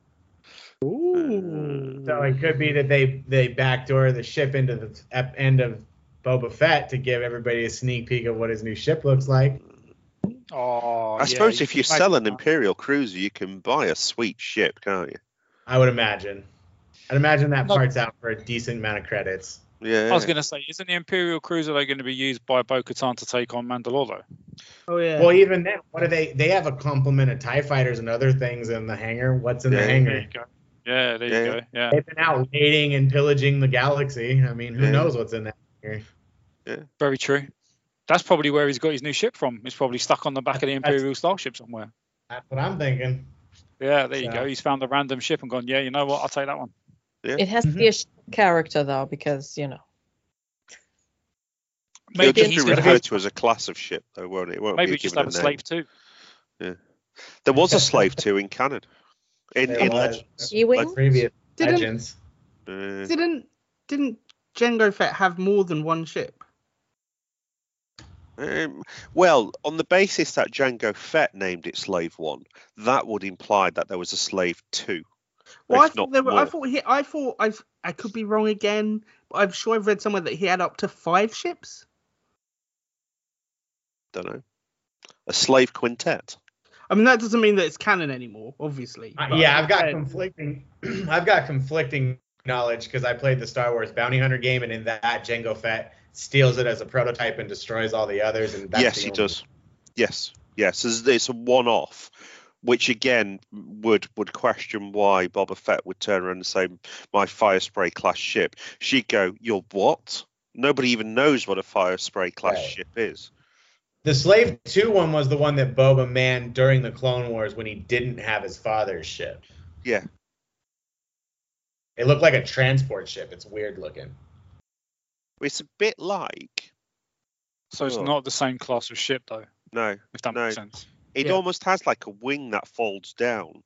Ooh.
So it could be that they they backdoor the ship into the end of Boba Fett to give everybody a sneak peek of what his new ship looks like.
Oh,
I
yeah,
suppose
you
if you sell an imperial cruiser, you can buy a sweet ship, can't you?
I would imagine. I'd imagine that part's out for a decent amount of credits.
Yeah.
I was going to say, isn't the Imperial cruiser they going to be used by Bo-Katan to take on Mandalore? though?
Oh yeah.
Well, even then, what do they? They have a complement of Tie fighters and other things in the hangar. What's in
Yeah.
the hangar?
you. Yeah, there
Yeah.
you go. Yeah.
They've been out raiding and pillaging the galaxy. I mean, who
Yeah.
knows what's in that hangar?
Very true. That's probably where he's got his new ship from. It's probably stuck on the back of the
That's-
Imperial starship somewhere.
That's what I'm thinking.
Yeah, there you go. He's found a random ship and gone, yeah, you know what? I'll take that one.
It has to
Mm-hmm.
be a sh- character though, because you know.
It'll
Maybe
just
he's
be
going
referred
to
to as a class of ship, though, won't it? it won't
maybe
be
just
given
have a
name.
slave too.
Yeah, there was a slave too in canon. <laughs> In, in. Legends.
E-wing.
Previous
Didn't-
legends.
Didn't didn't Jango Fett have more than one ship?
Um, well, on the basis that Jango Fett named it Slave One, that would imply that there was a Slave Two.
Well, I
if
thought
not
there were, I thought he, I thought I've I could be wrong again, but I'm sure I've read somewhere that he had up to five ships.
Don't know. A slave quintet.
I mean, that doesn't mean that it's canon anymore, obviously.
Uh, yeah, I've got conflicting. <clears throat> I've got conflicting knowledge because I played the Star Wars Bounty Hunter game, and in that, Jango Fett steals it as a prototype and destroys all the others. And that's
yes, he does. Yes, yes. It's, it's a one-off, which again would would question why Boba Fett would turn around and say, "My Firespray class ship." She'd go, "You're what?" Nobody even knows what a Firespray class
Right.
ship is.
The Slave Two one was the one that Boba manned during the Clone Wars when he didn't have his father's ship.
Yeah.
It looked like a transport ship. It's weird looking.
It's a bit like
So it's
Oh.
not the same class of ship, though,
no,
if that
No.
makes sense.
it
Yeah.
almost has like a wing that folds down.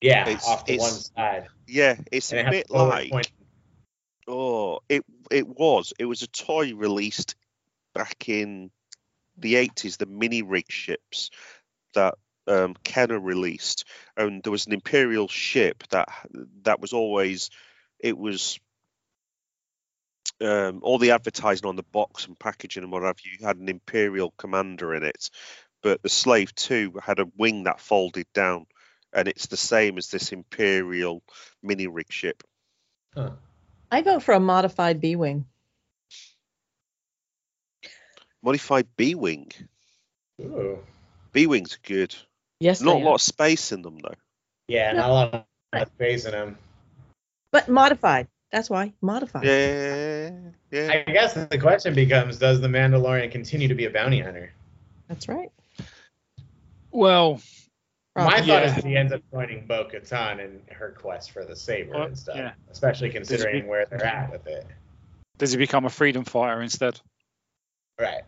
Yeah,
It's-
off to
it's-
one side.
Yeah, it's
And
a
has
bit like
point.
oh, it it was it was a toy released back in the eighties, the mini rig ships that um, Kenner released, and there was an Imperial ship that that was always it was um, all the advertising on the box and packaging and what have you had an Imperial commander in it, but the Slave Two had a wing that folded down, and it's the same as this Imperial mini rig ship.
Huh.
I vote for a modified B wing.
Modified B wing. B wings are good.
Yes,
Not
they
a
are.
lot of space in them though.
Yeah, not a lot of space in them.
but modified. That's why modified.
Yeah, yeah.
I guess the question becomes: Does the Mandalorian continue to be a bounty hunter?
That's right.
Well,
My
Probably.
thought is that he ends up joining Bo Katan in her quest for the saber
Well,
and stuff,
yeah.
especially considering where they're at with it.
Does he become a freedom fighter instead?
Right.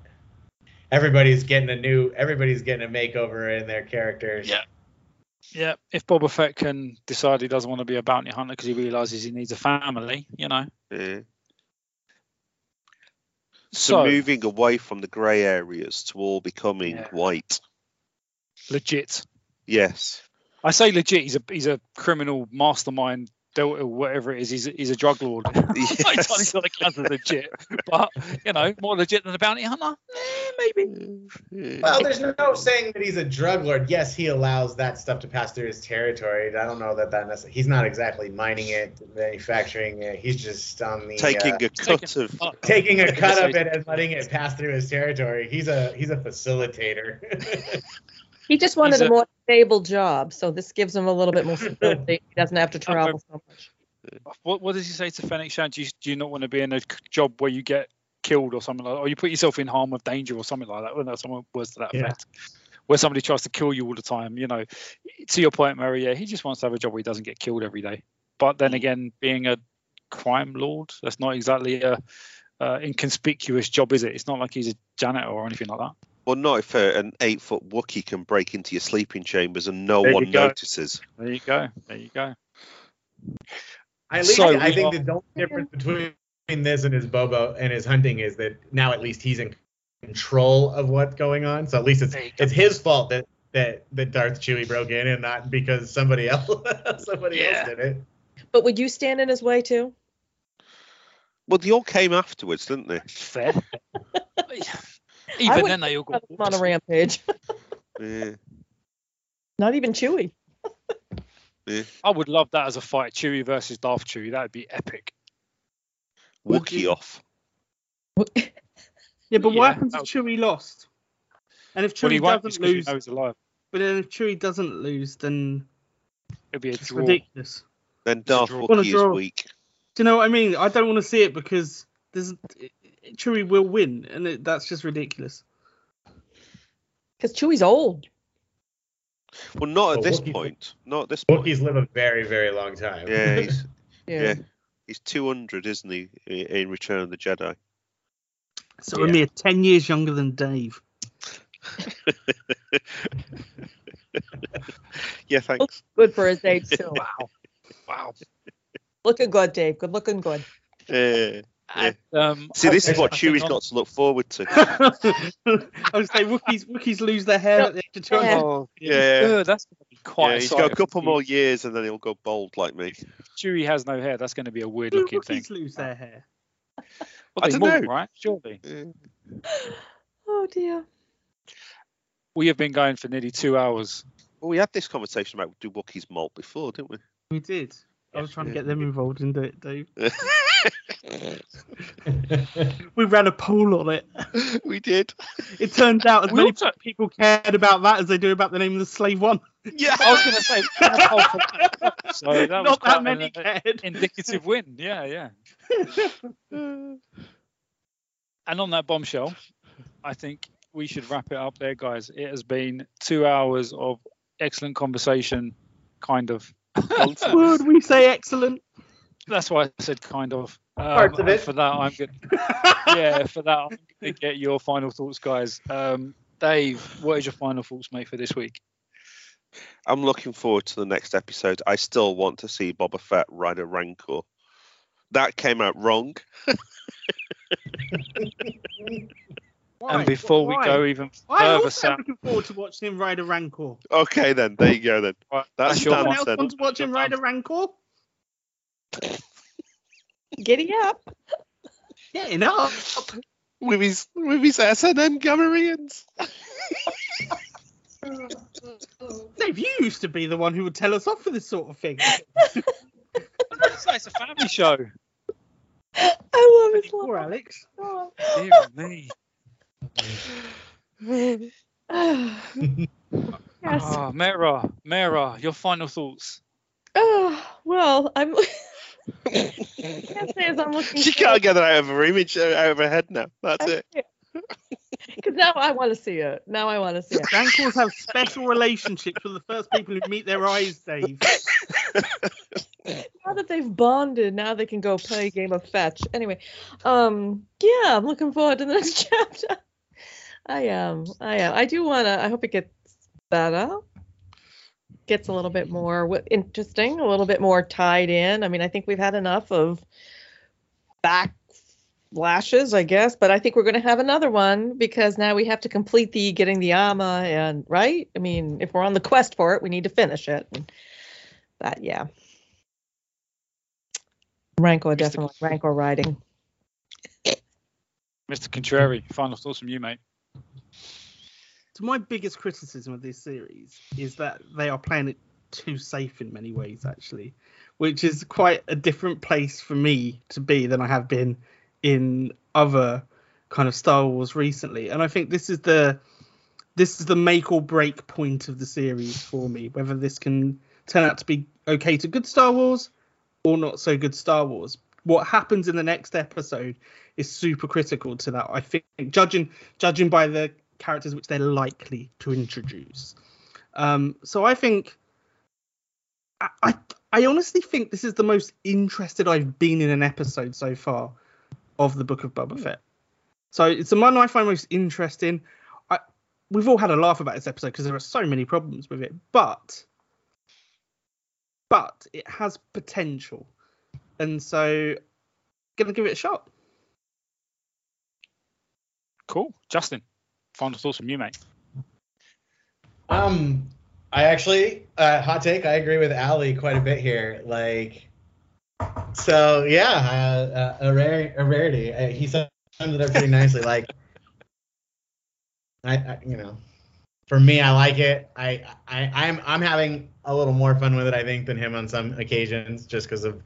Everybody's getting a new. Everybody's getting a makeover in their characters.
Yeah. Yeah. If Boba Fett can decide he doesn't want to be a bounty hunter because he realizes he needs a family, you know.
Yeah.
So
So, moving away from the grey areas to all becoming
Yeah.
white.
legit.
Yes.
I say legit. He's a he's a criminal mastermind. Delta, whatever it is, he's a, he's a drug lord. <laughs> <laughs> I don't
Yes.
legit, but you know, more legit than a bounty hunter. Eh, maybe.
Well, there's no saying that he's a drug lord. Yes, he allows that stuff to pass through his territory. I don't know that that necessarily. He's not exactly mining it, manufacturing it. He's just on the
Taking
uh,
a cut
taking-
of
uh,
taking a cut of it and letting it pass through his territory. He's a he's a facilitator. <laughs>
He just wanted a,
a-
more stable job, so this gives him a little bit more <laughs> stability. He doesn't have to travel so much.
What what does he say to Fennec Shand? Do you, do you not want to be in a job where you get killed or something like that, or you put yourself in harm of danger or something like that? Well, no, someone words to that
Yeah.
effect. Where somebody tries to kill you all the time, you know. To your point, Mary, yeah, he just wants to have a job where he doesn't get killed every day. But then again, being a crime lord, that's not exactly a uh, inconspicuous job, is it? It's not like he's a janitor or anything like that.
Well, not if uh, an eight foot Wookiee can break into your sleeping chambers and no
There
one notices.
There you go. There you go.
I, think,
So
I
we
think
are-
the only difference between this and his Bobo and his hunting is that now at least he's in control of what's going on. So at least it's
There you go.
it's his fault that that that Darth Chewie broke in and not because somebody <laughs> else somebody
Yeah.
else did it.
But would you stand in his way too?
Well, they all came afterwards, didn't they?
Fair. <laughs> Even then, they all got.
On a rampage. <laughs>
Yeah.
Not even Chewie.
I would love that as a fight, Chewie versus Darth Chewie. That would be epic.
Would
Wookiee
you-
off. <laughs>
Yeah, but what
Yeah,
happens if
that
Chewie lost? And if
Well, he
Chewie
won't
doesn't
because he
lose,
knows alive.
but then if Chewie doesn't lose, then
It'd be a
it's
draw.
ridiculous.
Then Darth
draw.
Is weak.
Do you know what I mean? I don't want to see it because there's Chewie will win, and it, that's just ridiculous.
Because Chewie's old.
Well, not at
Well,
this
Wookiees-
point. Not at this point.
Wookiees live a very very long time.
Yeah, he's, <laughs>
Yeah.
yeah, he's 200, isn't he, in Return of the Jedi?
So
Yeah.
a mere ten years younger than Dave. <laughs>
Yeah, thanks.
Good for his age too.
Wow. <laughs> Wow.
looking good, Dave. Good looking good.
Yeah. Yeah.
Um,
See, this is what
think
Chewie's
on-
got to look forward to. <laughs>
I would say Wookiees, Wookiees lose their hair at the age of 200.
Yeah.
Oh,
Yeah.
yeah, that's going to be quite.
yeah,
a
he's
sight
got a couple more years and then he'll go bald like me.
Chewie has no hair. That's going to be a weird
Do
looking thing.
Wookiees lose their hair?
Well,
I dunno.
right? Surely.
Yeah. <sighs>
Oh dear.
We have been going for nearly two hours.
Well, we had this conversation about do Wookiees molt before, didn't we?
We did. I was trying to get them involved in it, Dave. <laughs> <laughs> We ran a poll on it.
we did.
It turned out as
We
many
also-
people cared about that as they do about the name of the slave one.
Yeah.
I was going to say, <laughs> so that
Not
quite
that many
an, uh,
cared.
indicative win. Yeah, yeah. <laughs> And on that bombshell, I think we should wrap it up there, guys. It has been two hours of excellent conversation, kind of.
Would we say excellent?
That's why I said kind of. Um,
Parts of it.
For that, I'm good. <laughs> Yeah, for that, I'm going to get your final thoughts, guys. Um, Dave, what is your final thoughts, mate, for this week?
I'm looking forward to the next episode. I still want to see Boba Fett ride a Rancor. That came out wrong.
Why?
and before
Why?
we go even further,
I'm
further
looking forward to watching him ride a Rancor.
Okay, then. There you go, then.
Right,
That's
that's your
done,
Someone
one.
else
then.
want to watch him ride a Rancor?
Giddy up.
Getting up.
With his, with his SNM Gamorreans.
Dave, you used to be the one who would tell us off for this sort of thing.
It's it's a family show.
I love his
Poor Alex.
laugh.
Dear me. <sighs> <sighs>
yes.
Ah, Mera, Mera, your final thoughts.
Oh, <sighs> well, I'm. Can't say as I'm looking.
She can't get that out of her image, uh, out of her head now. That's it.
Because <laughs> now I want to see it. Now I want to see it.
Rancors have special relationships with the first people who meet their eyes, Dave.
now that they've bonded, now they can go play a game of fetch. Anyway, um, yeah, I'm looking forward to the <laughs> next chapter. I am. I am. I do want to. I hope it gets better. Gets a little bit more interesting, a little bit more tied in. I mean, I think we've had enough of backlashes, I guess, but I think we're going to have another one because now we have to complete the getting the armor and right. I mean, if we're on the quest for it, we need to finish it. That, yeah. Rancor definitely Rancor riding.
Mr. Contrary, final thoughts from you, mate.
So my biggest criticism of this series is that they are playing it too safe in many ways, actually, which is quite a different place for me to be than I have been in other kind of Star Wars recently. And I think this is the this is the make or break point of the series for me, whether this can turn out to be okay to good Star Wars or not so good Star Wars. What happens in the next episode is super critical to that. I think judging judging by the characters which they're likely to introduce. Um, so I think I, I I honestly think this is the most interested I've been in an episode so far of the Book of Boba Fett. So it's the one I find most interesting. I, we've all had a laugh about this episode because there are so many problems with it, but but it has potential, and so gonna give it a shot.
Cool. Justin, final thoughts from you, mate.
Um, I actually, uh, hot take. I agree with Ali quite a bit here. Like, so yeah, uh, uh, a rare, a rarity. Uh, he summed it up pretty nicely. <laughs> Like, I, I, you know, for me, I like it. I, I, I'm, I'm having a little more fun with it, I think, than him on some occasions, just because of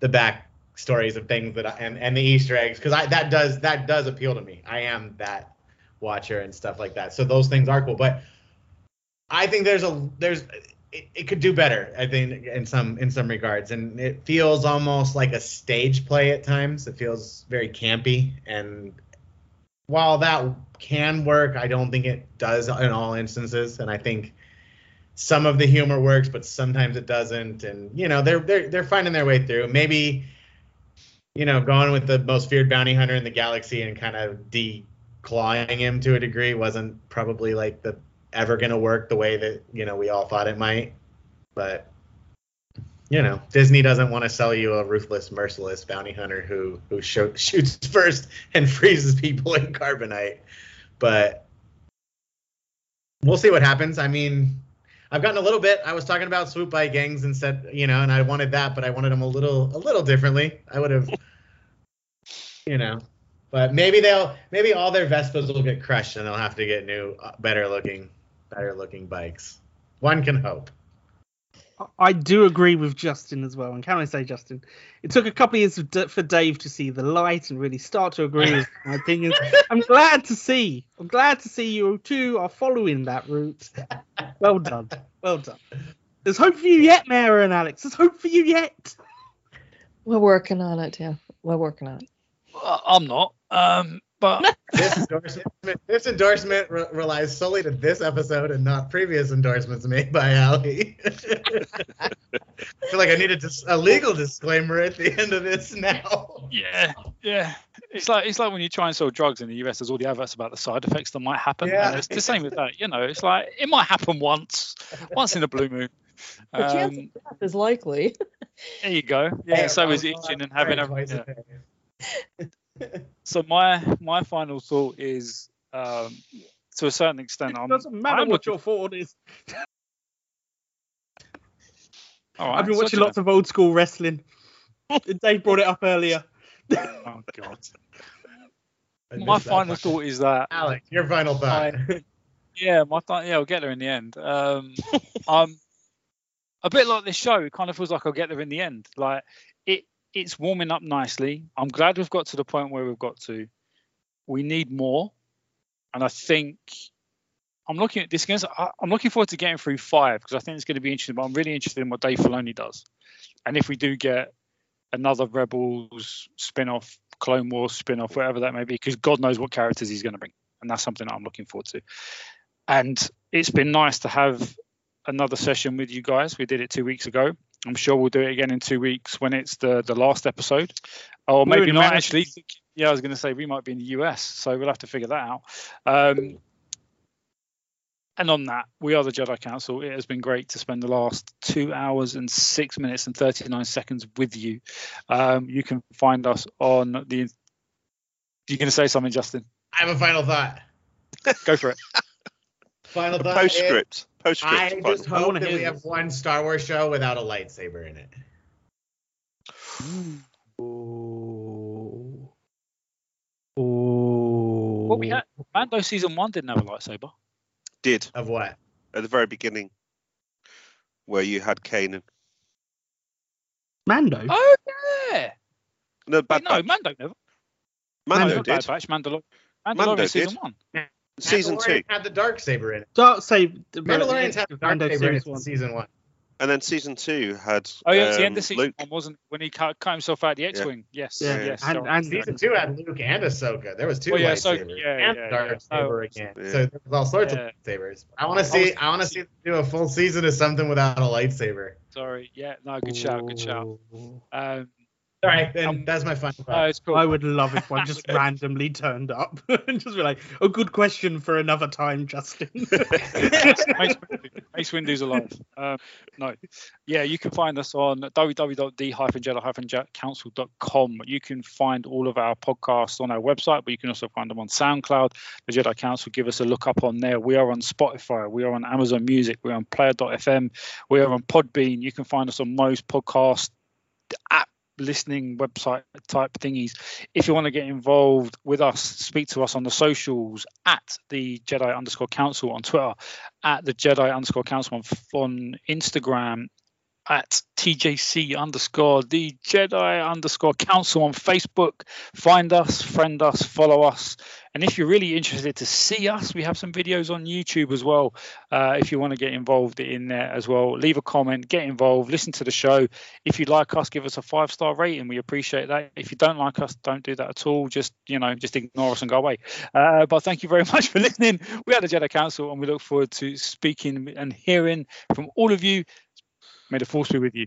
the back stories of things that I, and and the Easter eggs, because I that does that does appeal to me. I am that watcher and stuff like that. So those things are cool, but I think there's a there's it, it could do better. I think in some in some regards, and it feels almost like a stage play at times. It feels very campy, and while that can work, I don't think it does in all instances. And I think some of the humor works, but sometimes it doesn't. And you know they're they're they're finding their way through. Maybe you know going with the most feared bounty hunter in the galaxy and kind of declawing him to a degree wasn't probably like the ever going to work the way that you know we all thought it might. But you know disney doesn't want to sell you a ruthless merciless bounty hunter who who shoot, <laughs> shoots first and freezes people in carbonite. But we'll see what happens. I mean i've gotten a little bit i was talking about swoop bike gangs and said you know and i wanted that but i wanted them a little a little differently. I would have you know but maybe they'll maybe all their vespas will get crushed and they'll have to get new uh, better looking better looking bikes one can hope
I do agree with Justin as well. And can I say, Justin, it took a couple of years for Dave to see the light and really start to agree with <laughs> my opinions. I'm glad to see. I'm glad to see you two are following that route. Well done. Well done. There's hope for you yet, Mara and Alex. There's hope for you yet.
We're working on it, yeah. We're working on it.
Uh, I'm not. Um, but <laughs>
this endorsement, this endorsement re- relies solely to this episode and not previous endorsements made by Ali. <laughs> I feel like I need a, dis- a legal disclaimer at the end of this now.
yeah, yeah. It's like it's like when you try and sell drugs in the US. There's all the adverts about the side effects that might happen.
Yeah.
And it's the same with that. You know, it's like it might happen once, once in a blue moon.
The chance
Um,
of death is likely.
there you go. Yeah.
Hey,
so is
well,
itching and having a.
twice
yeah. <laughs>
day. <laughs>
So my my final thought is, um, to a certain extent,
It
I'm.
doesn't matter
I'm
what
looking-
your thought is.
all right,
I've been watching
do
lots of old school wrestling. <laughs> Dave brought it up earlier.
Oh god. <laughs> My final
part.
thought is that
Alex, your final thought.
Yeah, my th- yeah, I'll get there in the end. Um, I'm a bit like this show. It kind of feels like I'll get there in the end. Like it, it's warming up nicely. I'm glad we've got to the point where we've got to. We need more, and I think I'm looking at this. I- I'm looking forward to getting through five because I think it's going to be interesting. But I'm really interested in what Dave Filoni does, and if we do get another Rebels spin-off, Clone Wars spin-off, whatever that may be, because God knows what characters he's going to bring, and that's something that I'm looking forward to and it's been nice to have another session with you guys. We did it two weeks ago. I'm sure we'll do it again in two weeks when it's the the last episode, or
We're
maybe not
America.
actually. <laughs> Yeah, I was going to say we might be in the US, so we'll have to figure that out. Um, and on that, we are the Jedi Council. It has been great to spend the last two hours and six minutes and 39 seconds with you. Um, you can find us on the. You're going to say something, Justin?
I have a final thought.
Go for it.
Final
A
thought. is, Oh,
postscript. Postscript.
I just
I
hope
wanna
that we have one Star Wars show without a lightsaber in it.
Ooh. Ooh.
Well, we had Mando season one didn't have a lightsaber.
Did
Of what?
at the very beginning, where you had Kanan.
Mando.
Oh yeah.
No,
Wait, no, Mando never.
Mando
no, not
did.
Bad Batch. Mandalor- Mandalorian
Mando
season
did.
one.
Season two,
had the dark saber in it.
Dark Saber.
Mandalorians had the dark
Mando
saber in
series
it in
one.
season one.
and then season two had.
Oh yeah, it was the
um,
end of season
Luke.
one, wasn't? When he cut, cut himself out the X-wing. Yes.
Yeah,
Yes.
and,
sorry.
and
Season two had Luke and Ahsoka. There was two
Oh, yeah,
lightsabers
Ahsoka, yeah,
and
yeah,
dark
yeah.
saber
Oh.
Yeah.
again. So there was all sorts
Yeah.
of lightsabers. I want to see. I want to see do a full season of something without a lightsaber.
Sorry. Yeah. No. Good shout. Good shout. Um,
All right, then
Um,
that's my final
no,
thought.
cool.
I would love if one just <laughs> randomly turned up <laughs> and just be like, "A good question for another time, Justin." <laughs>
Mace, Windu, Mace Windu's alive. Um, no, yeah, you can find us on www.the-jedi-council.com. You can find all of our podcasts on our website, but you can also find them on SoundCloud. The Jedi Council, give us a look up on there. We are on Spotify, we are on Amazon Music, we're on Player.fm, we are on Podbean. You can find us on most podcast app listening website type thingies. If you want to get involved with us, speak to us on the socials at the Jedi underscore council on Twitter, at the Jedi underscore council on, on Instagram, at TJC underscore the Jedi underscore council on Facebook. Find us, friend us, follow us. And if you're really interested to see us, we have some videos on YouTube as well. Uh, if you want to get involved in there as well, leave a comment, get involved, listen to the show. If you like us, give us a five star rating. We appreciate that. If you don't like us, don't do that at all. Just you know, just ignore us and go away. Uh, but thank you very <laughs> much for listening. We are the Jedi Council, and we look forward to speaking and hearing from all of you. May the force be with you.